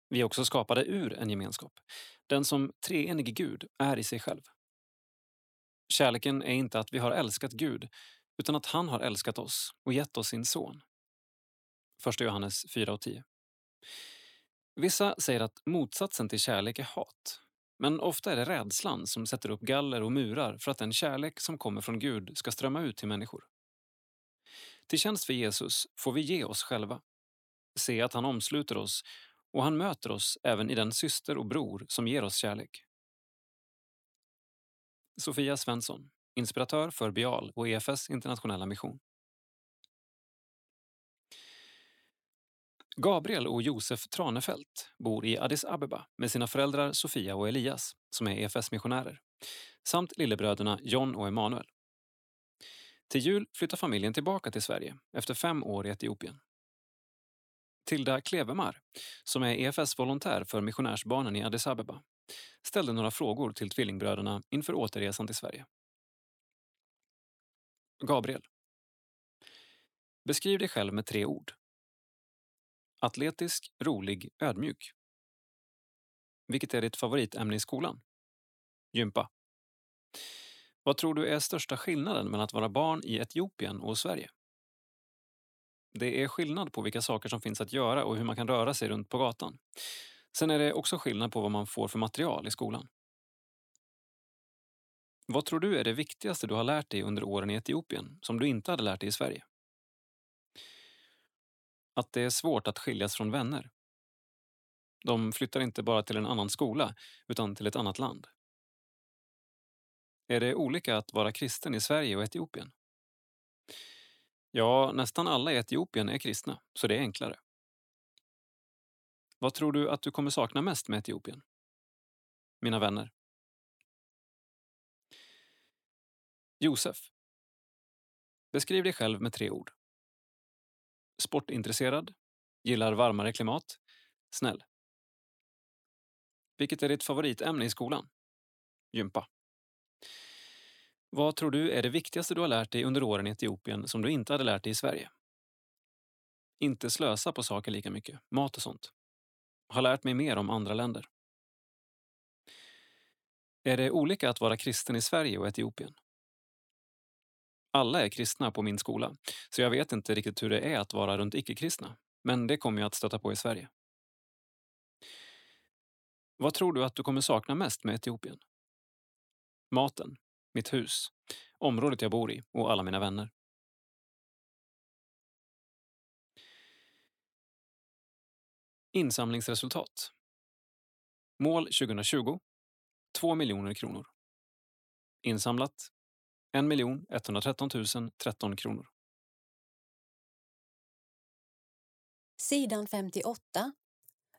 Vi är också skapade ur en gemenskap. Den som treenig Gud är i sig själv. Kärleken är inte att vi har älskat Gud utan att han har älskat oss och gett oss sin son. 1 Johannes 4 och 10. Vissa säger att motsatsen till kärlek är hat. Men ofta är det rädslan som sätter upp galler och murar för att den kärlek som kommer från Gud ska strömma ut till människor. Till tjänst för Jesus får vi ge oss själva. Se att han omsluter oss och han möter oss även i den syster och bror som ger oss kärlek. Sofia Svensson, inspiratör för Bial och EFS internationella mission. Gabriel och Josef Tranefelt bor i Addis Abeba med sina föräldrar Sofia och Elias, som är EFS-missionärer, samt lillebröderna John och Emanuel. Till jul flyttar familjen tillbaka till Sverige efter fem år i Etiopien. Tilda Klevemar, som är EFS volontär för missionärsbarnen i Addis Abeba, ställde några frågor till tvillingbröderna inför återresan till Sverige. Gabriel. Beskriv dig själv med tre ord. Atletisk, rolig, ödmjuk. Vilket är ditt favoritämne i skolan? Gympa. Vad tror du är största skillnaden mellan att vara barn i Etiopien och Sverige? Det är skillnad på vilka saker som finns att göra och hur man kan röra sig runt på gatan. Sen är det också skillnad på vad man får för material i skolan. Vad tror du är det viktigaste du har lärt dig under åren i Etiopien som du inte hade lärt dig i Sverige? Att det är svårt att skiljas från vänner. De flyttar inte bara till en annan skola, utan till ett annat land. Är det olika att vara kristen i Sverige och Etiopien? Ja, nästan alla i Etiopien är kristna, så det är enklare. Vad tror du att du kommer sakna mest med Etiopien? Mina vänner. Josef. Beskriv dig själv med tre ord. Sportintresserad, gillar varmare klimat, snäll. Vilket är ditt favoritämne i skolan? Gympa. Vad tror du är det viktigaste du har lärt dig under åren i Etiopien som du inte hade lärt dig i Sverige? Inte slösa på saker lika mycket, mat och sånt. Har lärt mig mer om andra länder. Är det olika att vara kristen i Sverige och Etiopien? Alla är kristna på min skola, så jag vet inte riktigt hur det är att vara runt icke-kristna. Men det kommer jag att stöta på i Sverige. Vad tror du att du kommer sakna mest med Etiopien? Maten, mitt hus, området jag bor i och alla mina vänner. Insamlingsresultat. Mål 2020 2 miljoner kronor. Insamlat 1 113 013 kronor. Sidan 58.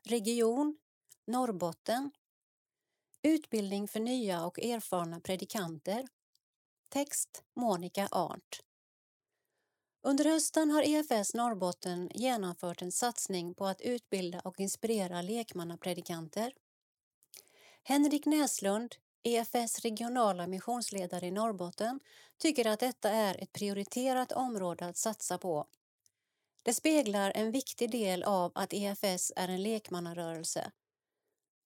Region Norrbotten. Utbildning för nya och erfarna predikanter. Text Monica Arndt. Under hösten har EFS Norrbotten genomfört en satsning på att utbilda och inspirera lekmannapredikanter. Henrik Näslund, EFS regionala missionsledare i Norrbotten, tycker att detta är ett prioriterat område att satsa på. Det speglar en viktig del av att EFS är en lekmannarörelse.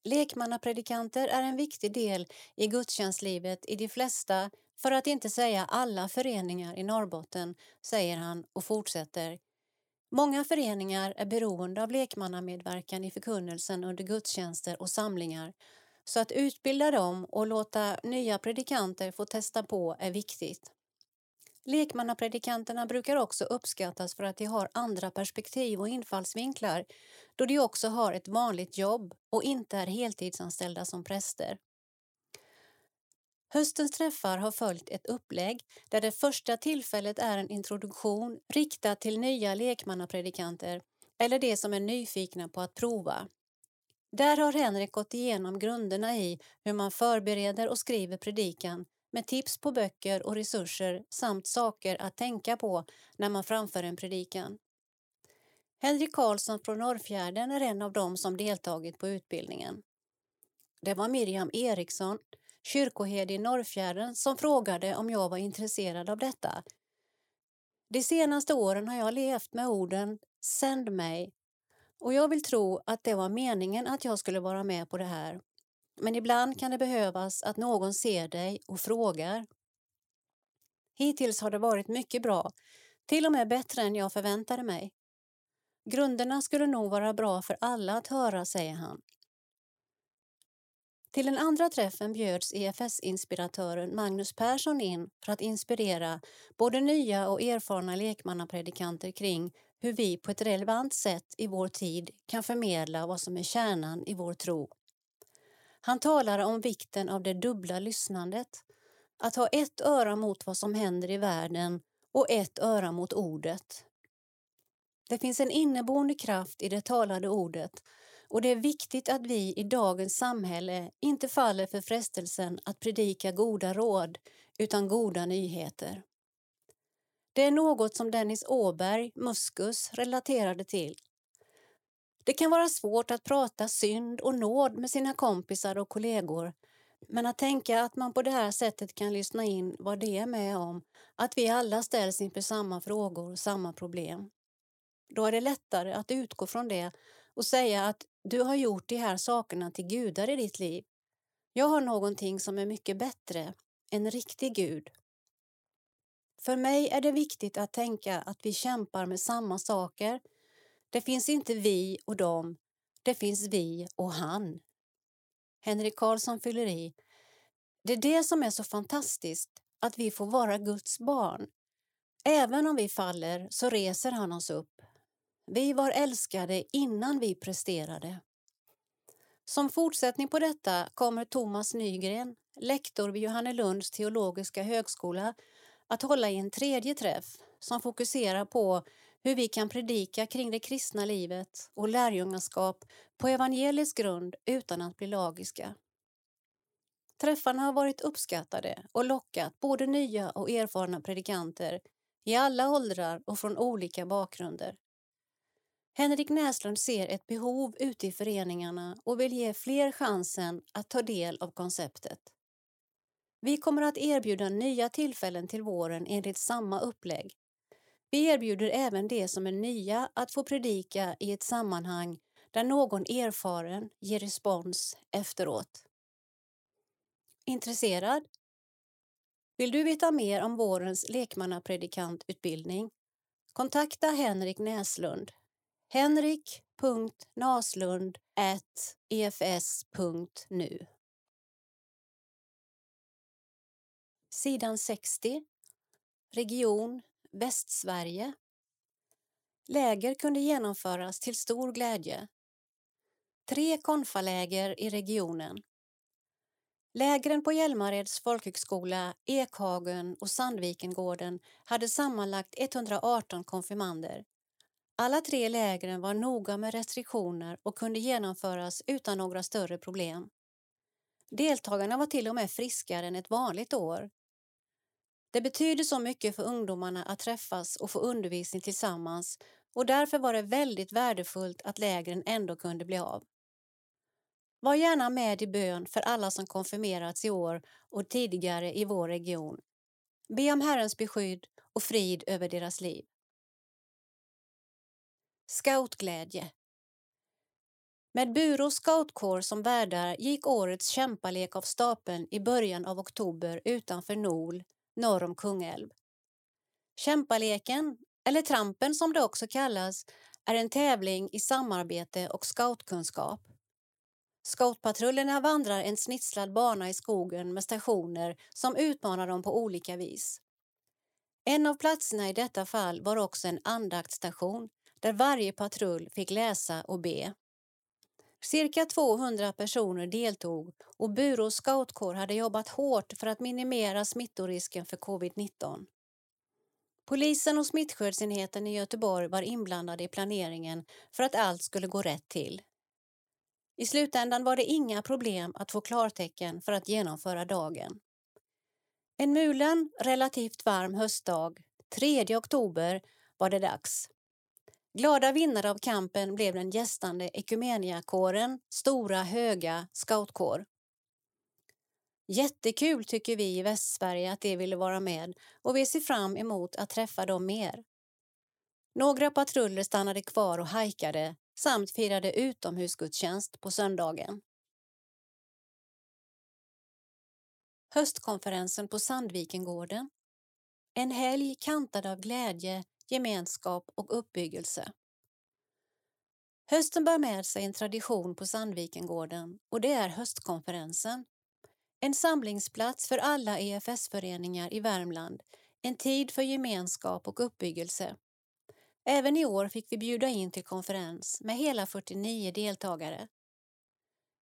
Lekmannapredikanter är en viktig del i gudstjänstlivet i de flesta, för att inte säga alla föreningar i Norrbotten, säger han och fortsätter. Många föreningar är beroende av lekmannamedverkan i förkunnelsen under gudstjänster och samlingar så att utbilda dem och låta nya predikanter få testa på är viktigt. Lekmannapredikanterna brukar också uppskattas för att de har andra perspektiv och infallsvinklar då de också har ett vanligt jobb och inte är heltidsanställda som präster. Höstens träffar har följt ett upplägg där det första tillfället är en introduktion riktad till nya lekmannapredikanter eller de som är nyfikna på att prova. Där har Henrik gått igenom grunderna i hur man förbereder och skriver predikan med tips på böcker och resurser samt saker att tänka på när man framför en predikan. Henrik Karlsson från Norrfjärden är en av dem som deltagit på utbildningen. Det var Miriam Eriksson, kyrkoherde i Norrfjärden, som frågade om jag var intresserad av detta. De senaste åren har jag levt med orden Sänd mig och jag vill tro att det var meningen att jag skulle vara med på det här. Men ibland kan det behövas att någon ser dig och frågar. Hittills har det varit mycket bra, till och med bättre än jag förväntade mig. Grunderna skulle nog vara bra för alla att höra, säger han. Till den andra träffen bjöds EFS-inspiratören Magnus Persson in för att inspirera både nya och erfarna lekmannapredikanter kring hur vi på ett relevant sätt i vår tid kan förmedla vad som är kärnan i vår tro. Han talar om vikten av det dubbla lyssnandet, att ha ett öra mot vad som händer i världen och ett öra mot ordet. Det finns en inneboende kraft i det talade ordet och det är viktigt att vi i dagens samhälle inte faller för frestelsen att predika goda råd utan goda nyheter. Det är något som Dennis Åberg, Muskus, relaterade till. Det kan vara svårt att prata synd och nåd med sina kompisar och kollegor men att tänka att man på det här sättet kan lyssna in vad de är med om, att vi alla ställs inför samma frågor och samma problem. Då är det lättare att utgå från det och säga att du har gjort de här sakerna till gudar i ditt liv. Jag har någonting som är mycket bättre, en riktig Gud. För mig är det viktigt att tänka att vi kämpar med samma saker. Det finns inte vi och dem, det finns vi och han. Henrik Karlsson fyller i. Det är det som är så fantastiskt, att vi får vara Guds barn. Även om vi faller så reser han oss upp. Vi var älskade innan vi presterade. Som fortsättning på detta kommer Thomas Nygren, lektor vid Johannelunds teologiska högskola, att hålla i en tredje träff som fokuserar på hur vi kan predika kring det kristna livet och lärjungaskap på evangelisk grund utan att bli lagiska. Träffarna har varit uppskattade och lockat både nya och erfarna predikanter i alla åldrar och från olika bakgrunder. Henrik Näslund ser ett behov ute i föreningarna och vill ge fler chansen att ta del av konceptet. Vi kommer att erbjuda nya tillfällen till våren enligt samma upplägg. Vi erbjuder även de som är nya att få predika i ett sammanhang där någon erfaren ger respons efteråt. Intresserad? Vill du veta mer om vårens lekmannapredikantutbildning? Kontakta Henrik Näslund. henrik.naslund.efs.nu Sidan 60 Region Västsverige Läger kunde genomföras till stor glädje. Tre konfaläger i regionen. Lägren på Hjälmareds folkhögskola, Ekhagen och Sandvikengården hade sammanlagt 118 konfirmander. Alla tre lägren var noga med restriktioner och kunde genomföras utan några större problem. Deltagarna var till och med friskare än ett vanligt år. Det betyder så mycket för ungdomarna att träffas och få undervisning tillsammans och därför var det väldigt värdefullt att lägren ändå kunde bli av. Var gärna med i bön för alla som konfirmerats i år och tidigare i vår region. Be om Herrens beskydd och frid över deras liv. Scoutglädje Med Burås scoutkår som värdar gick årets kämpalek av stapeln i början av oktober utanför Nol, norr om Kungälv. Kämpaleken, eller trampen som det också kallas, är en tävling i samarbete och scoutkunskap. Scoutpatrullerna vandrar en snitslad bana i skogen med stationer som utmanar dem på olika vis. En av platserna i detta fall var också en andaktstation där varje patrull fick läsa och be. Cirka 200 personer deltog och Burås scoutkår hade jobbat hårt för att minimera smittorisken för covid-19. Polisen och smittskyddsenheten i Göteborg var inblandade i planeringen för att allt skulle gå rätt till. I slutändan var det inga problem att få klartecken för att genomföra dagen. En mulen, relativt varm höstdag, 3 oktober, var det dags. Glada vinnare av kampen blev den gästande Ekumeniakåren, Stora Höga scoutkår. Jättekul tycker vi i Västsverige att de ville vara med och vi ser fram emot att träffa dem mer. Några patruller stannade kvar och hajkade samt firade utomhusgudstjänst på söndagen. Höstkonferensen på Sandvikengården. En helg kantad av glädje, gemenskap och uppbyggelse. Hösten bär med sig en tradition på Sandvikengården och det är höstkonferensen. En samlingsplats för alla EFS-föreningar i Värmland, en tid för gemenskap och uppbyggelse. Även i år fick vi bjuda in till konferens med hela 49 deltagare.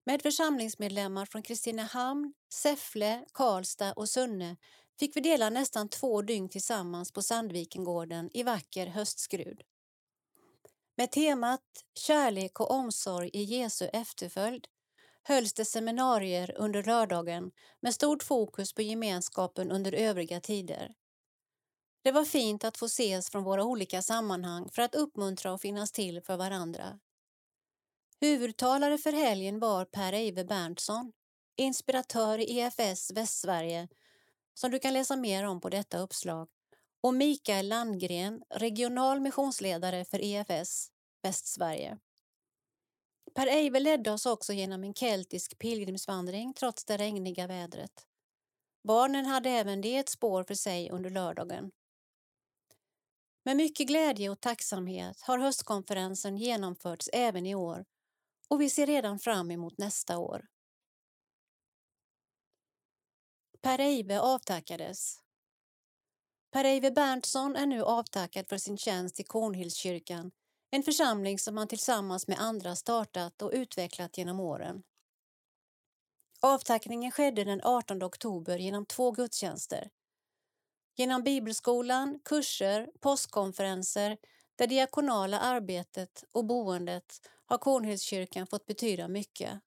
Med församlingsmedlemmar från Kristinehamn, Säffle, Karlstad och Sunne fick vi dela nästan två dygn tillsammans på Sandvikengården i vacker höstskrud. Med temat Kärlek och omsorg i Jesu efterföljd hölls det seminarier under lördagen med stort fokus på gemenskapen under övriga tider. Det var fint att få ses från våra olika sammanhang för att uppmuntra och finnas till för varandra. Huvudtalare för helgen var Per-Eive Berntsson, inspiratör i EFS Västsverige, som du kan läsa mer om på detta uppslag, och Mikael Landgren, regional missionsledare för EFS Västsverige. Per Eive ledde oss också genom en keltisk pilgrimsvandring trots det regniga vädret. Barnen hade även det ett spår för sig under lördagen. Med mycket glädje och tacksamhet har höstkonferensen genomförts även i år och vi ser redan fram emot nästa år. Per Eive avtackades. Per Eive Berntsson är nu avtackad för sin tjänst i Kornhillskyrkan, en församling som han tillsammans med andra startat och utvecklat genom åren. Avtackningen skedde den 18 oktober genom två gudstjänster. Genom bibelskolan, kurser, påskkonferenser, det diakonala arbetet och boendet har Kornhillskyrkan fått betyda mycket.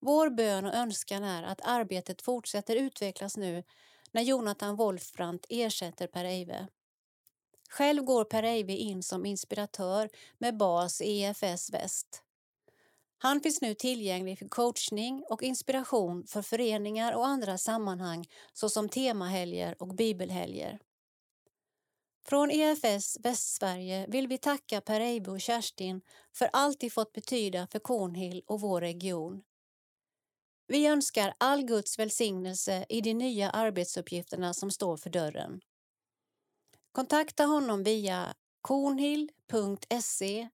Vår bön och önskan är att arbetet fortsätter utvecklas nu när Jonathan Wolfbrandt ersätter Per Eive. Själv går Per Eive in som inspiratör med bas i EFS Väst. Han finns nu tillgänglig för coachning och inspiration för föreningar och andra sammanhang såsom temahelger och bibelhelger. Från EFS Västsverige vill vi tacka Per Eibe och Kerstin för allt de fått betyda för Cornhill och vår region. Vi önskar all Guds välsignelse i de nya arbetsuppgifterna som står för dörren. Kontakta honom via kornhill.se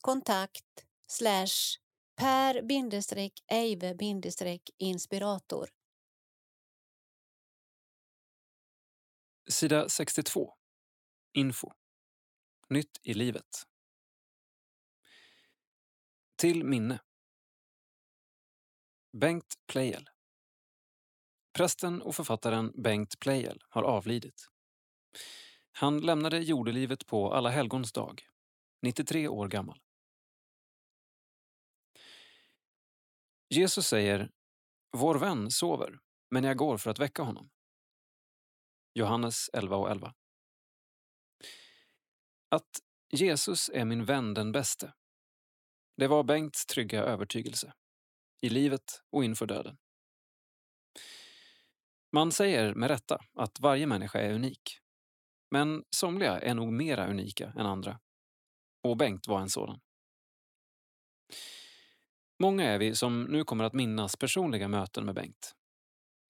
kontakt per eive inspirator. Sida 62. Info. Nytt i livet. Till minne. Bengt Pleijel. Prästen och författaren Bengt Pleijel har avlidit. Han lämnade jordelivet på Alla helgons dag, 93 år gammal. Jesus säger Vår vän sover, men jag går för att väcka honom. Johannes 11 och 11. Att Jesus är min vän den bäste. Det var Bengts trygga övertygelse i livet och inför döden. Man säger med rätta att varje människa är unik. Men somliga är nog mera unika än andra. Och Bengt var en sådan. Många är vi som nu kommer att minnas personliga möten med Bengt.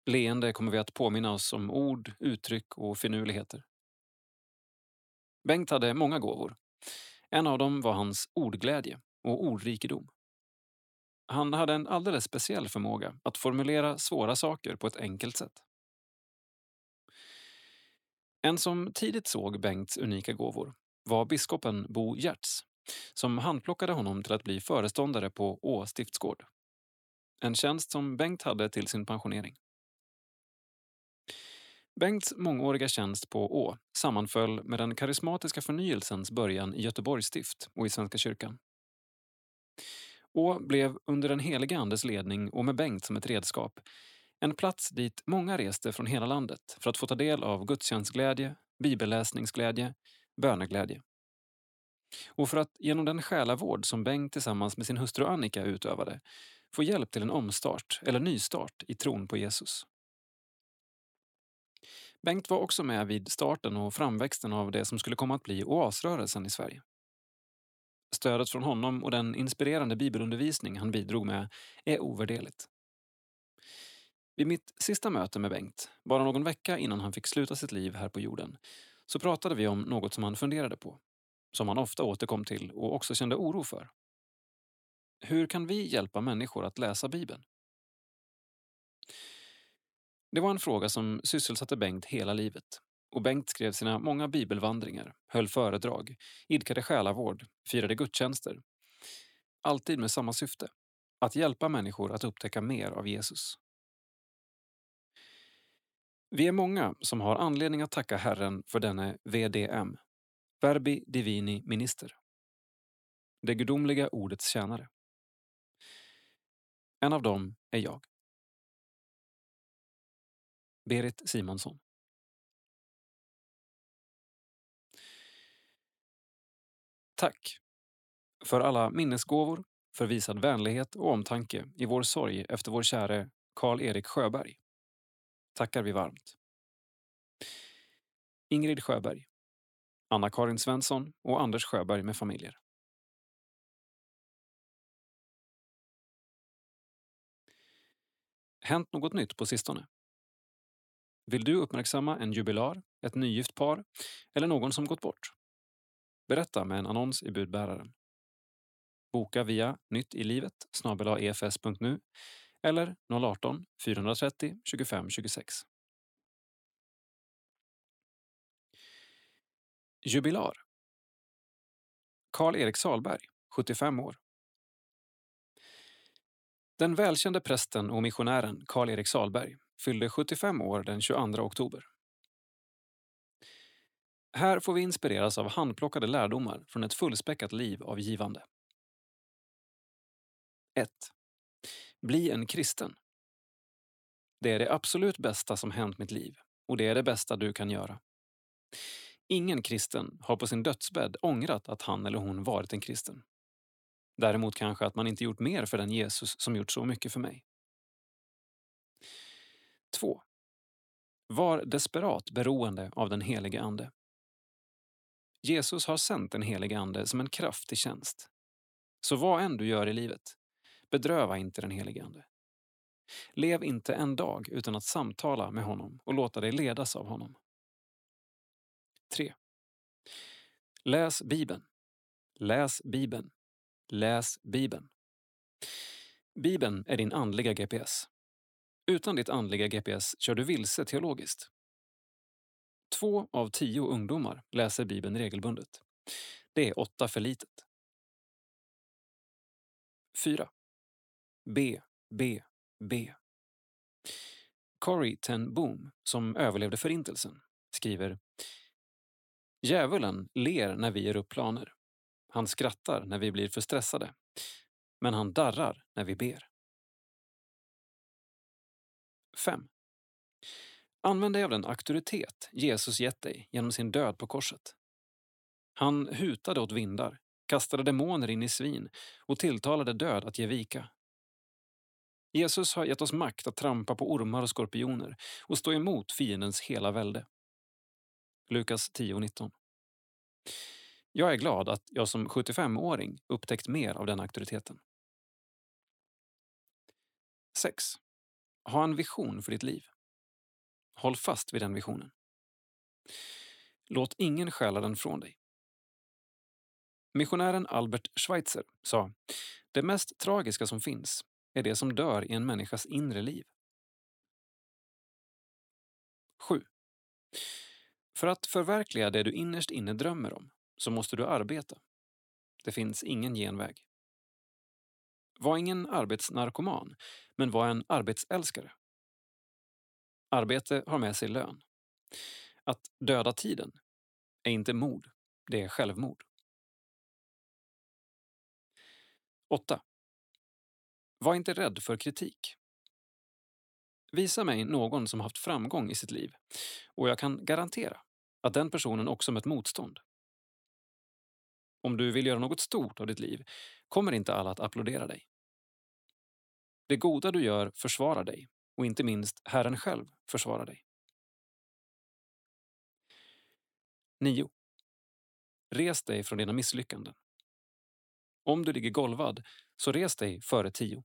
Leende kommer vi att påminna oss om ord, uttryck och finurligheter. Bengt hade många gåvor. En av dem var hans ordglädje och ordrikedom. Han hade en alldeles speciell förmåga att formulera svåra saker på ett enkelt sätt. En som tidigt såg Bengts unika gåvor var biskopen Bo Giertz som handplockade honom till att bli föreståndare på Å stiftsgård. En tjänst som Bengt hade till sin pensionering. Bengts mångåriga tjänst på Å sammanföll med den karismatiska förnyelsens början i Göteborgs stift och i Svenska kyrkan och blev under den heliga Andes ledning och med Bengt som ett redskap en plats dit många reste från hela landet för att få ta del av gudstjänstglädje, bibelläsningsglädje, böneglädje. Och för att genom den själavård som Bengt tillsammans med sin hustru Annika utövade få hjälp till en omstart eller nystart i tron på Jesus. Bengt var också med vid starten och framväxten av det som skulle komma att bli oasrörelsen i Sverige. Stödet från honom och den inspirerande bibelundervisning han bidrog med är ovärderligt. Vid mitt sista möte med Bengt, bara någon vecka innan han fick sluta sitt liv här på jorden, så pratade vi om något som han funderade på, som han ofta återkom till och också kände oro för. Hur kan vi hjälpa människor att läsa Bibeln? Det var en fråga som sysselsatte Bengt hela livet och Bengt skrev sina många bibelvandringar, höll föredrag, idkade själavård, firade gudstjänster. Alltid med samma syfte, att hjälpa människor att upptäcka mer av Jesus. Vi är många som har anledning att tacka Herren för denne VDM, Verbi Divini Minister. Det gudomliga ordets tjänare. En av dem är jag. Berit Simonsson Tack! För alla minnesgåvor, för visad vänlighet och omtanke i vår sorg efter vår käre Karl-Erik Sjöberg. Tackar vi varmt. Ingrid Sjöberg, Anna-Karin Svensson och Anders Sjöberg med familjer. Hänt något nytt på sistone? Vill du uppmärksamma en jubilar, ett nygift par eller någon som gått bort? Berätta med en annons i budbäraren. Boka via nytt i livet efs.nu e eller 018-430 25 26. Jubilar Karl-Erik Salberg, 75 år. Den välkände prästen och missionären Karl-Erik Salberg fyllde 75 år den 22 oktober. Här får vi inspireras av handplockade lärdomar från ett fullspäckat liv av givande. 1. Bli en kristen. Det är det absolut bästa som hänt mitt liv och det är det bästa du kan göra. Ingen kristen har på sin dödsbädd ångrat att han eller hon varit en kristen. Däremot kanske att man inte gjort mer för den Jesus som gjort så mycket för mig. 2. Var desperat beroende av den helige Ande. Jesus har sänt den helige Ande som en kraft till tjänst. Så vad än du gör i livet, bedröva inte den helige Ande. Lev inte en dag utan att samtala med honom och låta dig ledas av honom. 3. Läs Bibeln. Läs Bibeln. Läs Bibeln. Bibeln är din andliga GPS. Utan ditt andliga GPS kör du vilse teologiskt. Två av tio ungdomar läser Bibeln regelbundet. Det är åtta för litet. 4. B, B, B. Corrie ten Boom, som överlevde Förintelsen, skriver Djävulen ler när vi ger upp planer. Han skrattar när vi blir för stressade. Men han darrar när vi ber. 5. Använd dig av den auktoritet Jesus gett dig genom sin död på korset. Han hutade åt vindar, kastade demoner in i svin och tilltalade död att ge vika. Jesus har gett oss makt att trampa på ormar och skorpioner och stå emot fiendens hela välde. Lukas 10.19 Jag är glad att jag som 75-åring upptäckt mer av den auktoriteten. 6. Ha en vision för ditt liv. Håll fast vid den visionen. Låt ingen stjäla den från dig. Missionären Albert Schweitzer sa det mest tragiska som finns är det som dör i en människas inre liv. 7. För att förverkliga det du innerst inne drömmer om så måste du arbeta. Det finns ingen genväg. Var ingen arbetsnarkoman, men var en arbetsälskare. Arbete har med sig lön. Att döda tiden är inte mord, det är självmord. 8. Var inte rädd för kritik. Visa mig någon som haft framgång i sitt liv och jag kan garantera att den personen också mött motstånd. Om du vill göra något stort av ditt liv kommer inte alla att applådera dig. Det goda du gör försvarar dig och inte minst Herren själv försvara dig. 9. Res dig från dina misslyckanden. Om du ligger golvad, så res dig före 10.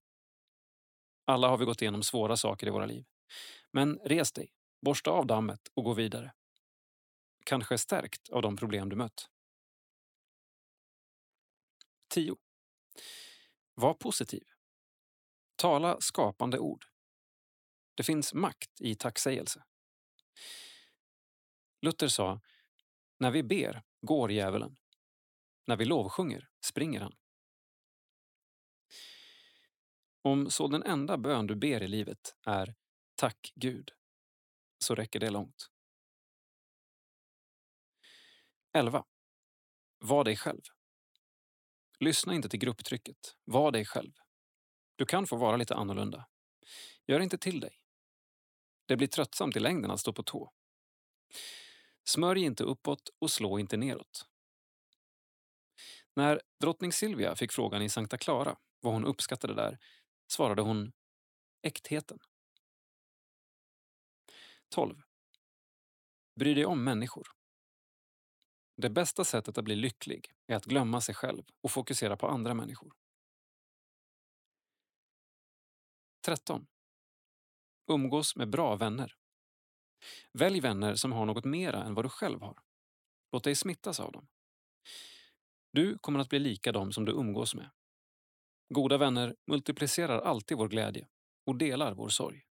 Alla har vi gått igenom svåra saker i våra liv. Men res dig, borsta av dammet och gå vidare. Kanske stärkt av de problem du mött. 10. Var positiv. Tala skapande ord. Det finns makt i tacksägelse. Luther sa, när vi ber går djävulen. När vi lovsjunger springer han. Om så den enda bön du ber i livet är Tack Gud, så räcker det långt. 11. Var dig själv. Lyssna inte till grupptrycket. Var dig själv. Du kan få vara lite annorlunda. Gör inte till dig. Det blir tröttsamt i längden att stå på tå. Smörj inte uppåt och slå inte neråt. När drottning Silvia fick frågan i Sankta Clara vad hon uppskattade där svarade hon äktheten. 12. Bry dig om människor. Det bästa sättet att bli lycklig är att glömma sig själv och fokusera på andra människor. 13. Umgås med bra vänner. Välj vänner som har något mera än vad du själv har. Låt dig smittas av dem. Du kommer att bli lika dem som du umgås med. Goda vänner multiplicerar alltid vår glädje och delar vår sorg.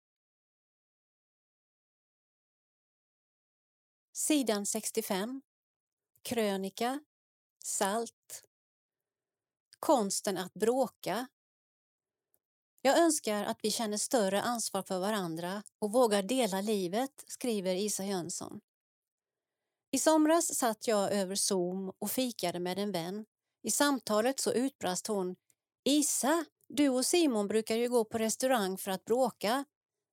Sidan 65. Krönika. Salt. Konsten att bråka. Jag önskar att vi känner större ansvar för varandra och vågar dela livet, skriver Isa Jönsson. I somras satt jag över Zoom och fikade med en vän. I samtalet så utbrast hon Isa, du och Simon brukar ju gå på restaurang för att bråka.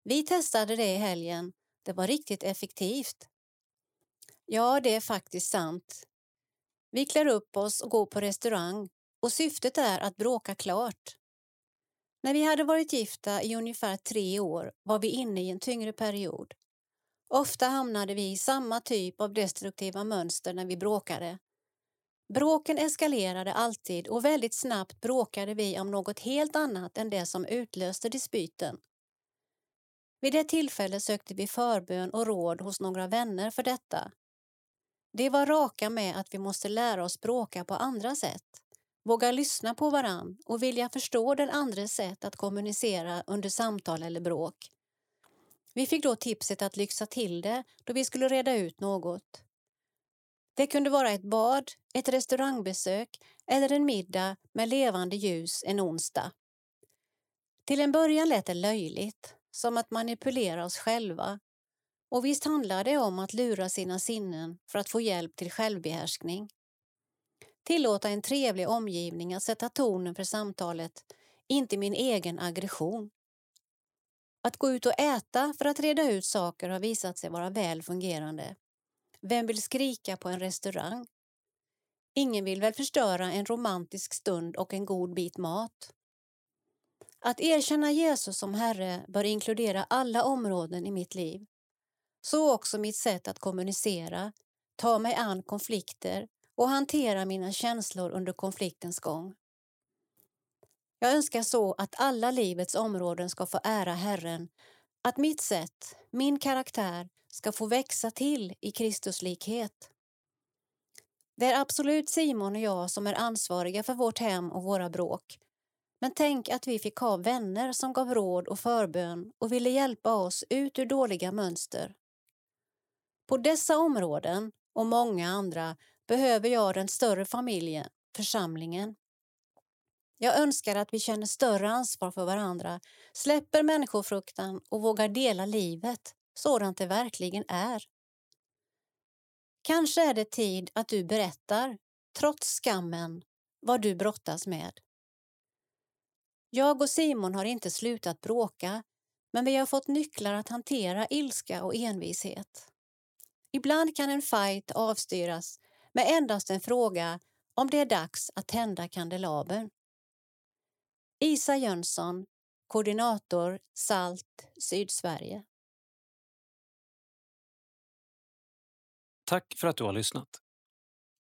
Vi testade det i helgen. Det var riktigt effektivt. Ja, det är faktiskt sant. Vi klär upp oss och går på restaurang och syftet är att bråka klart. När vi hade varit gifta i ungefär tre år var vi inne i en tyngre period. Ofta hamnade vi i samma typ av destruktiva mönster när vi bråkade. Bråken eskalerade alltid och väldigt snabbt bråkade vi om något helt annat än det som utlöste dispyten. Vid det tillfället sökte vi förbön och råd hos några vänner för detta. De var raka med att vi måste lära oss bråka på andra sätt, våga lyssna på varann och vilja förstå den andres sätt att kommunicera under samtal eller bråk. Vi fick då tipset att lyxa till det då vi skulle reda ut något. Det kunde vara ett bad, ett restaurangbesök eller en middag med levande ljus en onsdag. Till en början lät det löjligt, som att manipulera oss själva. Och visst handlar det om att lura sina sinnen för att få hjälp till självbehärskning. Tillåta en trevlig omgivning att sätta tonen för samtalet, inte min egen aggression. Att gå ut och äta för att reda ut saker har visat sig vara väl fungerande. Vem vill skrika på en restaurang? Ingen vill väl förstöra en romantisk stund och en god bit mat? Att erkänna Jesus som Herre bör inkludera alla områden i mitt liv. Så också mitt sätt att kommunicera, ta mig an konflikter och hantera mina känslor under konfliktens gång. Jag önskar så att alla livets områden ska få ära Herren, att mitt sätt, min karaktär, ska få växa till i Kristuslikhet. Det är absolut Simon och jag som är ansvariga för vårt hem och våra bråk. Men tänk att vi fick ha vänner som gav råd och förbön och ville hjälpa oss ut ur dåliga mönster. På dessa områden och många andra behöver jag den större familjen, församlingen. Jag önskar att vi känner större ansvar för varandra, släpper människofruktan och vågar dela livet sådant det verkligen är. Kanske är det tid att du berättar, trots skammen, vad du brottas med. Jag och Simon har inte slutat bråka, men vi har fått nycklar att hantera ilska och envishet. Ibland kan en fight avstyras med endast en fråga om det är dags att tända kandelabern. Isa Jönsson, koordinator SALT Sydsverige. Tack för att du har lyssnat.